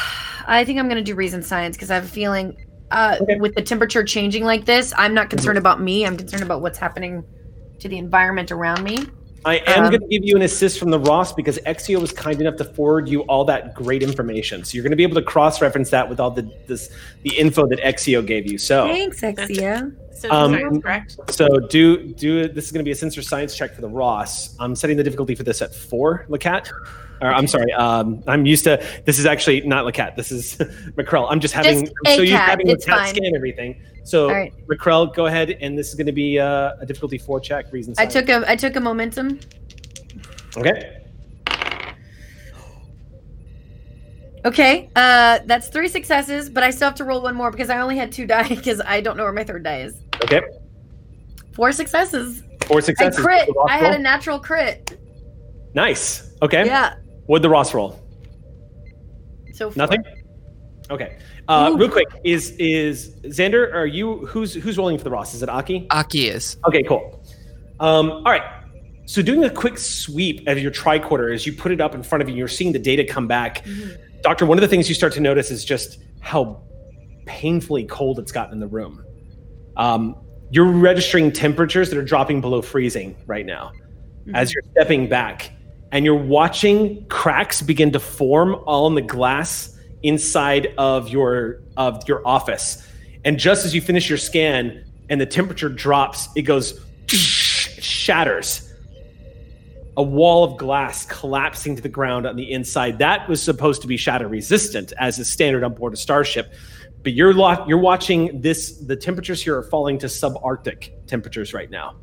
I think I'm gonna do reason science because I have a feeling. Uh, Okay. with the temperature changing like this, I'm not concerned about me. I'm concerned about what's happening to the environment around me. I am Um, going to give you an assist from the Ross because Exio was kind enough to forward you all that great information. So you're going to be able to cross-reference that with all the this the info that Exio gave you. So Thanks, Exio. So Um, so do do this is going to be a sensor science check for the Ross. I'm setting the difficulty for this at four, Lacat. Or I'm sorry, um, I'm used to this is actually not Lacat. This is *laughs* McCrell. I'm just having Just I'm so used to having it's Lacat scan everything. So All right. McCrell, go ahead, and this is going to be uh, a difficulty four check. Reason I took a I took a momentum. okay. Okay, uh, that's three successes, but I still have to roll one more because I only had two *laughs* die because I don't know where my third die is. Okay. Four successes. Four successes. I crit. I had roll? a natural crit. Nice. Okay. Yeah. What'd the Ross roll? So four. Nothing. Okay. Uh, real quick, is is Xander? Are you who's who's rolling for the Ross? Is it Aki? Aki is. Okay, cool. Um, all right. So doing a quick sweep of your tricorder as you put it up in front of you, you're seeing the data come back. Doctor, one of the things you start to notice is just how painfully cold it's gotten in the room. Um, you're registering temperatures that are dropping below freezing right now as you're stepping back and you're watching cracks begin to form all in the glass inside of your of your office. And just as you finish your scan and the temperature drops it goes shatters. A wall of glass collapsing to the ground on the inside. That was supposed to be shatter resistant as is standard on board a starship. But you're lo- you're watching this the temperatures here are falling to subarctic temperatures right now.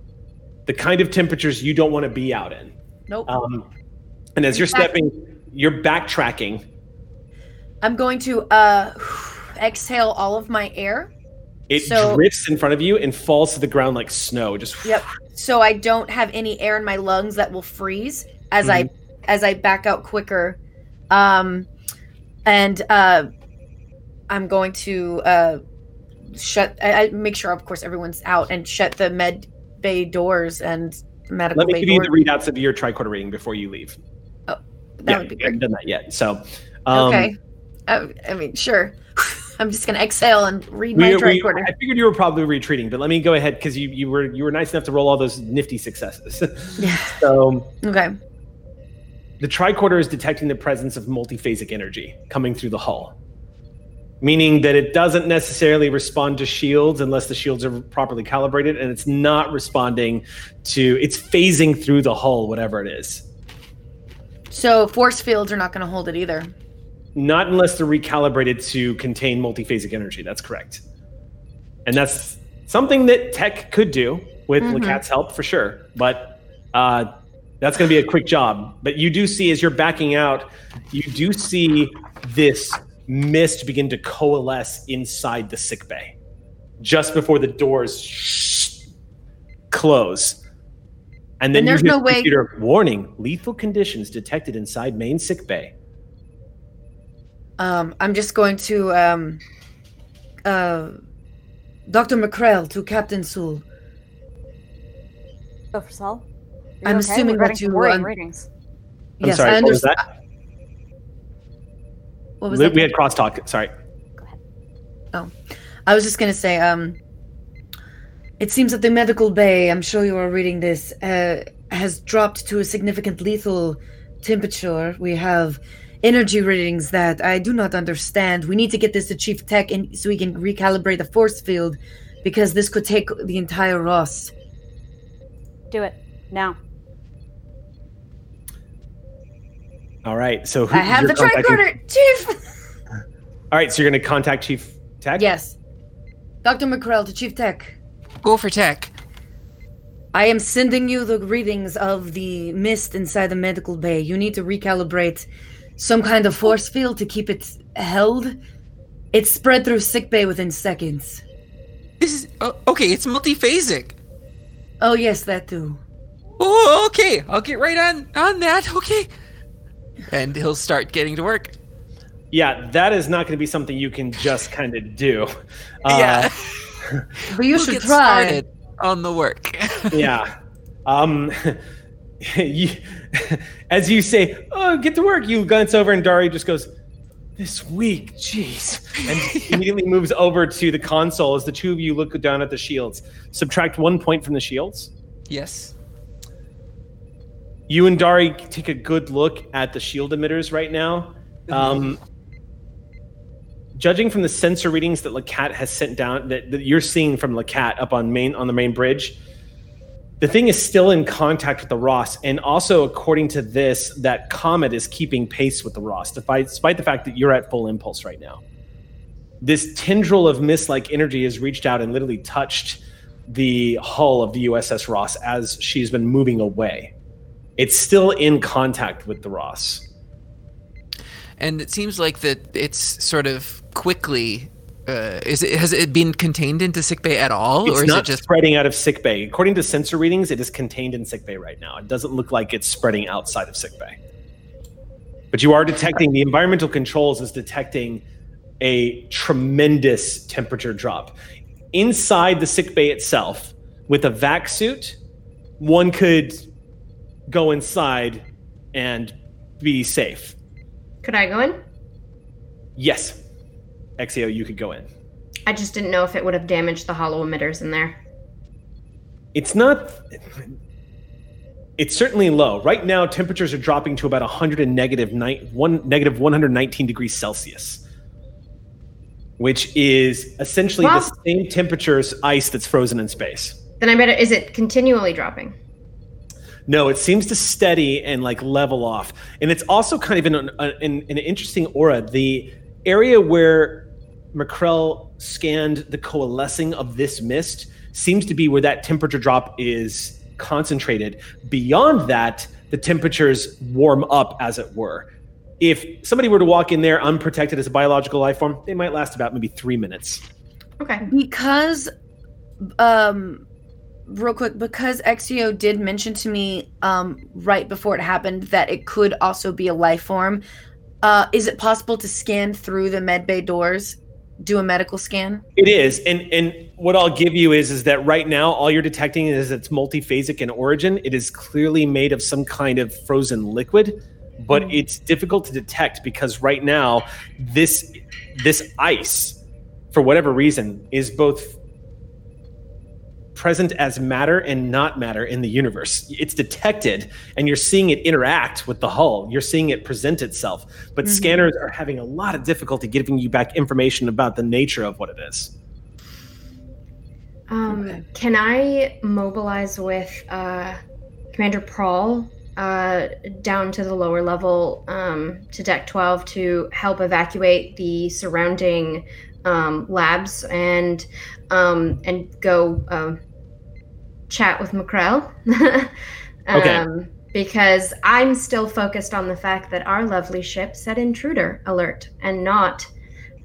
The kind of temperatures you don't want to be out in. Nope. um, and as you're stepping you're backtracking I'm going to uh exhale all of my air. it So- drifts in front of you and falls to the ground like snow just Yep. So I don't have any air in my lungs that will freeze as I as I back out quicker. Um and uh I'm going to uh shut I, I make sure of course everyone's out and shut the med bay doors and medical let me give you the readouts of your tricorder reading before you leave Oh, that yeah, would be we haven't done that yet so um, okay. Uh, I mean, sure. I'm just gonna exhale and read my tricorder. I figured you were probably retreating, but let me go ahead because you, you were you were nice enough to roll all those nifty successes. *laughs* Yeah. so Okay. the tricorder is detecting the presence of multiphasic energy coming through the hull, meaning that it doesn't necessarily respond to shields unless the shields are properly calibrated, and it's not responding to it's phasing through the hull, whatever it is. So force fields are not gonna hold it either. Not unless they're recalibrated to contain multiphasic energy. That's correct. And that's something that tech could do with Mhm. Lacat's help for sure. But uh, that's going to be a quick job. But you do see, as you're backing out, you do see this mist begin to coalesce inside the sick bay just before the doors close. And then And there's no way- computer warning: lethal conditions detected inside main sick bay. Um, I'm just going to um, uh, Dr. McCrell to Captain Sewell. Go for Saul. I'm assuming We're that getting you, some worrying um. I'm yes, sorry. I What was that? What was we, that? we had crosstalk. Sorry. Go ahead. Oh, I was just gonna say, um, it seems that the medical bay, I'm sure you are reading this, uh, has dropped to a significant lethal temperature. We have energy readings that I do not understand. We need to get this to Chief Tech and so we can recalibrate the force field because this could take the entire Ross. Do it now. All right. So who, I have the contacting- tricorder, Chief. All right. So you're going to contact Chief Tech. yes, Dr. McCrell to Chief Tech. Go for tech. I am sending you the readings of the mist inside the medical bay. You need to recalibrate some kind of force field to keep it held. It's spread through sick bay within seconds. This is oh, okay. It's multiphasic. Oh yes, that too. Oh, okay. I'll get right on on that. Okay. And he'll start getting to work. Yeah, that is not going to be something you can just kind of do. Uh, yeah. *laughs* But you We'll should get try. on the work. *laughs* yeah. Um, *laughs* you, as you say, "Oh, get to work," you glance over, and Dari just goes, "This week, jeez," and *laughs* immediately moves over to the console as the two of you look down at the shields. Subtract one point from the shields. yes. You and Dari take a good look at the shield emitters right now. Um, judging from the sensor readings that Lacat has sent down, that, that you're seeing from Lacat up on main on the main bridge, the thing is still in contact with the Ross, and also according to this, that comet is keeping pace with the Ross, despite, despite the fact that you're at full impulse right now. This tendril of mist-like energy has reached out and literally touched the hull of the USS Ross as she's been moving away. It's still in contact with the Ross. And it seems like that it's sort of quickly. Uh, is it has it been contained into sickbay at all, It's or is not it just spreading out of sickbay. According to sensor readings, it is contained in sickbay right now. It doesn't look like it's spreading outside of sickbay. But you are detecting the environmental controls is detecting a tremendous temperature drop. Inside the sickbay itself, with a vac suit, one could go inside and be safe. Could I go in? Yes. Exio, you could go in. I just didn't know if it would have damaged the holo emitters in there. It's not. It's certainly low. Right now, temperatures are dropping to about 100 and negative nine, one negative 119 degrees Celsius, which is essentially Wow. the same temperature as ice that's frozen in space. Then I bet Is it continually dropping? No, it seems to steady and like level off, and it's also kind of in an, uh, in, in an interesting aura. The area where McCrell scanned the coalescing of this mist seems to be where that temperature drop is concentrated. Beyond that, the temperatures warm up, as it were. If somebody were to walk in there unprotected as a biological life form, they might last about maybe three minutes. Okay. Because, um, real quick, because Exio did mention to me, um, right before it happened that it could also be a life form. Uh, is it possible to scan through the med bay doors, do a medical scan? It is, and and what I'll give you is is that right now all you're detecting is it's multiphasic in origin. It is clearly made of some kind of frozen liquid, but it's difficult to detect because right now this this ice, for whatever reason, is both present as matter and not matter in the universe. It's detected and you're seeing it interact with the hull. You're seeing it present itself. But scanners are having a lot of difficulty giving you back information about the nature of what it is. Um, Can I mobilize with uh, Commander Prawl uh, down to the lower level um, to Deck 12 to help evacuate the surrounding um, labs and um, and go um, chat with McCrell? *laughs* Okay. um, because I'm still focused on the fact that our lovely ship said intruder alert and not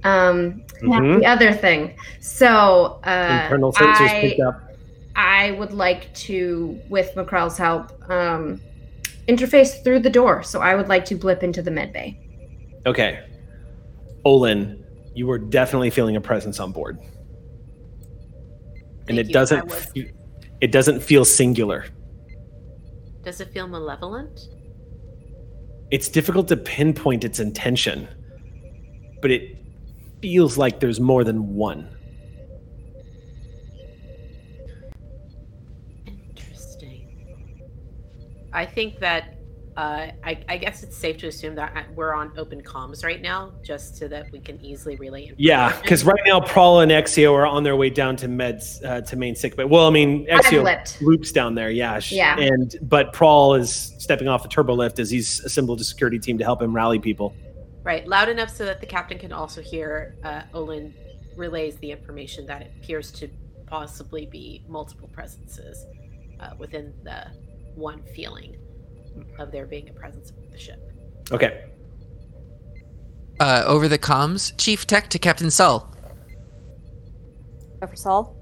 um, Mhm. the other thing. So uh, Internal sensors I, picked up. I would like to, with McCrell's help, um, interface through the door. So I would like to blip into the med bay. Okay. Olin, you are definitely feeling a presence on board. and it you, doesn't I was. fe- it doesn't feel singular. Does it feel malevolent? It's difficult to pinpoint its intention, but it feels like there's more than one. Interesting. I think that uh, I, I guess it's safe to assume that we're on open comms right now, just so that we can easily relay. Yeah, because right now Prawl and Exio are on their way down to meds uh, to main sick bay. Well, I mean Exio loops down there, yeah. Yeah. And but Prawl is stepping off the turbo lift as he's assembled a security team to help him rally people. Right, loud enough so that the captain can also hear. Uh, Olin relays the information that it appears to possibly be multiple presences uh, within the one feeling of there being a presence of the ship. Okay. Uh, over the comms, Chief Tech to Captain Sull. Over Saul.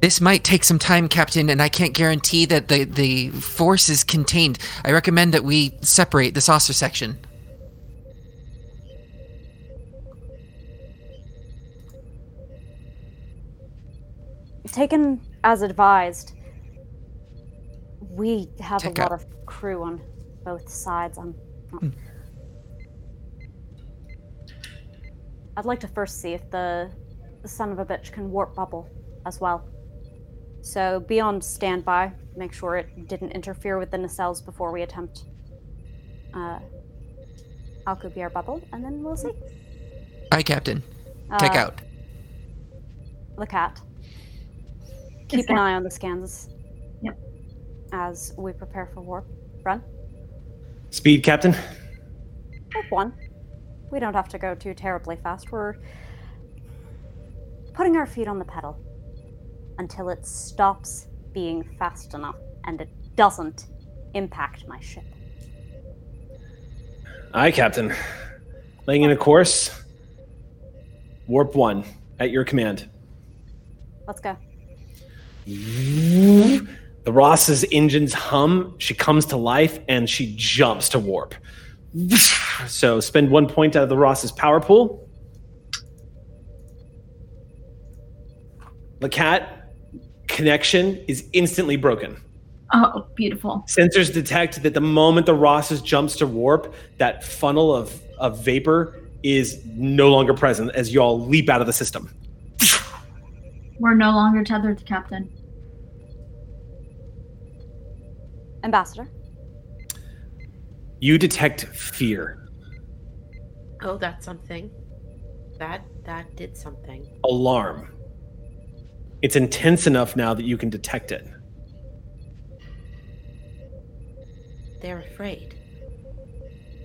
This might take some time, Captain, and I can't guarantee that the, the force is contained. I recommend that we separate the saucer section. Taken as advised. We have Check a lot out. of crew on both sides. I'm. Not... Hmm. I'd like to first see if the, the son of a bitch can warp bubble as well. So be on standby. Make sure it didn't interfere with the nacelles before we attempt. Uh, Alcubierre bubble, and then we'll see. Aye, Captain. Check Uh, out. the cat. Keep an eye on the scans. Yep. As we prepare for warp. Run. Speed, Captain. Warp one. We don't have to go too terribly fast. We're putting our feet on the pedal until it stops being fast enough and it doesn't impact my ship. Aye, Captain. Laying in a course. Warp one at your command. Let's go. The Ross's engines hum. She comes to life and she jumps to warp. So spend one point out of the Ross's power pool. The cat connection is instantly broken. Oh, beautiful. Sensors detect that the moment the Ross's jumps to warp, that funnel of, of vapor is no longer present as y'all leap out of the system. We're no longer tethered to Captain. Ambassador. You detect fear, Oh, that's something. That that did something. alarm. It's intense enough now that you can detect it. They're afraid.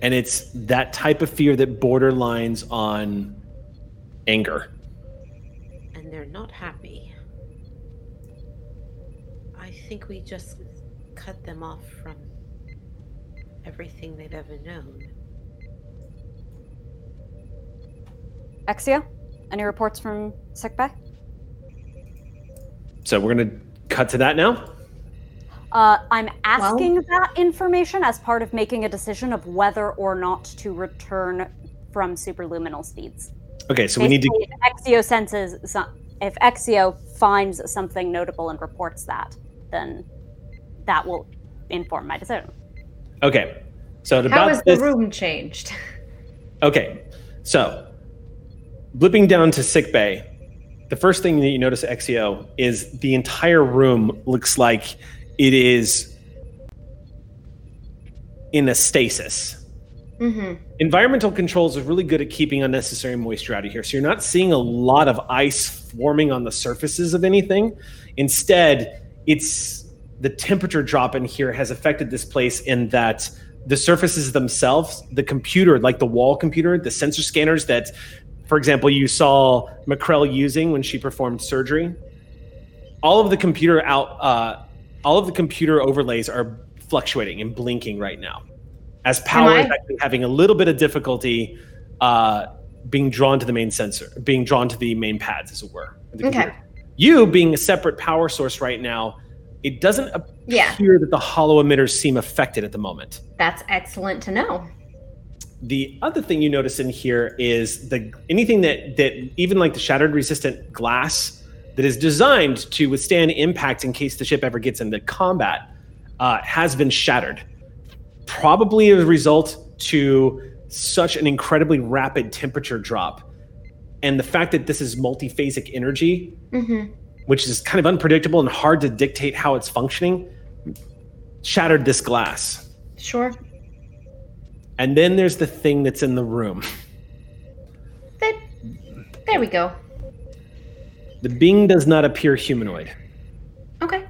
And it's that type of fear that borderlines on anger. and they're not happy. I think we just cut them off from everything they've ever known. Exio. Any reports from sickbay? So we're going to cut to that now. Uh, I'm asking that information as part of making a decision of whether or not to return from superluminal speeds. Okay, so we need to. Basically, If Exio senses, some, if Exio finds something notable and reports that, then that will inform my decision. Okay, so at How about is the room changed? Okay, so blipping down to sick bay, the first thing that you notice, Exio, is the entire room looks like it is in a stasis. Mm-hmm. Environmental controls are really good at keeping unnecessary moisture out of here, so you're not seeing a lot of ice forming on the surfaces of anything. Instead, it's the temperature drop in here has affected this place in that the surfaces themselves, the computer, like the wall computer, the sensor scanners that, for example, you saw McCrell using when she performed surgery, all of the computer out, uh, all of the computer overlays are fluctuating and blinking right now, as power is actually having a little bit of difficulty uh, being drawn to the main sensor, being drawn to the main pads, as it were. Okay. You being a separate power source right now, it doesn't appear Yeah, that the holo emitters seem affected at the moment. that's excellent to know. The other thing you notice in here is the anything that that even like the shattered resistant glass that is designed to withstand impact in case the ship ever gets into combat uh, has been shattered, probably as a result to such an incredibly rapid temperature drop, and the fact that this is multiphasic energy, Mm-hmm. Which is kind of unpredictable and hard to dictate how it's functioning, shattered this glass. Sure. And then there's the thing that's in the room. There, there we go. The being does not appear humanoid, Okay.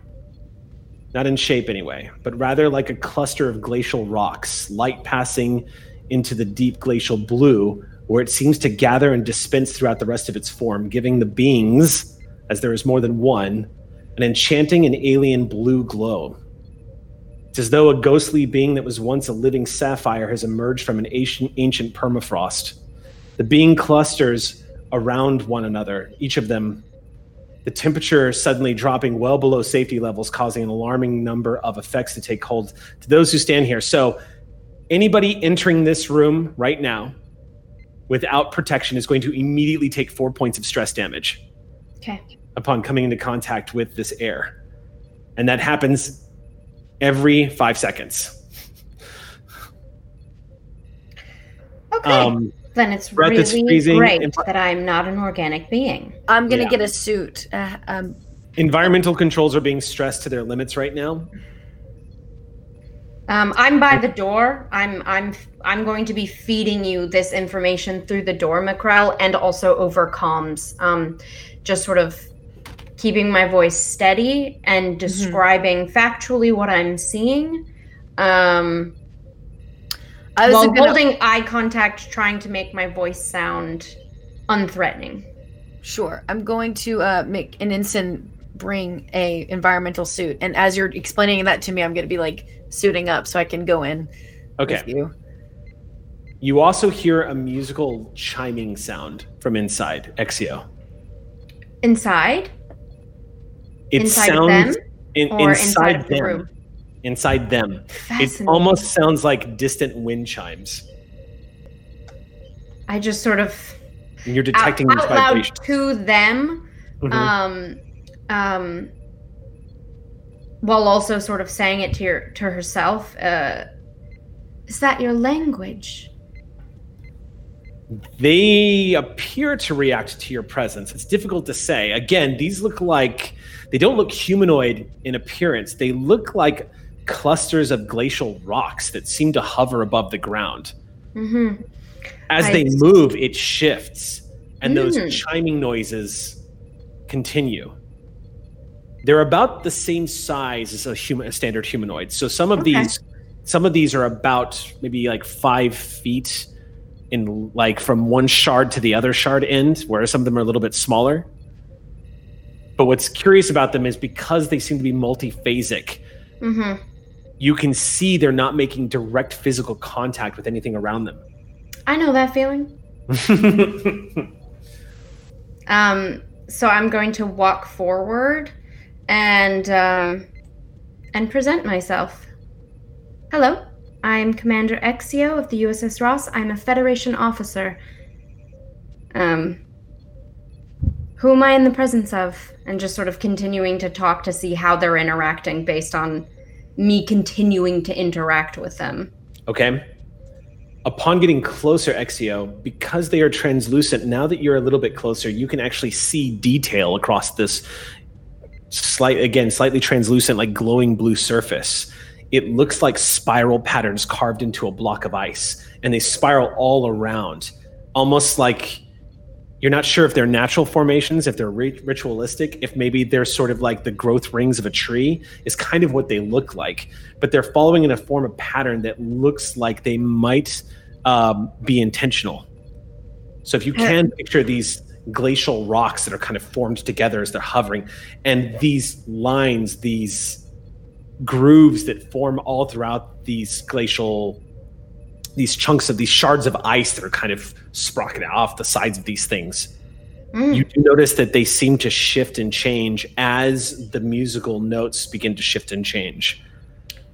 not in shape anyway, but rather like a cluster of glacial rocks, light passing into the deep glacial blue, where it seems to gather and dispense throughout the rest of its form, giving the beings, as there is more than one, an enchanting and alien blue glow. It's as though a ghostly being that was once a living sapphire has emerged from an ancient, ancient permafrost. The being clusters around one another, each of them the temperature suddenly dropping well below safety levels, causing an alarming number of effects to take hold to those who stand here. So, anybody entering this room right now without protection is going to immediately take four points of stress damage Okay. upon coming into contact with this air. And that happens every five seconds. Okay. Um, then it's breath is really freezing great and- that I'm not an organic being. I'm gonna Yeah. get a suit. Uh, um, environmental controls are being stressed to their limits right now. Um, I'm by the door. I'm I'm I'm going to be feeding you this information through the door, Macrel, and also over comms. Um, just sort of keeping my voice steady and describing factually what I'm seeing. Um, I was while gonna, holding eye contact, trying to make my voice sound unthreatening. sure. I'm going to uh, make an instant bring a environmental suit, and as you're explaining that to me, I'm gonna be like suiting up so I can go in Okay. with you. You also hear a musical chiming sound from inside Exio. Inside It Inside sounds them in, or inside, inside them. room? Inside them. It almost sounds like distant wind chimes. I just sort of And you're out, detecting these out loud vibrations. to them Mhm. um um while also sort of saying it to your to herself uh is that your language they appear to react to your presence. It's difficult to say. Again, these look like they don't look humanoid in appearance. They look like clusters of glacial rocks that seem to hover above the ground. mm-hmm. As I they see. move, it shifts, and those Mm. chiming noises continue. They're about the same size as a human, a standard humanoid. So some of Okay. these, some of these are about maybe like five feet in like from one shard to the other shard end, whereas some of them are a little bit smaller. But what's curious about them is because they seem to be multiphasic, Mm-hmm. you can see they're not making direct physical contact with anything around them. i know that feeling *laughs* um so i'm going to walk forward and um and present myself hello i'm commander exio of the uss ross i'm a federation officer um who am i in the presence of and just sort of continuing to talk to see how they're interacting based on me continuing to interact with them Okay. Upon getting closer, Exio, because they are translucent, now that you're a little bit closer, you can actually see detail across this slight, again, slightly translucent, like glowing blue surface. It looks like spiral patterns carved into a block of ice, and they spiral all around, almost like you're not sure if they're natural formations, if they're ri- ritualistic, if maybe they're sort of like the growth rings of a tree, is kind of what they look like. But they're following in a form of pattern that looks like they might um, be intentional. So if you can picture these glacial rocks that are kind of formed together as they're hovering, and these lines, these grooves that form all throughout these glacial these chunks of these shards of ice that are kind of sprocketed off the sides of these things. Mm. You do notice that they seem to shift and change as the musical notes begin to shift and change.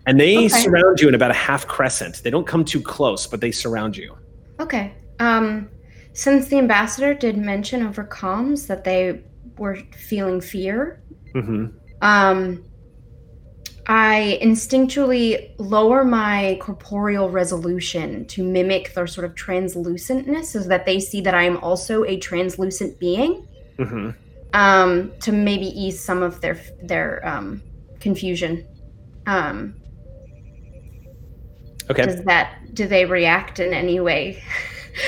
And they Okay. surround you in about a half crescent. They don't come too close, but they surround you. Okay. Um, since the ambassador did mention over comms that they were feeling fear, hmm um, I instinctually lower my corporeal resolution to mimic their sort of translucentness so that they see that I am also a translucent being. hmm Um, to maybe ease some of their their um, confusion. Um, Okay. does that do they react in any way? *laughs*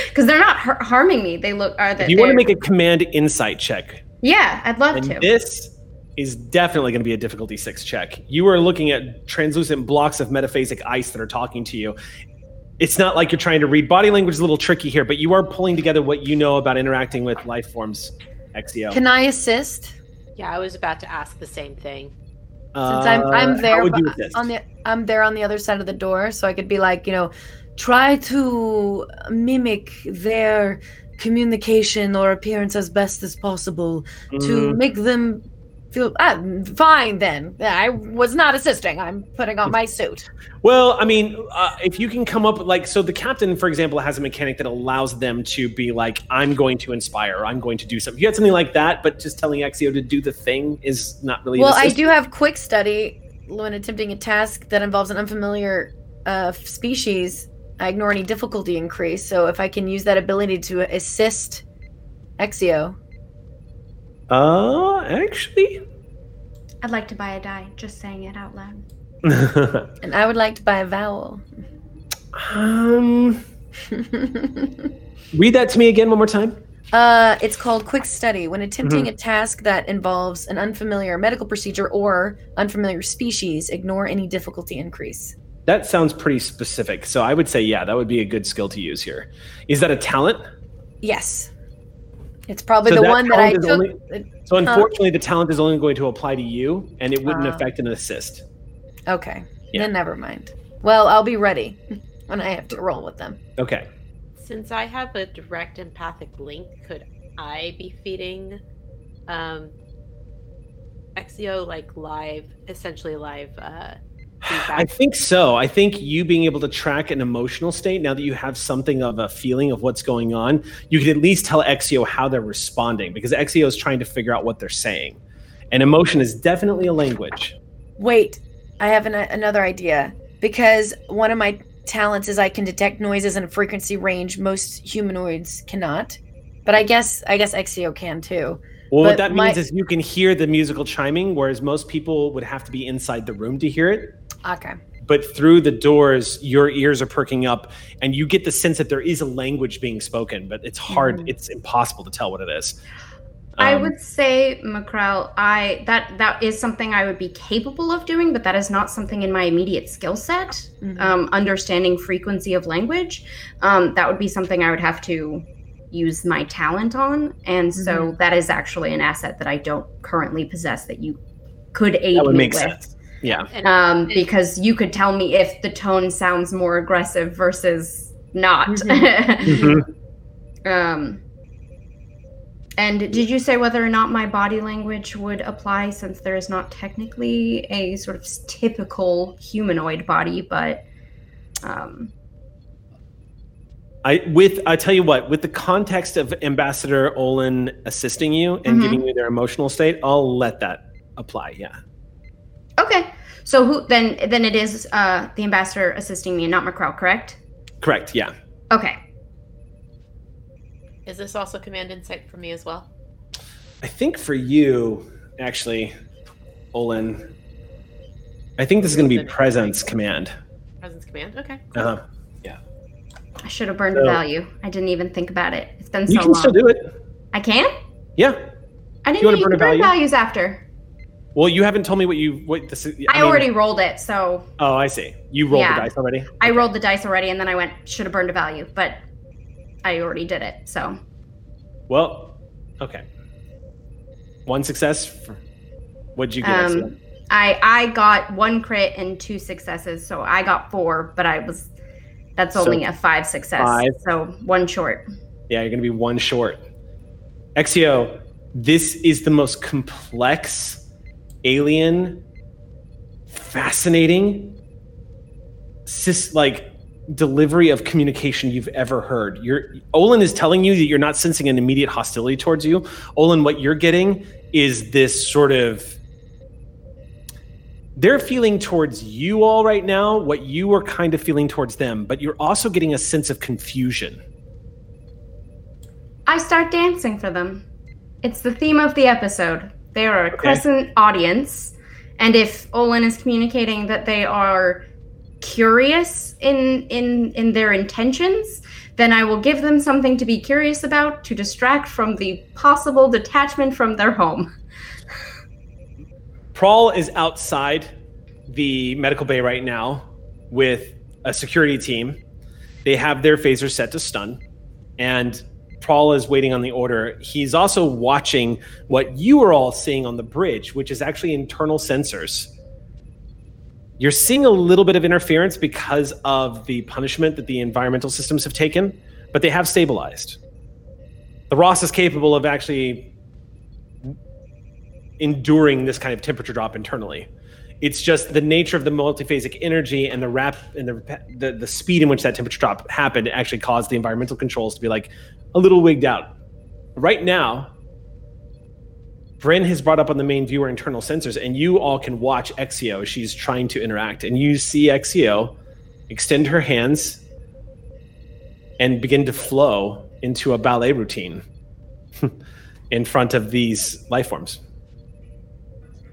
Because they're not har- harming me. They look are that you want to make a command insight check, yeah, I'd love and to. this is definitely going to be a difficulty six check. You are looking at translucent blocks of metaphasic ice that are talking to you. It's not like you're trying to read body language. Is a little tricky here, but you are pulling together what you know about interacting with life forms. Exio. Can I assist? Yeah, I was about to ask the same thing. Since I'm I'm Uh, there would you but assist? on the I'm there on the other side of the door, so I could be like, you know, try to mimic their communication or appearance as best as possible to Mhm. make them feel ah, fine then. I was not assisting. I'm putting on my suit. Well, I mean, uh, if you can come up with like, so the captain, for example, has a mechanic that allows them to be like, I'm going to inspire, I'm going to do something. If you had something like that, but just telling Exio to do the thing is not really. Well, I do have quick study when attempting a task that involves an unfamiliar uh, species. I ignore any difficulty increase, so if I can use that ability to assist Exio, Uh, actually. I'd like to buy a die. Just saying it out loud. *laughs* and I would like to buy a vowel. um, read that to me again one more time. Uh, it's called quick study. When attempting Mm-hmm. a task that involves an unfamiliar medical procedure or unfamiliar species, ignore any difficulty increase. That sounds pretty specific. So I would say, yeah, that would be a good skill to use here. Is that a talent? Yes, it's probably So the that one that I took. only- So unfortunately, the talent is only going to apply to you, and it wouldn't Ah. affect an assist. Okay, Yeah. then never mind. Well, I'll be ready *laughs* when I have to roll with them. Okay. Since I have a direct empathic link, could I be feeding um Exio like live essentially live uh I think so. I think you being able to track an emotional state now that you have something of a feeling of what's going on, you can at least tell Exio how they're responding because Exio is trying to figure out what they're saying. And emotion is definitely a language. Wait, I have an, another idea. Because one of my talents is I can detect noises in a frequency range most humanoids cannot. But I guess I guess Exio can too. Well, what that my- means is you can hear the musical chiming, whereas most people would have to be inside the room to hear it. Okay. But through the doors, your ears are perking up, and you get the sense that there is a language being spoken, but it's hard, Mhm. it's impossible to tell what it is. I Um, would say, Macrell, I that that is something I would be capable of doing, but that is not something in my immediate skill set. Mhm. Um, understanding frequency of language, um, that would be something I would have to use my talent on, and so that is actually an asset that I don't currently possess that you could aid That would me make with. sense. Yeah. Um, because you could tell me if the tone sounds more aggressive versus not. Mhm. *laughs* Um, and did you say whether or not my body language would apply since there is not technically a sort of typical humanoid body, but um, I with I tell you what, with the context of Ambassador Olin assisting you and Mhm. giving you their emotional state, I'll let that apply. Yeah. Okay. So who then? Then it is uh, the ambassador assisting me, and not Macrell, correct? Correct. Yeah. Okay. is this also command insight for me as well? I think for you, actually, Olin, I think this is going to be presence command. Presence command? Okay. Uh-huh. Yeah. I should have burned So- a value. I didn't even think about it. It's been so long. You can long. still do it. I can. Yeah. I didn't wanna even burn a burn value? values after. Well, you haven't told me what you what this. Is, I, mean- already rolled it, so Oh, I see. You rolled Yeah. the dice already. I rolled the dice already, and then I went should have burned a value, but I already did it. So Well, okay. One success. For, what'd you get? Um, I I got one crit and two successes, so I got four, but I was that's So only a five success, five. so one short. Yeah, you're going to be one short. Exio, this is the most complex, alien, fascinating, sis- like delivery of communication you've ever heard. You're Olin is telling you that you're not sensing an immediate hostility towards you. Olin, what you're getting is this sort of they're feeling towards you all right now what you are kind of feeling towards them, but you're also getting a sense of confusion. I start dancing for them. It's the theme of the episode. They are a crescent audience, and if Olin is communicating that they are curious in in in their intentions, then I will give them something to be curious about to distract from the possible detachment from their home. Prawl is outside the medical bay right now with a security team. They have their phaser set to stun, and Prawl is waiting on the order. He's also watching what you are all seeing on the bridge, which is actually internal sensors. You're seeing a little bit of interference because of the punishment that the environmental systems have taken, but they have stabilized. The Ross is capable of actually enduring this kind of temperature drop internally. It's just the nature of the multiphasic energy and the rap and the, the the speed in which that temperature drop happened actually caused the environmental controls to be like a little wigged out. Right now, Bryn has brought up on the main viewer internal sensors, and you all can watch Exio. She's trying to interact, and you see Exio extend her hands and begin to flow into a ballet routine *laughs* in front of these life forms.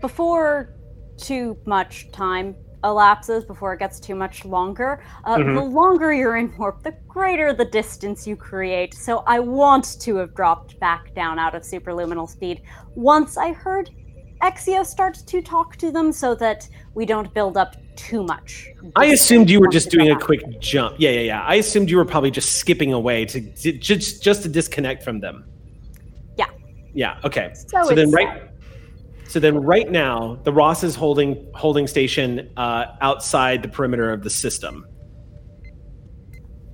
Before too much time elapses, before it gets too much longer, uh, Mhm. the longer you're in warp, the greater the distance you create. So I want to have dropped back down out of superluminal speed once I heard Exio start to talk to them so that we don't build up too much. I assumed you were just doing a quick jump. Yeah, yeah, yeah. I assumed you were probably just skipping away to, to just just to disconnect from them. Yeah. Yeah. Okay. So So, then right. So then right now the Ross is holding holding station uh, outside the perimeter of the system,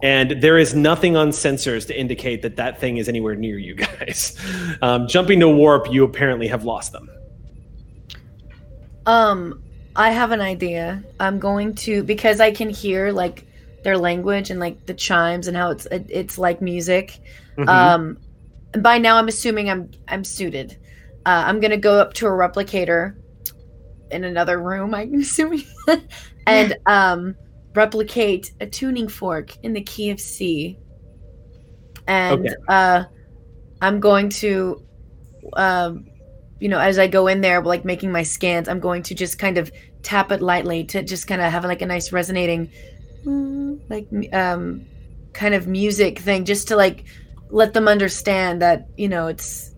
and there is nothing on sensors to indicate that that thing is anywhere near you guys. *laughs* Um, jumping to warp, you apparently have lost them. Um, I have an idea. I'm going to because I can hear like their language and like the chimes and how it's it, it's like music. Mhm. Um, by now I'm assuming I'm I'm suited. Uh, I'm gonna go up to a replicator in another room. I'm assuming, *laughs* and um, replicate a tuning fork in the key of C. And Okay. uh, I'm going to, um, you know, as I go in there, like making my scans, I'm going to just kind of tap it lightly to just kind of have like a nice resonating, mm, like um, kind of music thing, just to like let them understand that you know it's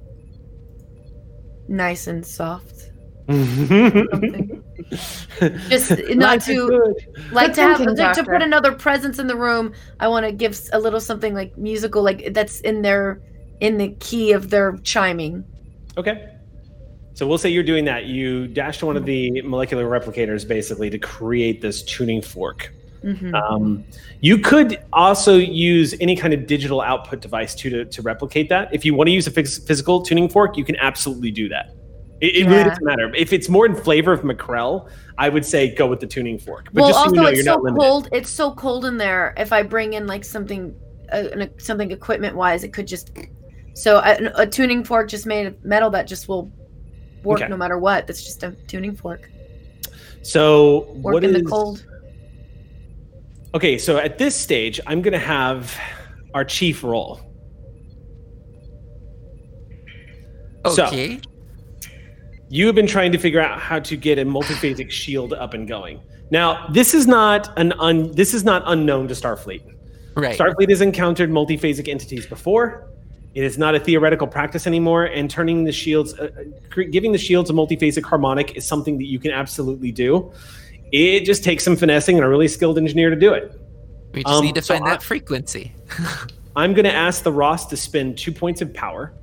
nice and soft. *laughs* Just not to like to have thinking, to, to put another presence in the room. I want to give a little something like musical, like that's in their in the key of their chiming. Okay. So we'll say you're doing that. You dash to one of the molecular replicators basically to create this tuning fork. Mhm. Um, you could also use any kind of digital output device to, to, to replicate that. If you want to use a phys- physical tuning fork, you can absolutely do that. It, it really doesn't matter. If it's more in flavor of Macrel, I would say go with the tuning fork. But well, just so you know, it's you're so not limited. cold. It's so cold in there. If I bring in like something, uh, something equipment wise, it could just. So a, a tuning fork just made of metal that just will work Okay. no matter what. That's just a tuning fork. So Work what in is the cold. Okay? So at this stage, I'm going to have our chief roll. So- Okay. you have been trying to figure out how to get a multiphasic shield up and going. Now, this is not an un, this is not unknown to Starfleet. right. Starfleet has encountered multiphasic entities before. It is not a theoretical practice anymore, and turning the shields, uh, uh, giving the shields a multiphasic harmonic is something that you can absolutely do. It just takes some finessing and a really skilled engineer to do it. we just um, need to so find I- that frequency. *laughs* I'm going to ask the Ross to spend two points of power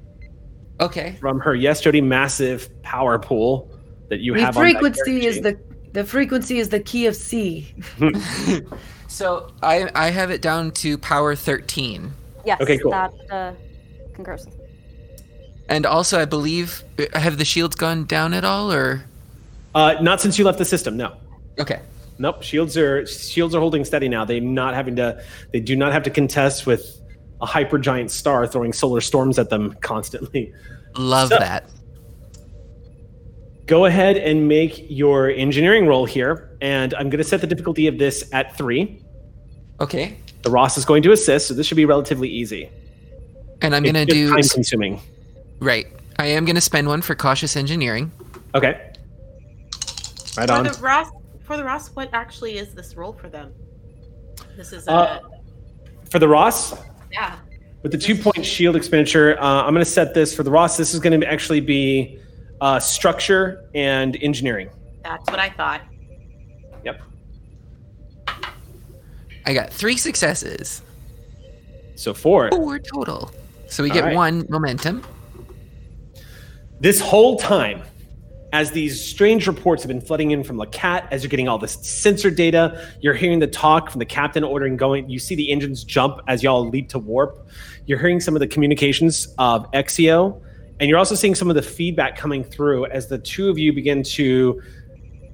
Okay. from her Yes Jody massive power pool that you The have. on frequency character is the the frequency is the key of C. *laughs* So I I have it down to power 13. Yes, Okay, cool. that uh, concurs. And also, I believe, uh, have the shields gone down at all, or? Uh, not since you left the system. No. Okay. Nope. Shields are shields are holding steady now. They're not having to. They do not have to contest with a hyper giant star throwing solar storms at them constantly. Love So- that. Go ahead and make your engineering roll here, and I'm going to set the difficulty of this at three. Okay. The Ross is going to assist, so this should be relatively easy. And I'm gonna do time consuming. right. I am gonna spend one for cautious engineering. Okay. Right For on. the Ross, for the Ross, what actually is this role for them? This is a Uh, For the Ross, yeah. with the two point shield expenditure, uh, I'm going to set this for the Ross. This is going to actually be uh, structure and engineering. That's what I thought. Yep. I got three successes. So four. Four total. So we All get right. one momentum. This whole time, as these strange reports have been flooding in from Lacat, as you're getting all this sensor data, you're hearing the talk from the captain ordering going. You see the engines jump as y'all leap to warp. You're hearing some of the communications of Exio, and you're also seeing some of the feedback coming through as the two of you begin to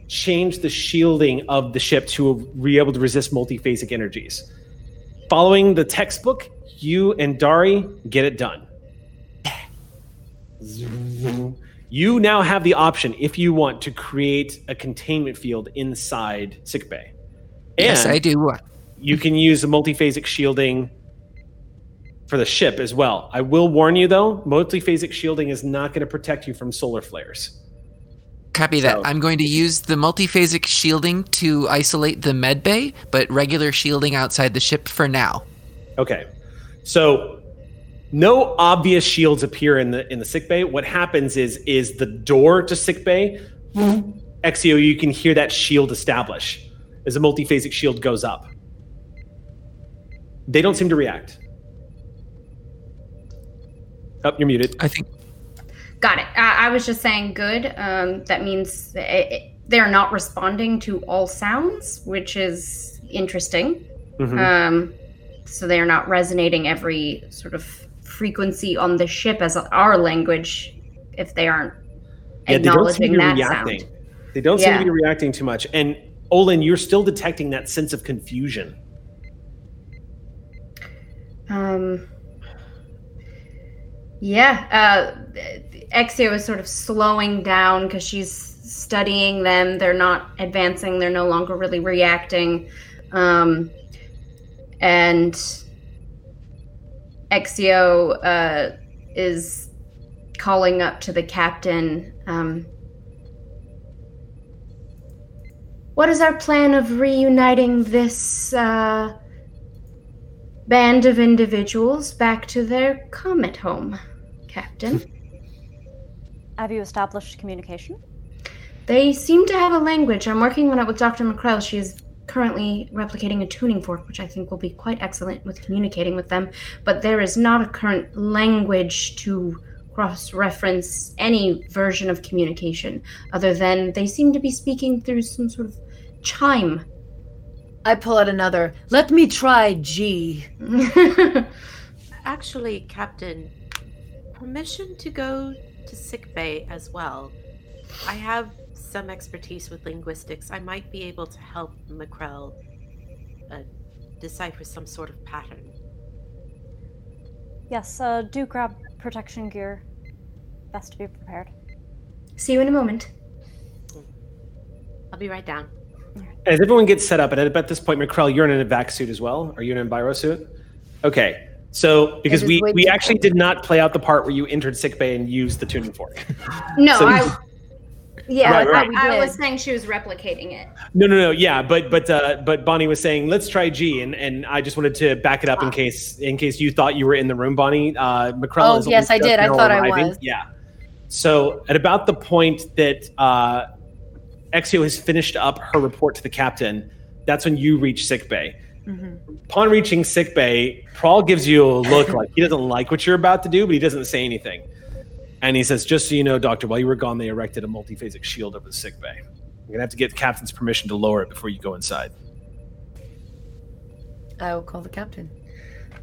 change the shielding of the ship to be able to resist multiphasic energies. Following the textbook, you and Dari get it done. You now have the option, if you want, to create a containment field inside sickbay. yes, I do. You can use the multiphasic shielding for the ship as well. I will warn you though, multiphasic shielding is not going to protect you from solar flares. Copy that. So- I'm going to use the multiphasic shielding to isolate the med bay, but regular shielding outside the ship for now. Okay. So no obvious shields appear in the in the sick bay. What happens is is the door to sick bay, Exio, you can hear that shield establish as a multiphasic shield goes up. They don't seem to react. Oh, you're muted. I think Got it. I, I was just saying good. Um, that means it, it- they're not responding to all sounds, which is interesting. Mhm. Um, so they are not resonating every sort of frequency on the ship as our language if they aren't Yeah, they don't seem acknowledging to be that reacting. sound. They don't seem Yeah. to be reacting too much. And Olin, you're still detecting that sense of confusion. Um, yeah, uh, Exio is sort of slowing down because she's studying them. They're not advancing. They're no longer really reacting. Um, and Exio uh, is calling up to the captain. Um, what is our plan of reuniting this uh, band of individuals back to their comet home, Captain? Have you established communication? they seem to have a language. I'm working on it with Dr. McCrell. She is currently replicating a tuning fork, which I think will be quite excellent with communicating with them. But there is not a current language to cross reference any version of communication, other than they seem to be speaking through some sort of chime. I pull out another. Let me try G. *laughs* Actually, Captain, permission to go to sickbay as well. I have some expertise with linguistics. I might be able to help McCrell uh, decipher some sort of pattern. Yes, uh, do grab protection gear. Best to be prepared. See you in a moment. I'll be right down. As everyone gets set up, and at about this point, McCrell, you're in a vac suit as well. Are you in an enviro suit? Okay. So, because we, we actually did not play out the part where you entered sickbay and used the tuning fork. No, So- I. Yeah, Right, right. I, I was saying she was replicating it. No, no, no. Yeah, but but uh, but Bonnie was saying let's try G, and, and I just wanted to back it up in case in case you thought you were in the room, Bonnie. Uh, McCrell Oh, yes, I did. I now thought I arriving. was. Yeah. So at about the point that uh, Exio has finished up her report to the captain, that's when you reach sickbay. Mm-hmm. Upon reaching sickbay, Prawl gives you a look like he doesn't like what you're about to do, but he doesn't say anything. And he says, "Just so you know, Doctor, while you were gone, they erected a multiphasic shield over the sick bay. I'm gonna have to get the captain's permission to lower it before you go inside." I will call the captain.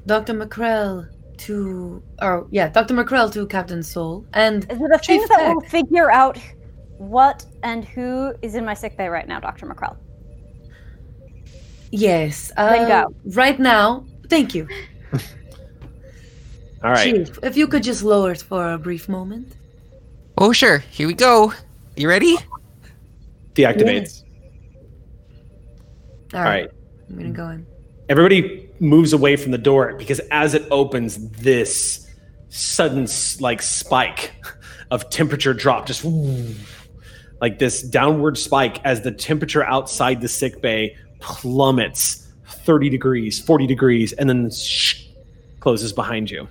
Dr. McCrell, to, or yeah, Dr. McCrell to Captain Soul, and Is it a thing Chief that will figure out what and who is in my sick bay right now, Dr. McCrell? yes, uh, Then go. right now. Thank you, *laughs* All right. Chief. If you could just lower it for a brief moment. Oh, sure. Here we go. You ready? Deactivates. All All right. I'm gonna go in. Everybody moves away from the door because as it opens, this sudden like spike of temperature drop, just like this downward spike as the temperature outside the sick bay plummets 30 degrees, 40 degrees, and then shh, closes behind you.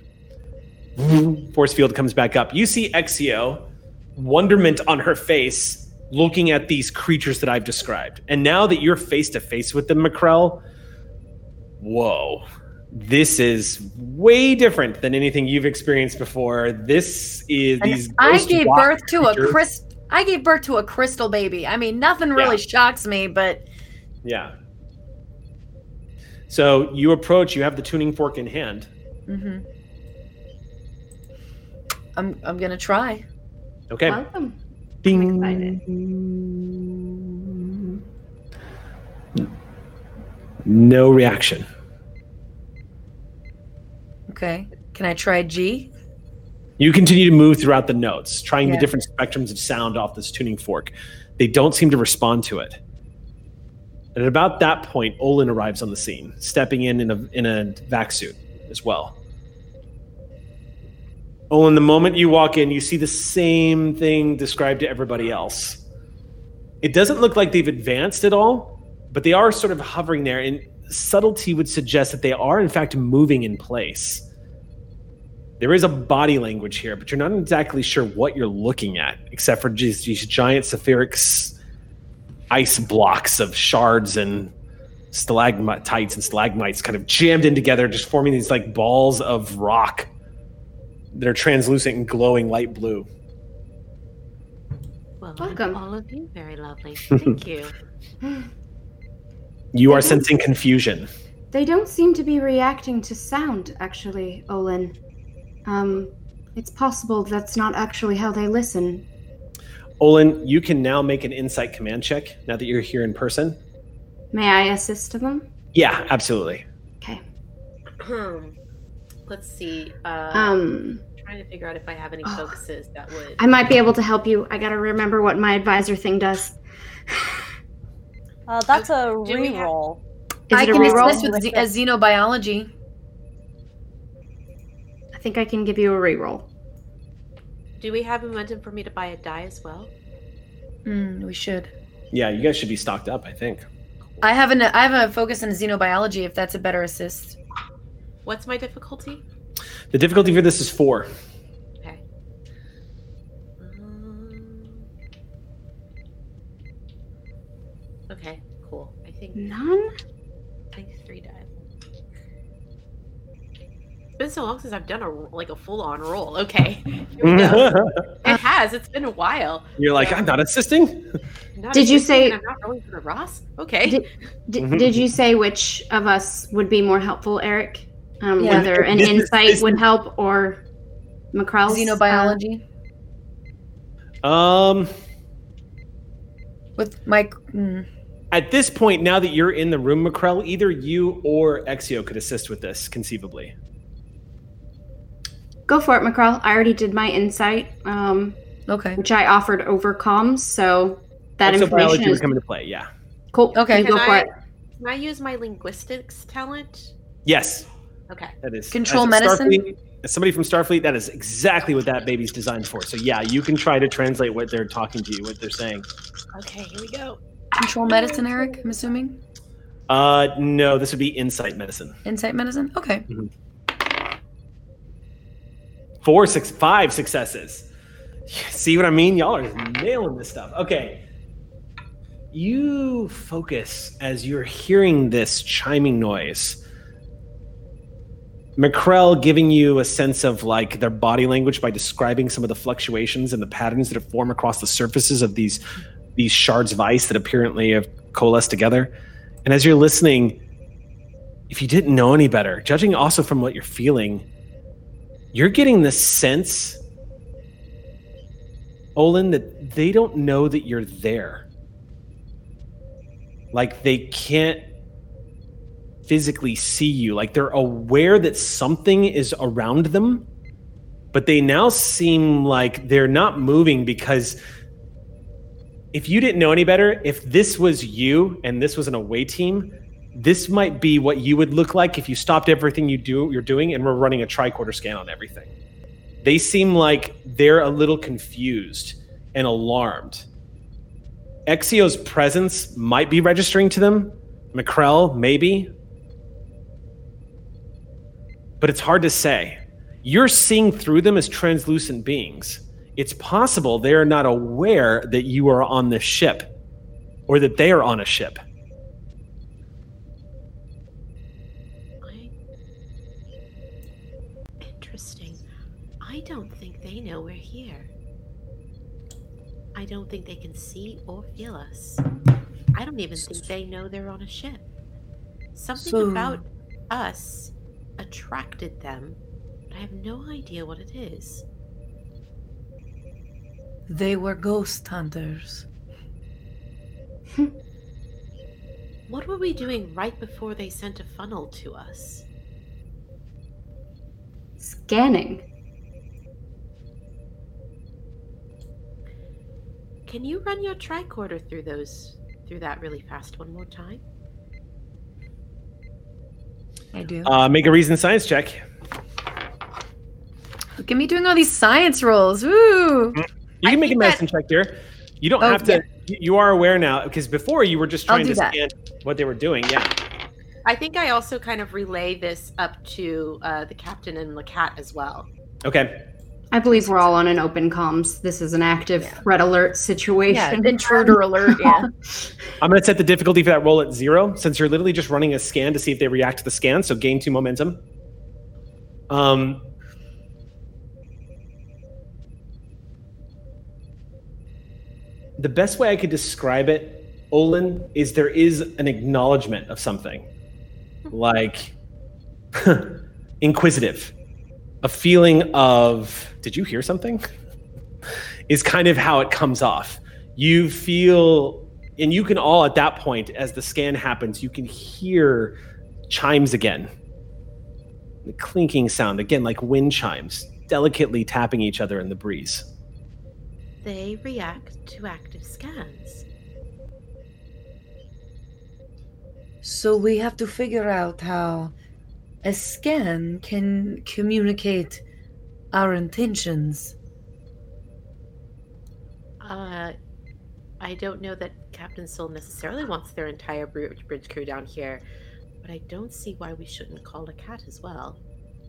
Force field comes back up. You see Exio, wonderment on her face, looking at these creatures that I've described. And now that you're face to face with them, McCrell, whoa. This is way different than anything you've experienced before. This is And these. I gave birth to a crystal. I gave birth to a crystal baby. I mean, nothing really shocks me, but Yeah. So you approach. You have the tuning fork in hand. hmm I'm I'm gonna try. Okay. Welcome. Ding. No reaction. Okay. Can I try G? You continue to move throughout the notes, trying the different spectrums of sound off this tuning fork. They don't seem to respond to it. And at about that point, Olin arrives on the scene, stepping in in a, in a vac suit as well. Oh, Olin, the moment you walk in, you see the same thing described to everybody else. It doesn't look like they've advanced at all, but they are sort of hovering there, and subtlety would suggest that they are, in fact, moving in place. There is a body language here, but you're not exactly sure what you're looking at, except for just these giant saphiric s- ice blocks of shards and stalagmites and stalagmites kind of jammed in together, just forming these like balls of rock that are translucent and glowing light blue. Well, Welcome. all of you, very lovely. *laughs* Thank you. You are sensing confusion. They don't seem to be reacting to sound, actually, Olin. Um, it's possible that's not actually how they listen. Olin, you can now make an insight command check now that you're here in person. May I assist them? Yeah, absolutely. Okay. Let's see. Uh, Um, trying to figure out if I have any *sighs* Oh. focuses that would. I might be able to help you. I gotta remember what my advisor thing does. *sighs* Uh, that's a Do we have- reroll. Is I it a can reroll? assist with ze- uh, xenobiology. I think I can give you a reroll. Do we have momentum for me to buy a die as well? Hmm, we should. Yeah, you guys should be stocked up, I think. I have an I have a focus in xenobiology. If that's a better assist. What's my difficulty? The difficulty for this is four. Okay. Um, okay, cool. I think None? I think three die. It's been so long since I've done a like a full on roll. Okay, here we go. *laughs* it has. It's been a while. You're like, I'm not assisting. Not Did you say- I'm not rolling for the Ross? Okay. Did, d- Mhm. did you say which of us would be more helpful, Eric? Um, Yeah. Whether an This is- insight this- would help or McCrell's? uh, Xenobiology Um, with Mike. hmm. at this point, now that you're in the room, McCrell, either you or Exio could assist with this, conceivably. Go for it, McCrell. I already did my insight, um, Okay. which I offered over comms, so that Exobiology information would is come into play. Yeah. cool. Okay. You go Can for it. Can I use my linguistics talent? Yes, Okay. that is Control medicine? Starfleet- as somebody from Starfleet, that is exactly what that baby's designed for. So yeah, you can try to translate what they're talking to you, what they're saying. Okay, here we go. Control medicine, Eric. I'm assuming Uh, no, this would be insight medicine. insight medicine. Okay. Four, six, five successes. *laughs* See what I mean? Y'all are nailing this stuff. Okay. You focus as you're hearing this chiming noise. McCrell giving you a sense of like their body language by describing some of the fluctuations and the patterns that form across the surfaces of these these shards of ice that apparently have coalesced together. And as you're listening, if you didn't know any better, judging also from what you're feeling, you're getting the sense, Olin, that they don't know that you're there. Like they can't physically see you. Like they're aware that something is around them, but they now seem like they're not moving because if you didn't know any better, if this was you and this was an away team, this might be what you would look like if you stopped everything you do you're doing and we're running a tricorder scan on everything. They seem like they're a little confused and alarmed. Exio's presence might be registering to them. McCrell, maybe. But it's hard to say. You're seeing through them as translucent beings. It's possible they are not aware that you are on this ship or that they are on a ship. Interesting. I don't think they know we're here. I don't think they can see or feel us. I don't even think they know they're on a ship. Something So- about us attracted them, but I have no idea what it is. They were ghost hunters. *laughs* What were we doing right before they sent a funnel to us? Scanning. Can you run your tricorder through those through that really fast one more time? I do. Uh, make a reason science check. Look at me doing all these science rolls. Woo! You I can make a think that- medicine check here. You don't Oh, have to. you- You are aware now because before you were just trying to that. scan what they were doing. Yeah. I think I also kind of relay this up to uh, the captain and Lacat as well. Okay. I believe we're all on an open comms. This is an active red alert Yeah, situation. intruder alert. Yeah. *laughs* I'm going to set the difficulty for that roll at zero since you're literally just running a scan to see if they react to the scan. So gain two momentum. Um, the best way I could describe it, Olin, is there is an acknowledgement of something, like *laughs* inquisitive, a feeling of "Did you hear something?" *laughs* is kind of how it comes off. You feel, and you can all at that point, as the scan happens, you can hear chimes again. The clinking sound, again, like wind chimes, delicately tapping each other in the breeze. They react to active scans. So we have to figure out how a scan can communicate our intentions. Uh, I don't know that Captain Soul necessarily wants their entire bridge, bridge crew down here, but I don't see why we shouldn't call Lacat as well.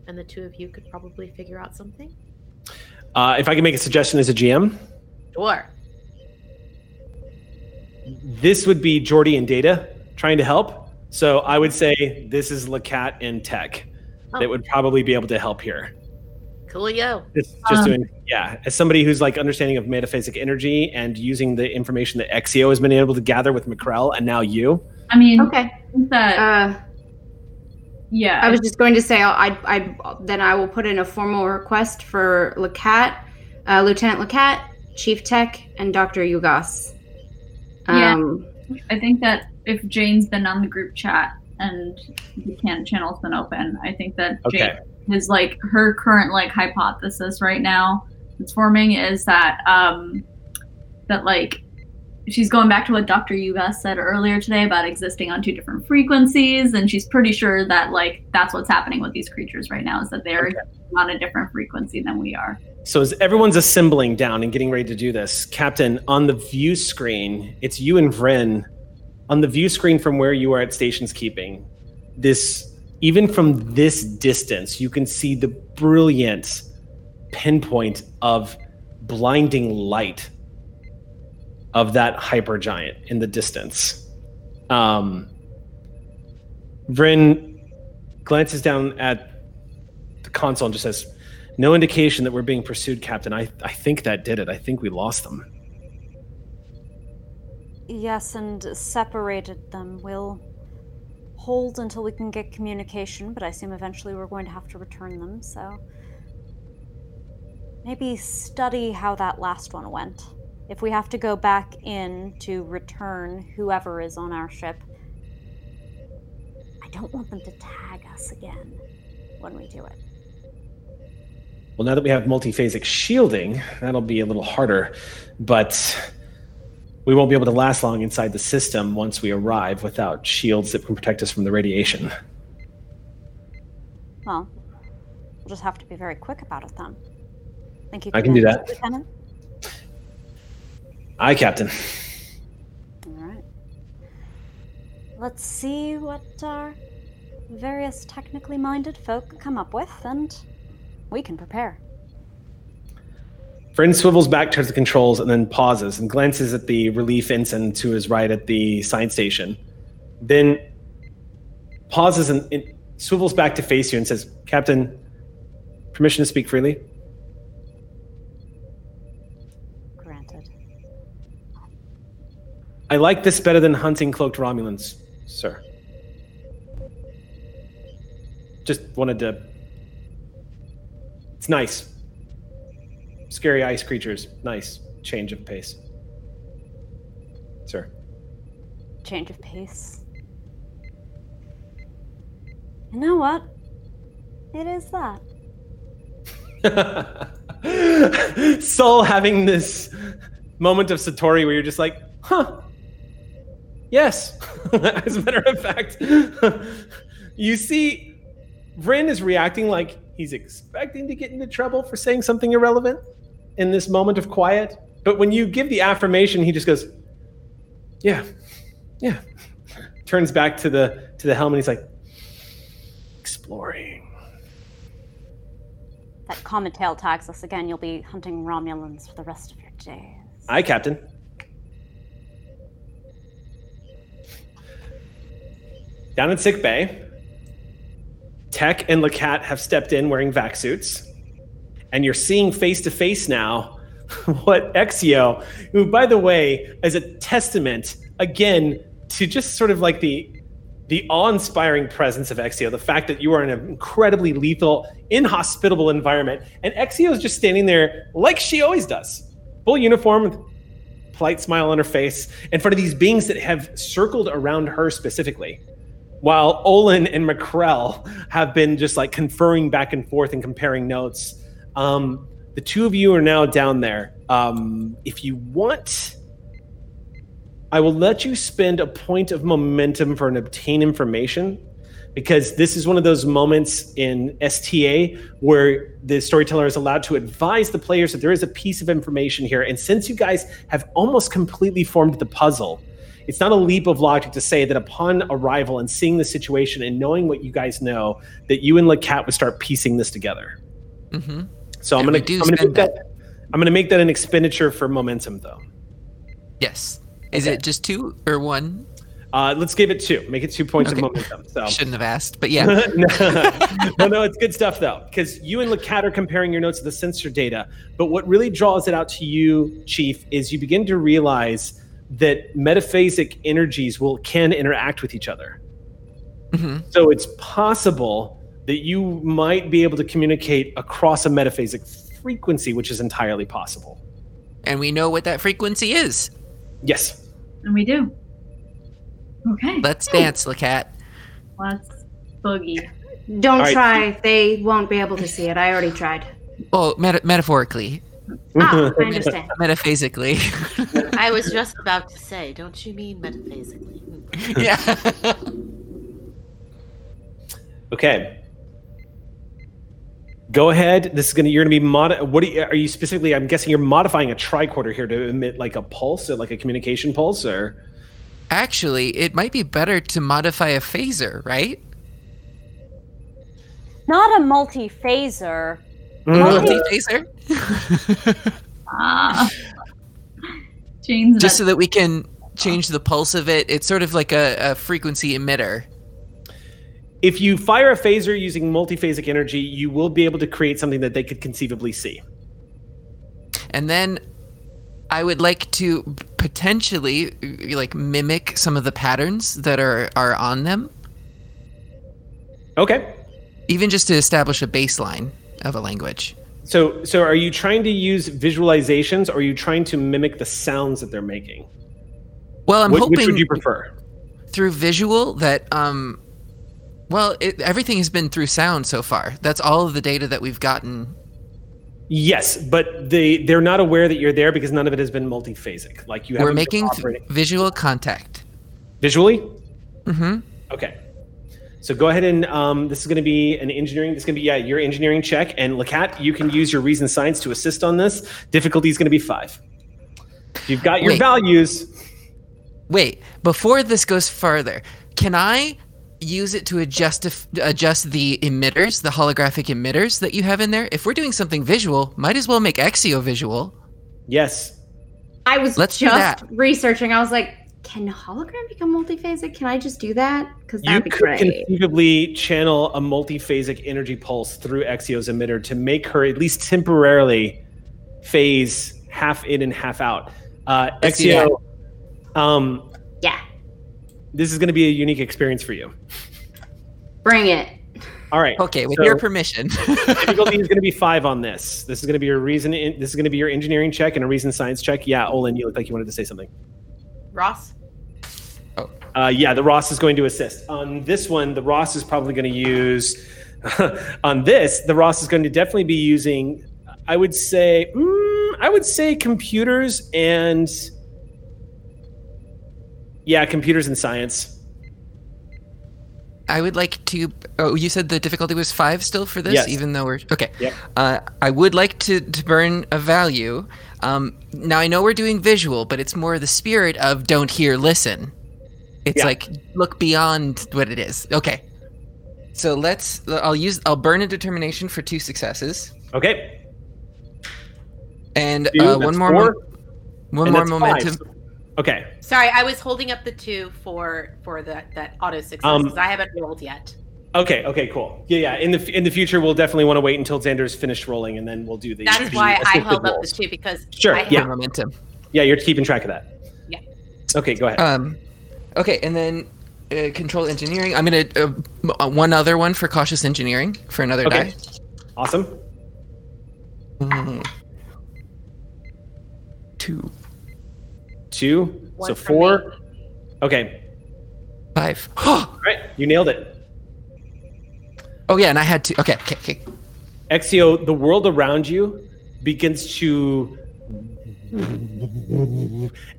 And the two of you could probably figure out something. Uh, if I can make a suggestion as a GM, Sure. this would be Geordi and Data trying to help. So I would say this is Lacat and Tech Oh. that would probably be able to help here. Coolio. Just, just Um, doing, yeah. As somebody who's like understanding of metaphysic energy and using the information that Exio has been able to gather with McCrell and now you. I mean, Okay. That Uh, yeah. I was just going to say, I, I, then I will put in a formal request for Lacat, uh, Lieutenant Lacat, Chief Tech, and Dr. Yugas. Yeah. Um, I think that if Jane's been on the group chat and the can channel's been open, I think that Okay. Jane is like her current like hypothesis right now that's forming is that um that like she's going back to what Dr. Yugas said earlier today about existing on two different frequencies, and she's pretty sure that like that's what's happening with these creatures right now is that they're on a different frequency than we are. So as everyone's assembling down and getting ready to do this, Captain, on the view screen, it's you and Vren. On the view screen from where you are at stations keeping, this even from this distance, you can see the brilliant pinpoint of blinding light of that hypergiant in the distance. Um, Vren glances down at the console and just says, no indication that we're being pursued, Captain. I, I think that did it. I think we lost them. Yes, and separated them. We'll hold until we can get communication, but I assume eventually we're going to have to return them, so maybe study how that last one went. If we have to go back in to return whoever is on our ship, I don't want them to tag us again when we do it. Well, now that we have multiphasic shielding, that'll be a little harder, but we won't be able to last long inside the system once we arrive without shields that can protect us from the radiation. Well, we'll just have to be very quick about it then. Think you I can do that. Lieutenant? Aye, Captain. All right. Let's see what our various technically minded folk come up with, and we can prepare. Vren swivels back towards the controls and then pauses and glances at the relief ensign to his right at the science station. Then pauses and, and swivels back to face you and says, Captain, permission to speak freely? Granted. I like this better than hunting cloaked Romulans, sir. Just wanted to. It's nice. Scary ice creatures. Nice. Change of pace. Sir. Change of pace. You know what? It is that. *laughs* Soul having this moment of Satori where you're just like, huh. Yes. *laughs* As a matter of fact, *laughs* you see, Vren is reacting like he's expecting to get into trouble for saying something irrelevant in this moment of quiet. But when you give the affirmation, he just goes, Yeah, yeah. Turns back to the to the helm and he's like, exploring. That comet tail tags us again. You'll be hunting Romulans for the rest of your days. Aye, Captain. Down in sick bay, Tech and Lacat have stepped in wearing vac suits, and you're seeing face to face now *laughs* what Exio, who, by the way, is a testament again to just sort of like the the awe-inspiring presence of Exio, the fact that you are in an incredibly lethal, inhospitable environment, and Exio is just standing there like she always does, full uniform, polite smile on her face, in front of these beings that have circled around her specifically. While Olin and McCrell have been just like conferring back and forth and comparing notes. Um, the two of you are now down there. Um, if you want, I will let you spend a point of momentum for an obtain information because this is one of those moments in STA where the storyteller is allowed to advise the players that there is a piece of information here. And since you guys have almost completely formed the puzzle, it's not a leap of logic to say that upon arrival and seeing the situation and knowing what you guys know, that you and Lacat would start piecing this together. Mm-hmm. So I'm gonna I'm gonna make that. I'm gonna make that an expenditure for momentum though. Yes. Is Okay. it just two or one? Uh, let's give it two. Make it two points Okay. of momentum. So *laughs* Shouldn't have asked, but *laughs* yeah. no, no, no, it's good stuff though, because you and Lacat are comparing your notes to the sensor data. But what really draws it out to you, Chief, is you begin to realize that metaphasic energies will can interact with each other. Mhm. So it's possible that you might be able to communicate across a metaphasic frequency, which is entirely possible. And we know what that frequency is. Yes. And we do. Okay. Let's dance, Lacat. Let's boogie. Don't All right. try. They won't be able to see it. I already tried. Oh, meta- metaphorically, Ah, I understand. *laughs* metaphysically. I was just about to say, don't you mean metaphysically? *laughs* yeah. *laughs* Okay. Go ahead. This is gonna. You're gonna be mod. What are you, are you specifically? I'm guessing you're modifying a tricorder here to emit like a pulse, or like a communication pulse, or Actually, it might be better to modify a phaser, right? Not a multi-phaser. Multi-phaser? *laughs* Ah. Just so that- that we can change the pulse of it. It's sort of like a, a frequency emitter. If you fire a phaser using multiphasic energy, you will be able to create something that they could conceivably see. And then I would like to potentially like mimic some of the patterns that are are on them, Okay. even just to establish a baseline of a language. So, so are you trying to use visualizations, or are you trying to mimic the sounds that they're making? Well, I'm Which, hoping which would you prefer? through visual that um well, it, everything has been through sound so far. That's all of the data that we've gotten. Yes, but they they're not aware that you're there because none of it has been multiphasic. Like you. We're making visual contact. visually. Mhm. Okay. So go ahead and um, this is going to be an engineering. This is going to be yeah your engineering check. And Lacat, you can use your reason science to assist on this. Difficulty is going to be five. You've got your Wait. values. Wait, before this goes further, can I use it to adjust if, adjust the emitters, the holographic emitters that you have in there? If we're doing something visual, might as well make Exio visual. Yes. I was Let's just researching. I was like, can hologram become multiphasic? Can I just do that? Because You that'd be could great. conceivably channel a multiphasic energy pulse through Exio's emitter to make her at least temporarily phase half in and half out. Uh, Let's Exio, um, yeah, this is going to be a unique experience for you. bring it. All right. Okay, with So- your permission. *laughs* difficulty is going to be five on this. This is going to be your reason. This is going to be your engineering check and a reason science check. Yeah, Olin, you look like you wanted to say something. Ross? Uh, yeah, the Ross is going to assist. On this one, the Ross is probably going to use. *laughs* on this, the Ross is going to definitely be using. I would say. Mm, I would say computers and. Yeah, computers and science. I would like to. Oh, you said the difficulty was five still for this, Yes. even though we're okay. Yep. Uh, I would like to, to burn a value. Um, now I know we're doing visual, but it's more the spirit of don't hear, listen. It's Yeah. like look beyond what it is. Okay. So let's. I'll use. I'll burn a determination for two successes, Okay. and Two, uh, one more. mo- one and more that's five. momentum. Okay. Sorry, I was holding up the two for for that that auto success Um, because I haven't rolled yet. Okay. Okay. Cool. Yeah. Yeah. In the in the future, we'll definitely want to wait until Xander's finished rolling, and then we'll do the. That's the why I assisted held up the two because Sure, I yeah. Momentum. Yeah, you're keeping track of that. Yeah. Okay, go ahead. Um, okay, and then uh, control engineering. I'm gonna uh, uh, one other one for cautious engineering for another Okay. die. awesome. Mm. Two, Two. One so for four. Okay. five. *gasps* All right, you nailed it. oh yeah, and I had two. Okay, okay, okay. Exio, the world around you begins to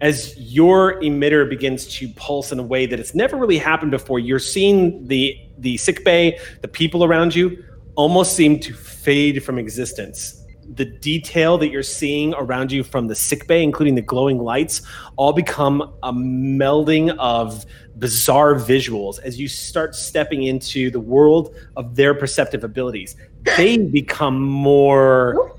as your emitter begins to pulse in a way that it's never really happened before. You're seeing the the sick bay, the people around you almost seem to fade from existence. The detail that you're seeing around you from the sick bay, including the glowing lights, all become a melding of bizarre visuals as you start stepping into the world of their perceptive abilities. They *laughs* become more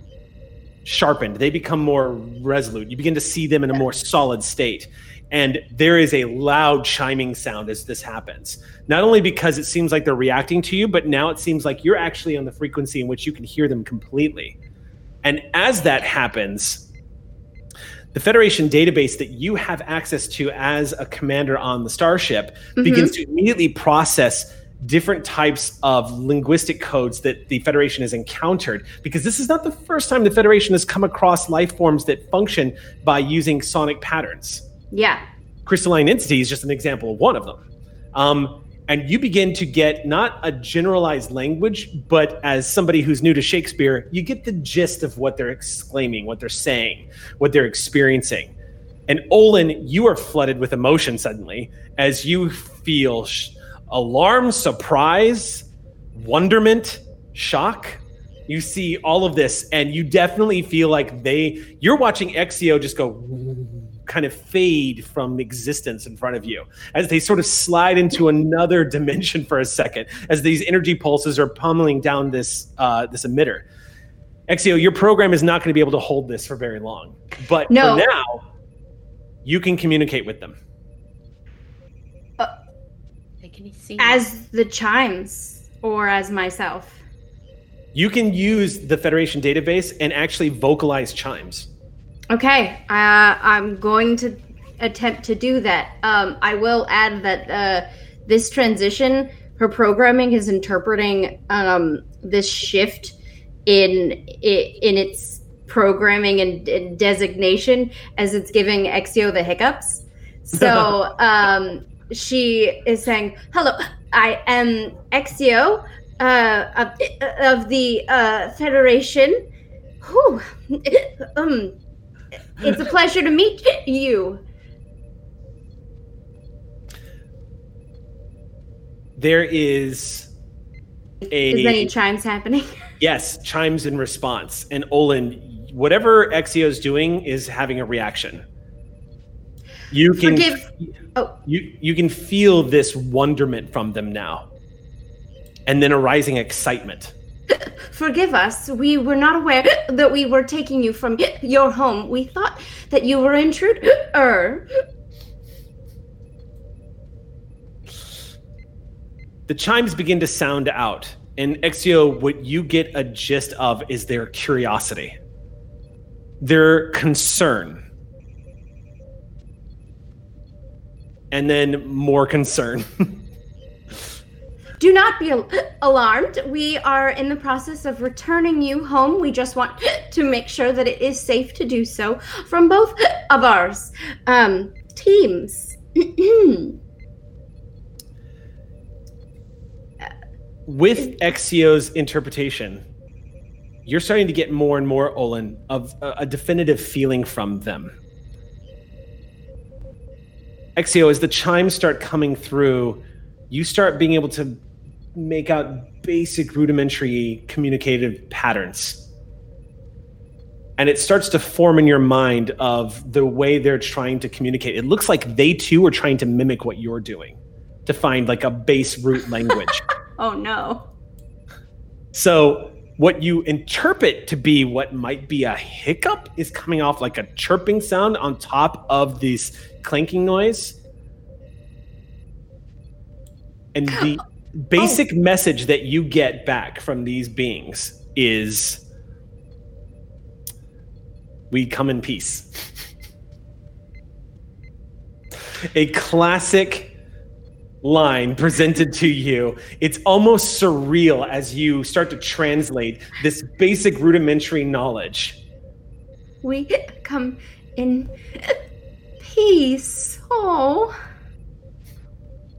sharpened, they become more resolute. You begin to see them in a more solid state. And there is a loud chiming sound as this happens. Not only because it seems like they're reacting to you, but now it seems like you're actually on the frequency in which you can hear them completely. And as that happens, the Federation database that you have access to as a commander on the starship begins to immediately process different types of linguistic codes that the Federation has encountered. Because this is not the first time the Federation has come across life forms that function by using sonic patterns Yeah. crystalline entity is just an example of one of them. Um, and you begin to get not a generalized language, but as somebody who's new to Shakespeare, you get the gist of what they're exclaiming, what they're saying, what they're experiencing. And Olin, you are flooded with emotion suddenly as you feel sh- alarm, surprise, wonderment, shock. You see all of this, and you definitely feel like they, you're watching Exio just go kind of fade from existence in front of you as they sort of slide into another *laughs* dimension for a second as these energy pulses are pummeling down this uh, this emitter. Exio, your program is not going to be able to hold this for very long, but No. for now, you can communicate with them. They can see As the chimes or as myself. You can use the Federation database and actually vocalize chimes. Okay, uh, I'm going to attempt to do that. Um, I will add that uh, this transition, her programming is interpreting um, this shift in in its programming and, designation as it's giving Exio the hiccups. *laughs* So um, she is saying, "Hello, I am Exio uh, of, of the uh, Federation. Whew. *laughs* um, it's a pleasure to meet you." There is a Is any chimes happening? *laughs* yes chimes in response, and Olin, whatever Exio's doing is having a reaction. You can Forgive. Oh. you you can feel this wonderment from them now, and then a rising excitement. Forgive us. We were not aware that we were taking you from your home. We thought that you were intruder. The chimes begin to sound out, and Exio, what you get a gist of is their curiosity, their concern, and then more concern. *laughs* Do not be al- *gasps* alarmed. We are in the process of returning you home. We just want *gasps* to make sure that it is safe to do so from both *gasps* of ours um, teams. *clears throat* With Exio's interpretation, you're starting to get more and more, Olin, of a, a definitive feeling from them. Exio, as the chimes start coming through, you start being able to make out basic rudimentary communicative patterns. And it starts to form in your mind of the way they're trying to communicate. It looks like they too are trying to mimic what you're doing to find like a base root language. *laughs* oh no. So, what you interpret to be what might be a hiccup is coming off like a chirping sound on top of this clanking noise. And the *laughs* basic oh. message that you get back from these beings is we come in peace. *laughs* a classic line presented to you. It's almost surreal as you start to translate this basic rudimentary knowledge. We come in peace. Oh.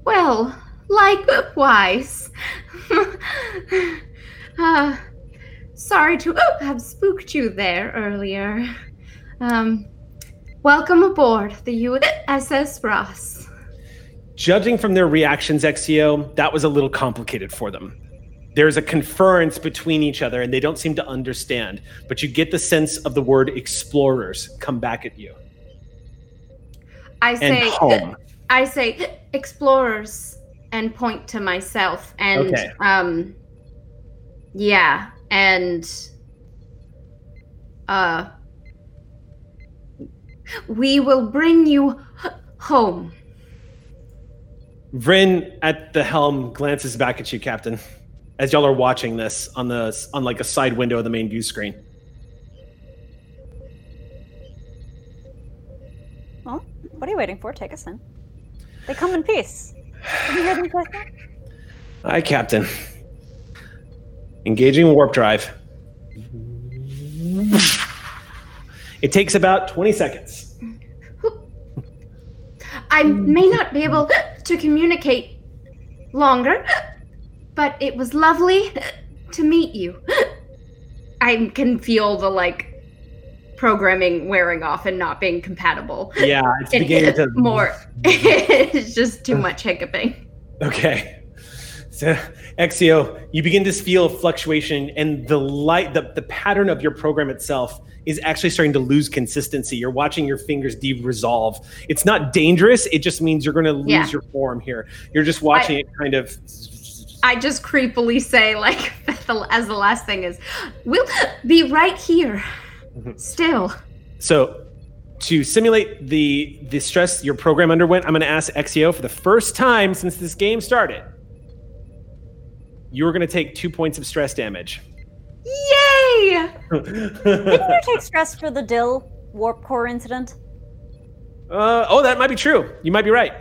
Well, likewise. *laughs* uh, sorry to have spooked you there earlier. Um, welcome aboard the USS Ross. Judging from their reactions, Exio, that was a little complicated for them. There's a conference between each other and they don't seem to understand, but you get the sense of the word explorers come back at you. I say, home. I say, explorers, and point to myself, and Okay. um, yeah, and uh, we will bring you home. Vren at the helm glances back at you, Captain, as y'all are watching this on the on like a side window of the main view screen. Well, what are you waiting for? Take us in. They come in peace. Did you hear them say that? Hi, Captain. Engaging warp drive. It takes about 20 seconds. I may not be able to communicate longer, but it was lovely to meet you. I can feel the like programming wearing off and not being compatible. Yeah, it's *laughs* beginning to more. *laughs* *laughs* it's just too much hiccuping. Okay. So, Exio, you begin to feel fluctuation, and the light, the, the pattern of your program itself is actually starting to lose consistency. You're watching your fingers de-resolve. It's not dangerous. It just means you're going to lose Yeah. your form here. You're just watching I- it kind of. I just creepily say, like, as the last thing is, we'll be right here. Still. So, to simulate the the stress your program underwent, I'm going to ask Exio for the first time since this game started. You are going to take two points of stress damage. Yay! Didn't you take stress for the Dill warp core incident? Uh, oh, that might be true. You might be right.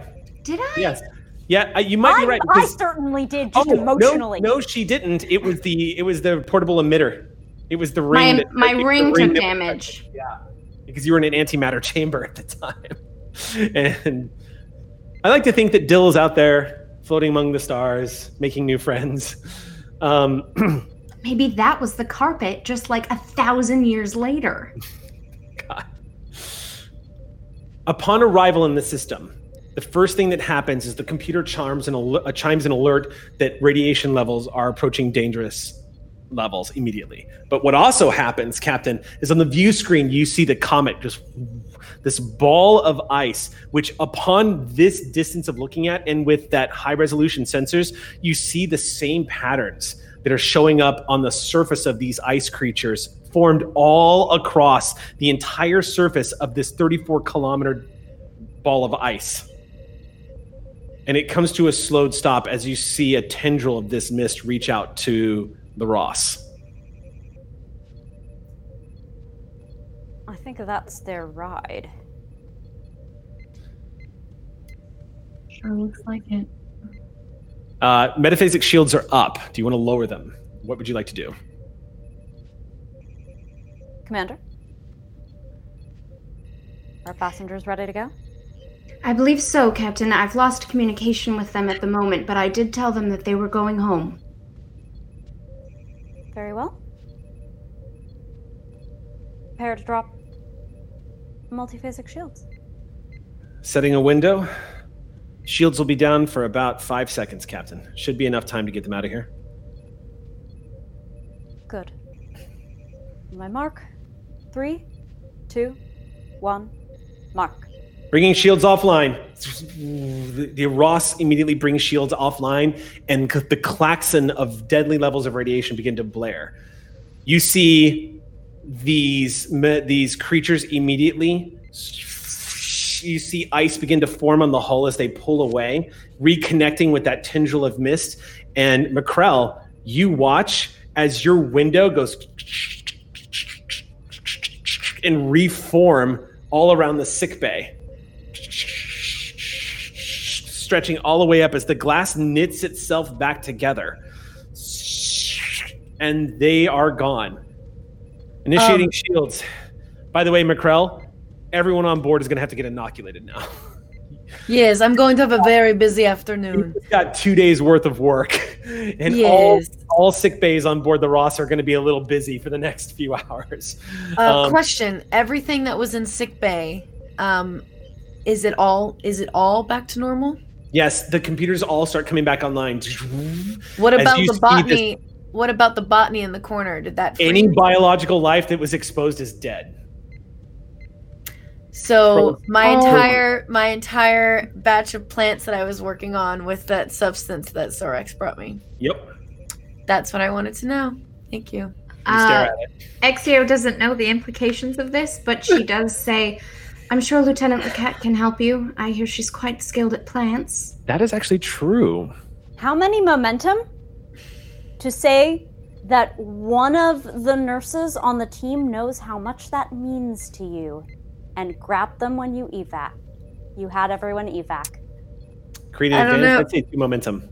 Did I? Yes. Yeah, uh, you might I, be right. I certainly did, just Oh, emotionally. No, no, she didn't. It was the it was the portable emitter. It was the ring. My that- my it ring ring took that- damage. Yeah, because you were in an antimatter *laughs* chamber at the time. *laughs* and I like to think that Dill is out there floating among the stars, making new friends. Um, *clears throat* Maybe that was the carpet, just like a thousand years later. *laughs* upon arrival in the system, the first thing that happens is the computer chimes an, al- uh, chimes an alert that radiation levels are approaching dangerous levels immediately. But what also happens, Captain, is on the view screen you see the comet just this ball of ice, which upon this distance of looking at and with that high resolution sensors, you see the same patterns that are showing up on the surface of these ice creatures formed all across the entire surface of this 34 kilometer ball of ice. And it comes to a slowed stop as you see a tendril of this mist reach out to the Ross. I think that's their ride. Sure looks like it. Uh, metaphasic shields are up. Do you want to lower them? What would you like to do? Commander? Are passengers ready to go? I believe so, Captain. I've lost communication with them at the moment, but I did tell them that they were going home. Very well. Prepare to drop metaphasic shields. Setting a window. Shields will be down for about five seconds, Captain. Should be enough time to get them out of here. Good. My mark. Three, two, one, mark. Bringing shields offline. The, Ross immediately brings shields offline, and the klaxon of deadly levels of radiation begin to blare. You see these these creatures immediately. You see ice begin to form on the hull as they pull away, reconnecting with that tendril of mist. And McCrell, you watch as your window goes and reform all around the sick bay stretching all the way up as the glass knits itself back together. And they are gone. Initiating Um, shields. By the way, McCrell, everyone on board is going to have to get inoculated now. Yes, I'm going to have a very busy afternoon. We've got two days worth of work. *laughs* And all, all sick bays on board the Ross are going to be a little busy for the next few *laughs* hours. Uh, Um, question: Everything that was in sick bay, um, is it all? Is it all back to normal? Yes, the computers all start coming back online. What about the see botany? What about the botany in the corner? Did that Any freeze? biological life that was exposed is dead. So my Oh. entire my entire batch of plants that I was working on with that substance that Zorex brought me. Yep. That's what I wanted to know. Thank you. You Uh. Exio doesn't know the implications of this, but she *laughs* does say, I'm sure Lieutenant Lacat can help you. I hear she's quite skilled at plants. That is actually true. How many momentum to say that one of the nurses on the team knows how much that means to you and grab them when you evac? You had everyone evac. Create I don't advantage. know. I'd say two momentum.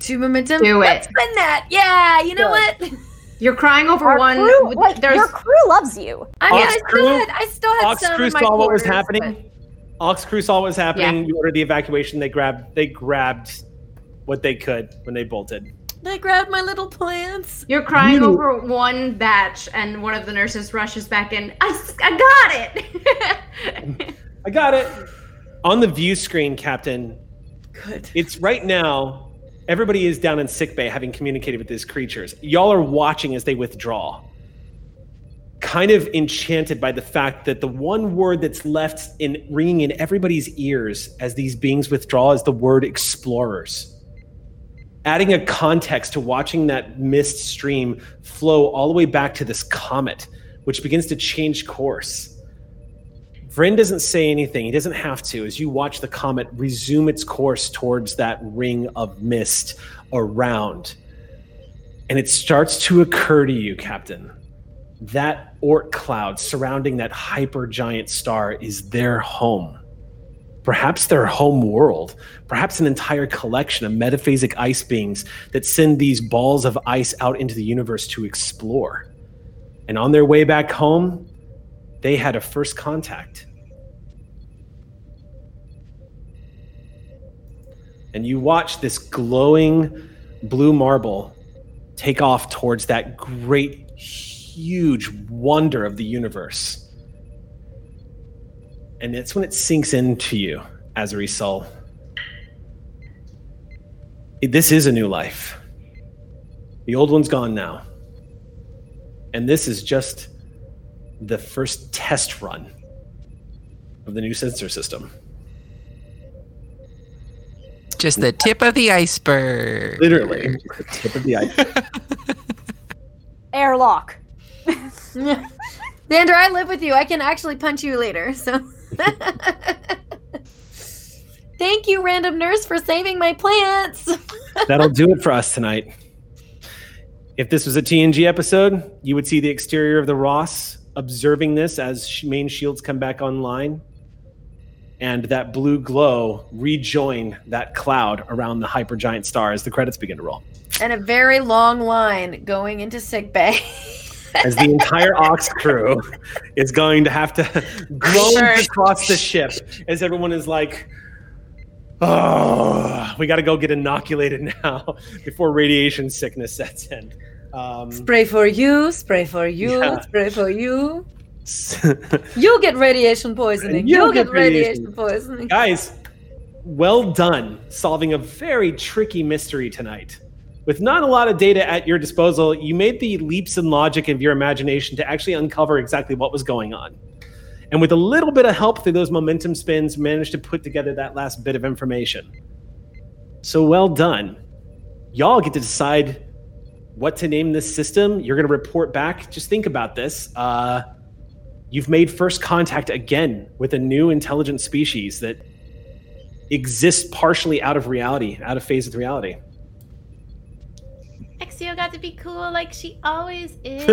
Two momentum. Do Let's it. spin that. Yeah. You know Good. what? *laughs* You're crying over Our one. crew, like, there's your crew loves you. I mean, Ox I still had I still had Ox some crew in my saw what was quarters, happening. Ox crew saw what was happening. You ordered the evacuation. They grabbed. They grabbed what they could when they bolted. but They grabbed my little plants. You're crying You- over one batch, and one of the nurses rushes back in. I, I got it! *laughs* I got it. On the view screen, Captain, Good. it's right now. Everybody is down in sickbay, having communicated with these creatures. Y'all are watching as they withdraw. Kind of enchanted by the fact that the one word that's left in ringing in everybody's ears as these beings withdraw is the word explorers. Adding a context to watching that mist stream flow all the way back to this comet, which begins to change course. Vren doesn't say anything. He doesn't have to. As you watch the comet resume its course towards that ring of mist around. And it starts to occur to you, Captain, that Oort cloud surrounding that hyper giant star is their home. Perhaps their home world. Perhaps an entire collection of metaphasic ice beings that send these balls of ice out into the universe to explore. And on their way back home, they had a first contact. And you watch this glowing blue marble take off towards that great, huge wonder of the universe. And it's when it sinks into you, as a result. This is a new life. The old one's gone now. And this is just the first test run of the new sensor system. Just the tip of the iceberg. Literally, the tip of the iceberg. *laughs* Airlock. *laughs* Xander, I live with you. I can actually punch you later. So, *laughs* thank you, random nurse, for saving my plants. That'll do it for us tonight. If this was a TNG episode, you would see the exterior of the Ross observing this as main shields come back online and that blue glow rejoin that cloud around the hypergiant star as the credits begin to roll. and a very long line going into sick bay. *laughs* As the entire Ox crew is going to have to *laughs* groan Sure. across the ship as everyone is like, oh, we got to go get inoculated *laughs* now before radiation sickness sets in. Um, spray for you, spray for you, Yeah. spray for you. *laughs* You'll get radiation poisoning. You You, get get radiation radiation. poisoning. Guys, well done solving a very tricky mystery tonight. With not a lot of data at your disposal, you made the leaps in logic of your imagination to actually uncover exactly what was going on. And with a little bit of help through those momentum spins, managed to put together that last bit of information. So well done. Y'all get to decide what to name this system. You're going to report back. Just think about this. Uh, you've made first contact again with a new intelligent species that exists partially out of reality, out of phase with reality. Exio got to be cool like she always *laughs* is.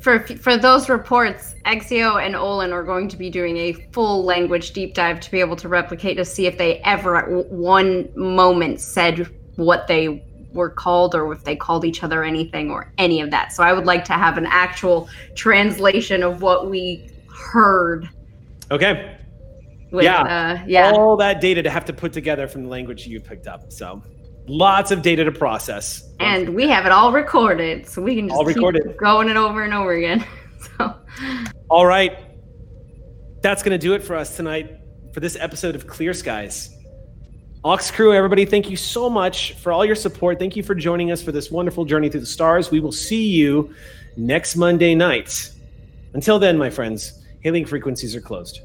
For for those reports, Exio and Olin are going to be doing a full language deep dive to be able to replicate to see if they ever at w- one moment said what they were called or if they called each other anything or any of that. So I would like to have an actual translation of what we heard. Okay. With, Yeah. uh, yeah. All that data to have to put together from the language you picked up. So lots of data to process. and we have it all recorded, so we can just All keep recorded. going it over and over again. *laughs* so All right. That's going to do it for us tonight for this episode of Clear Skies. Ox Crew, everybody, thank you so much for all your support. Thank you for joining us for this wonderful journey through the stars. We will see you next Monday night. Until then, my friends, hailing frequencies are closed.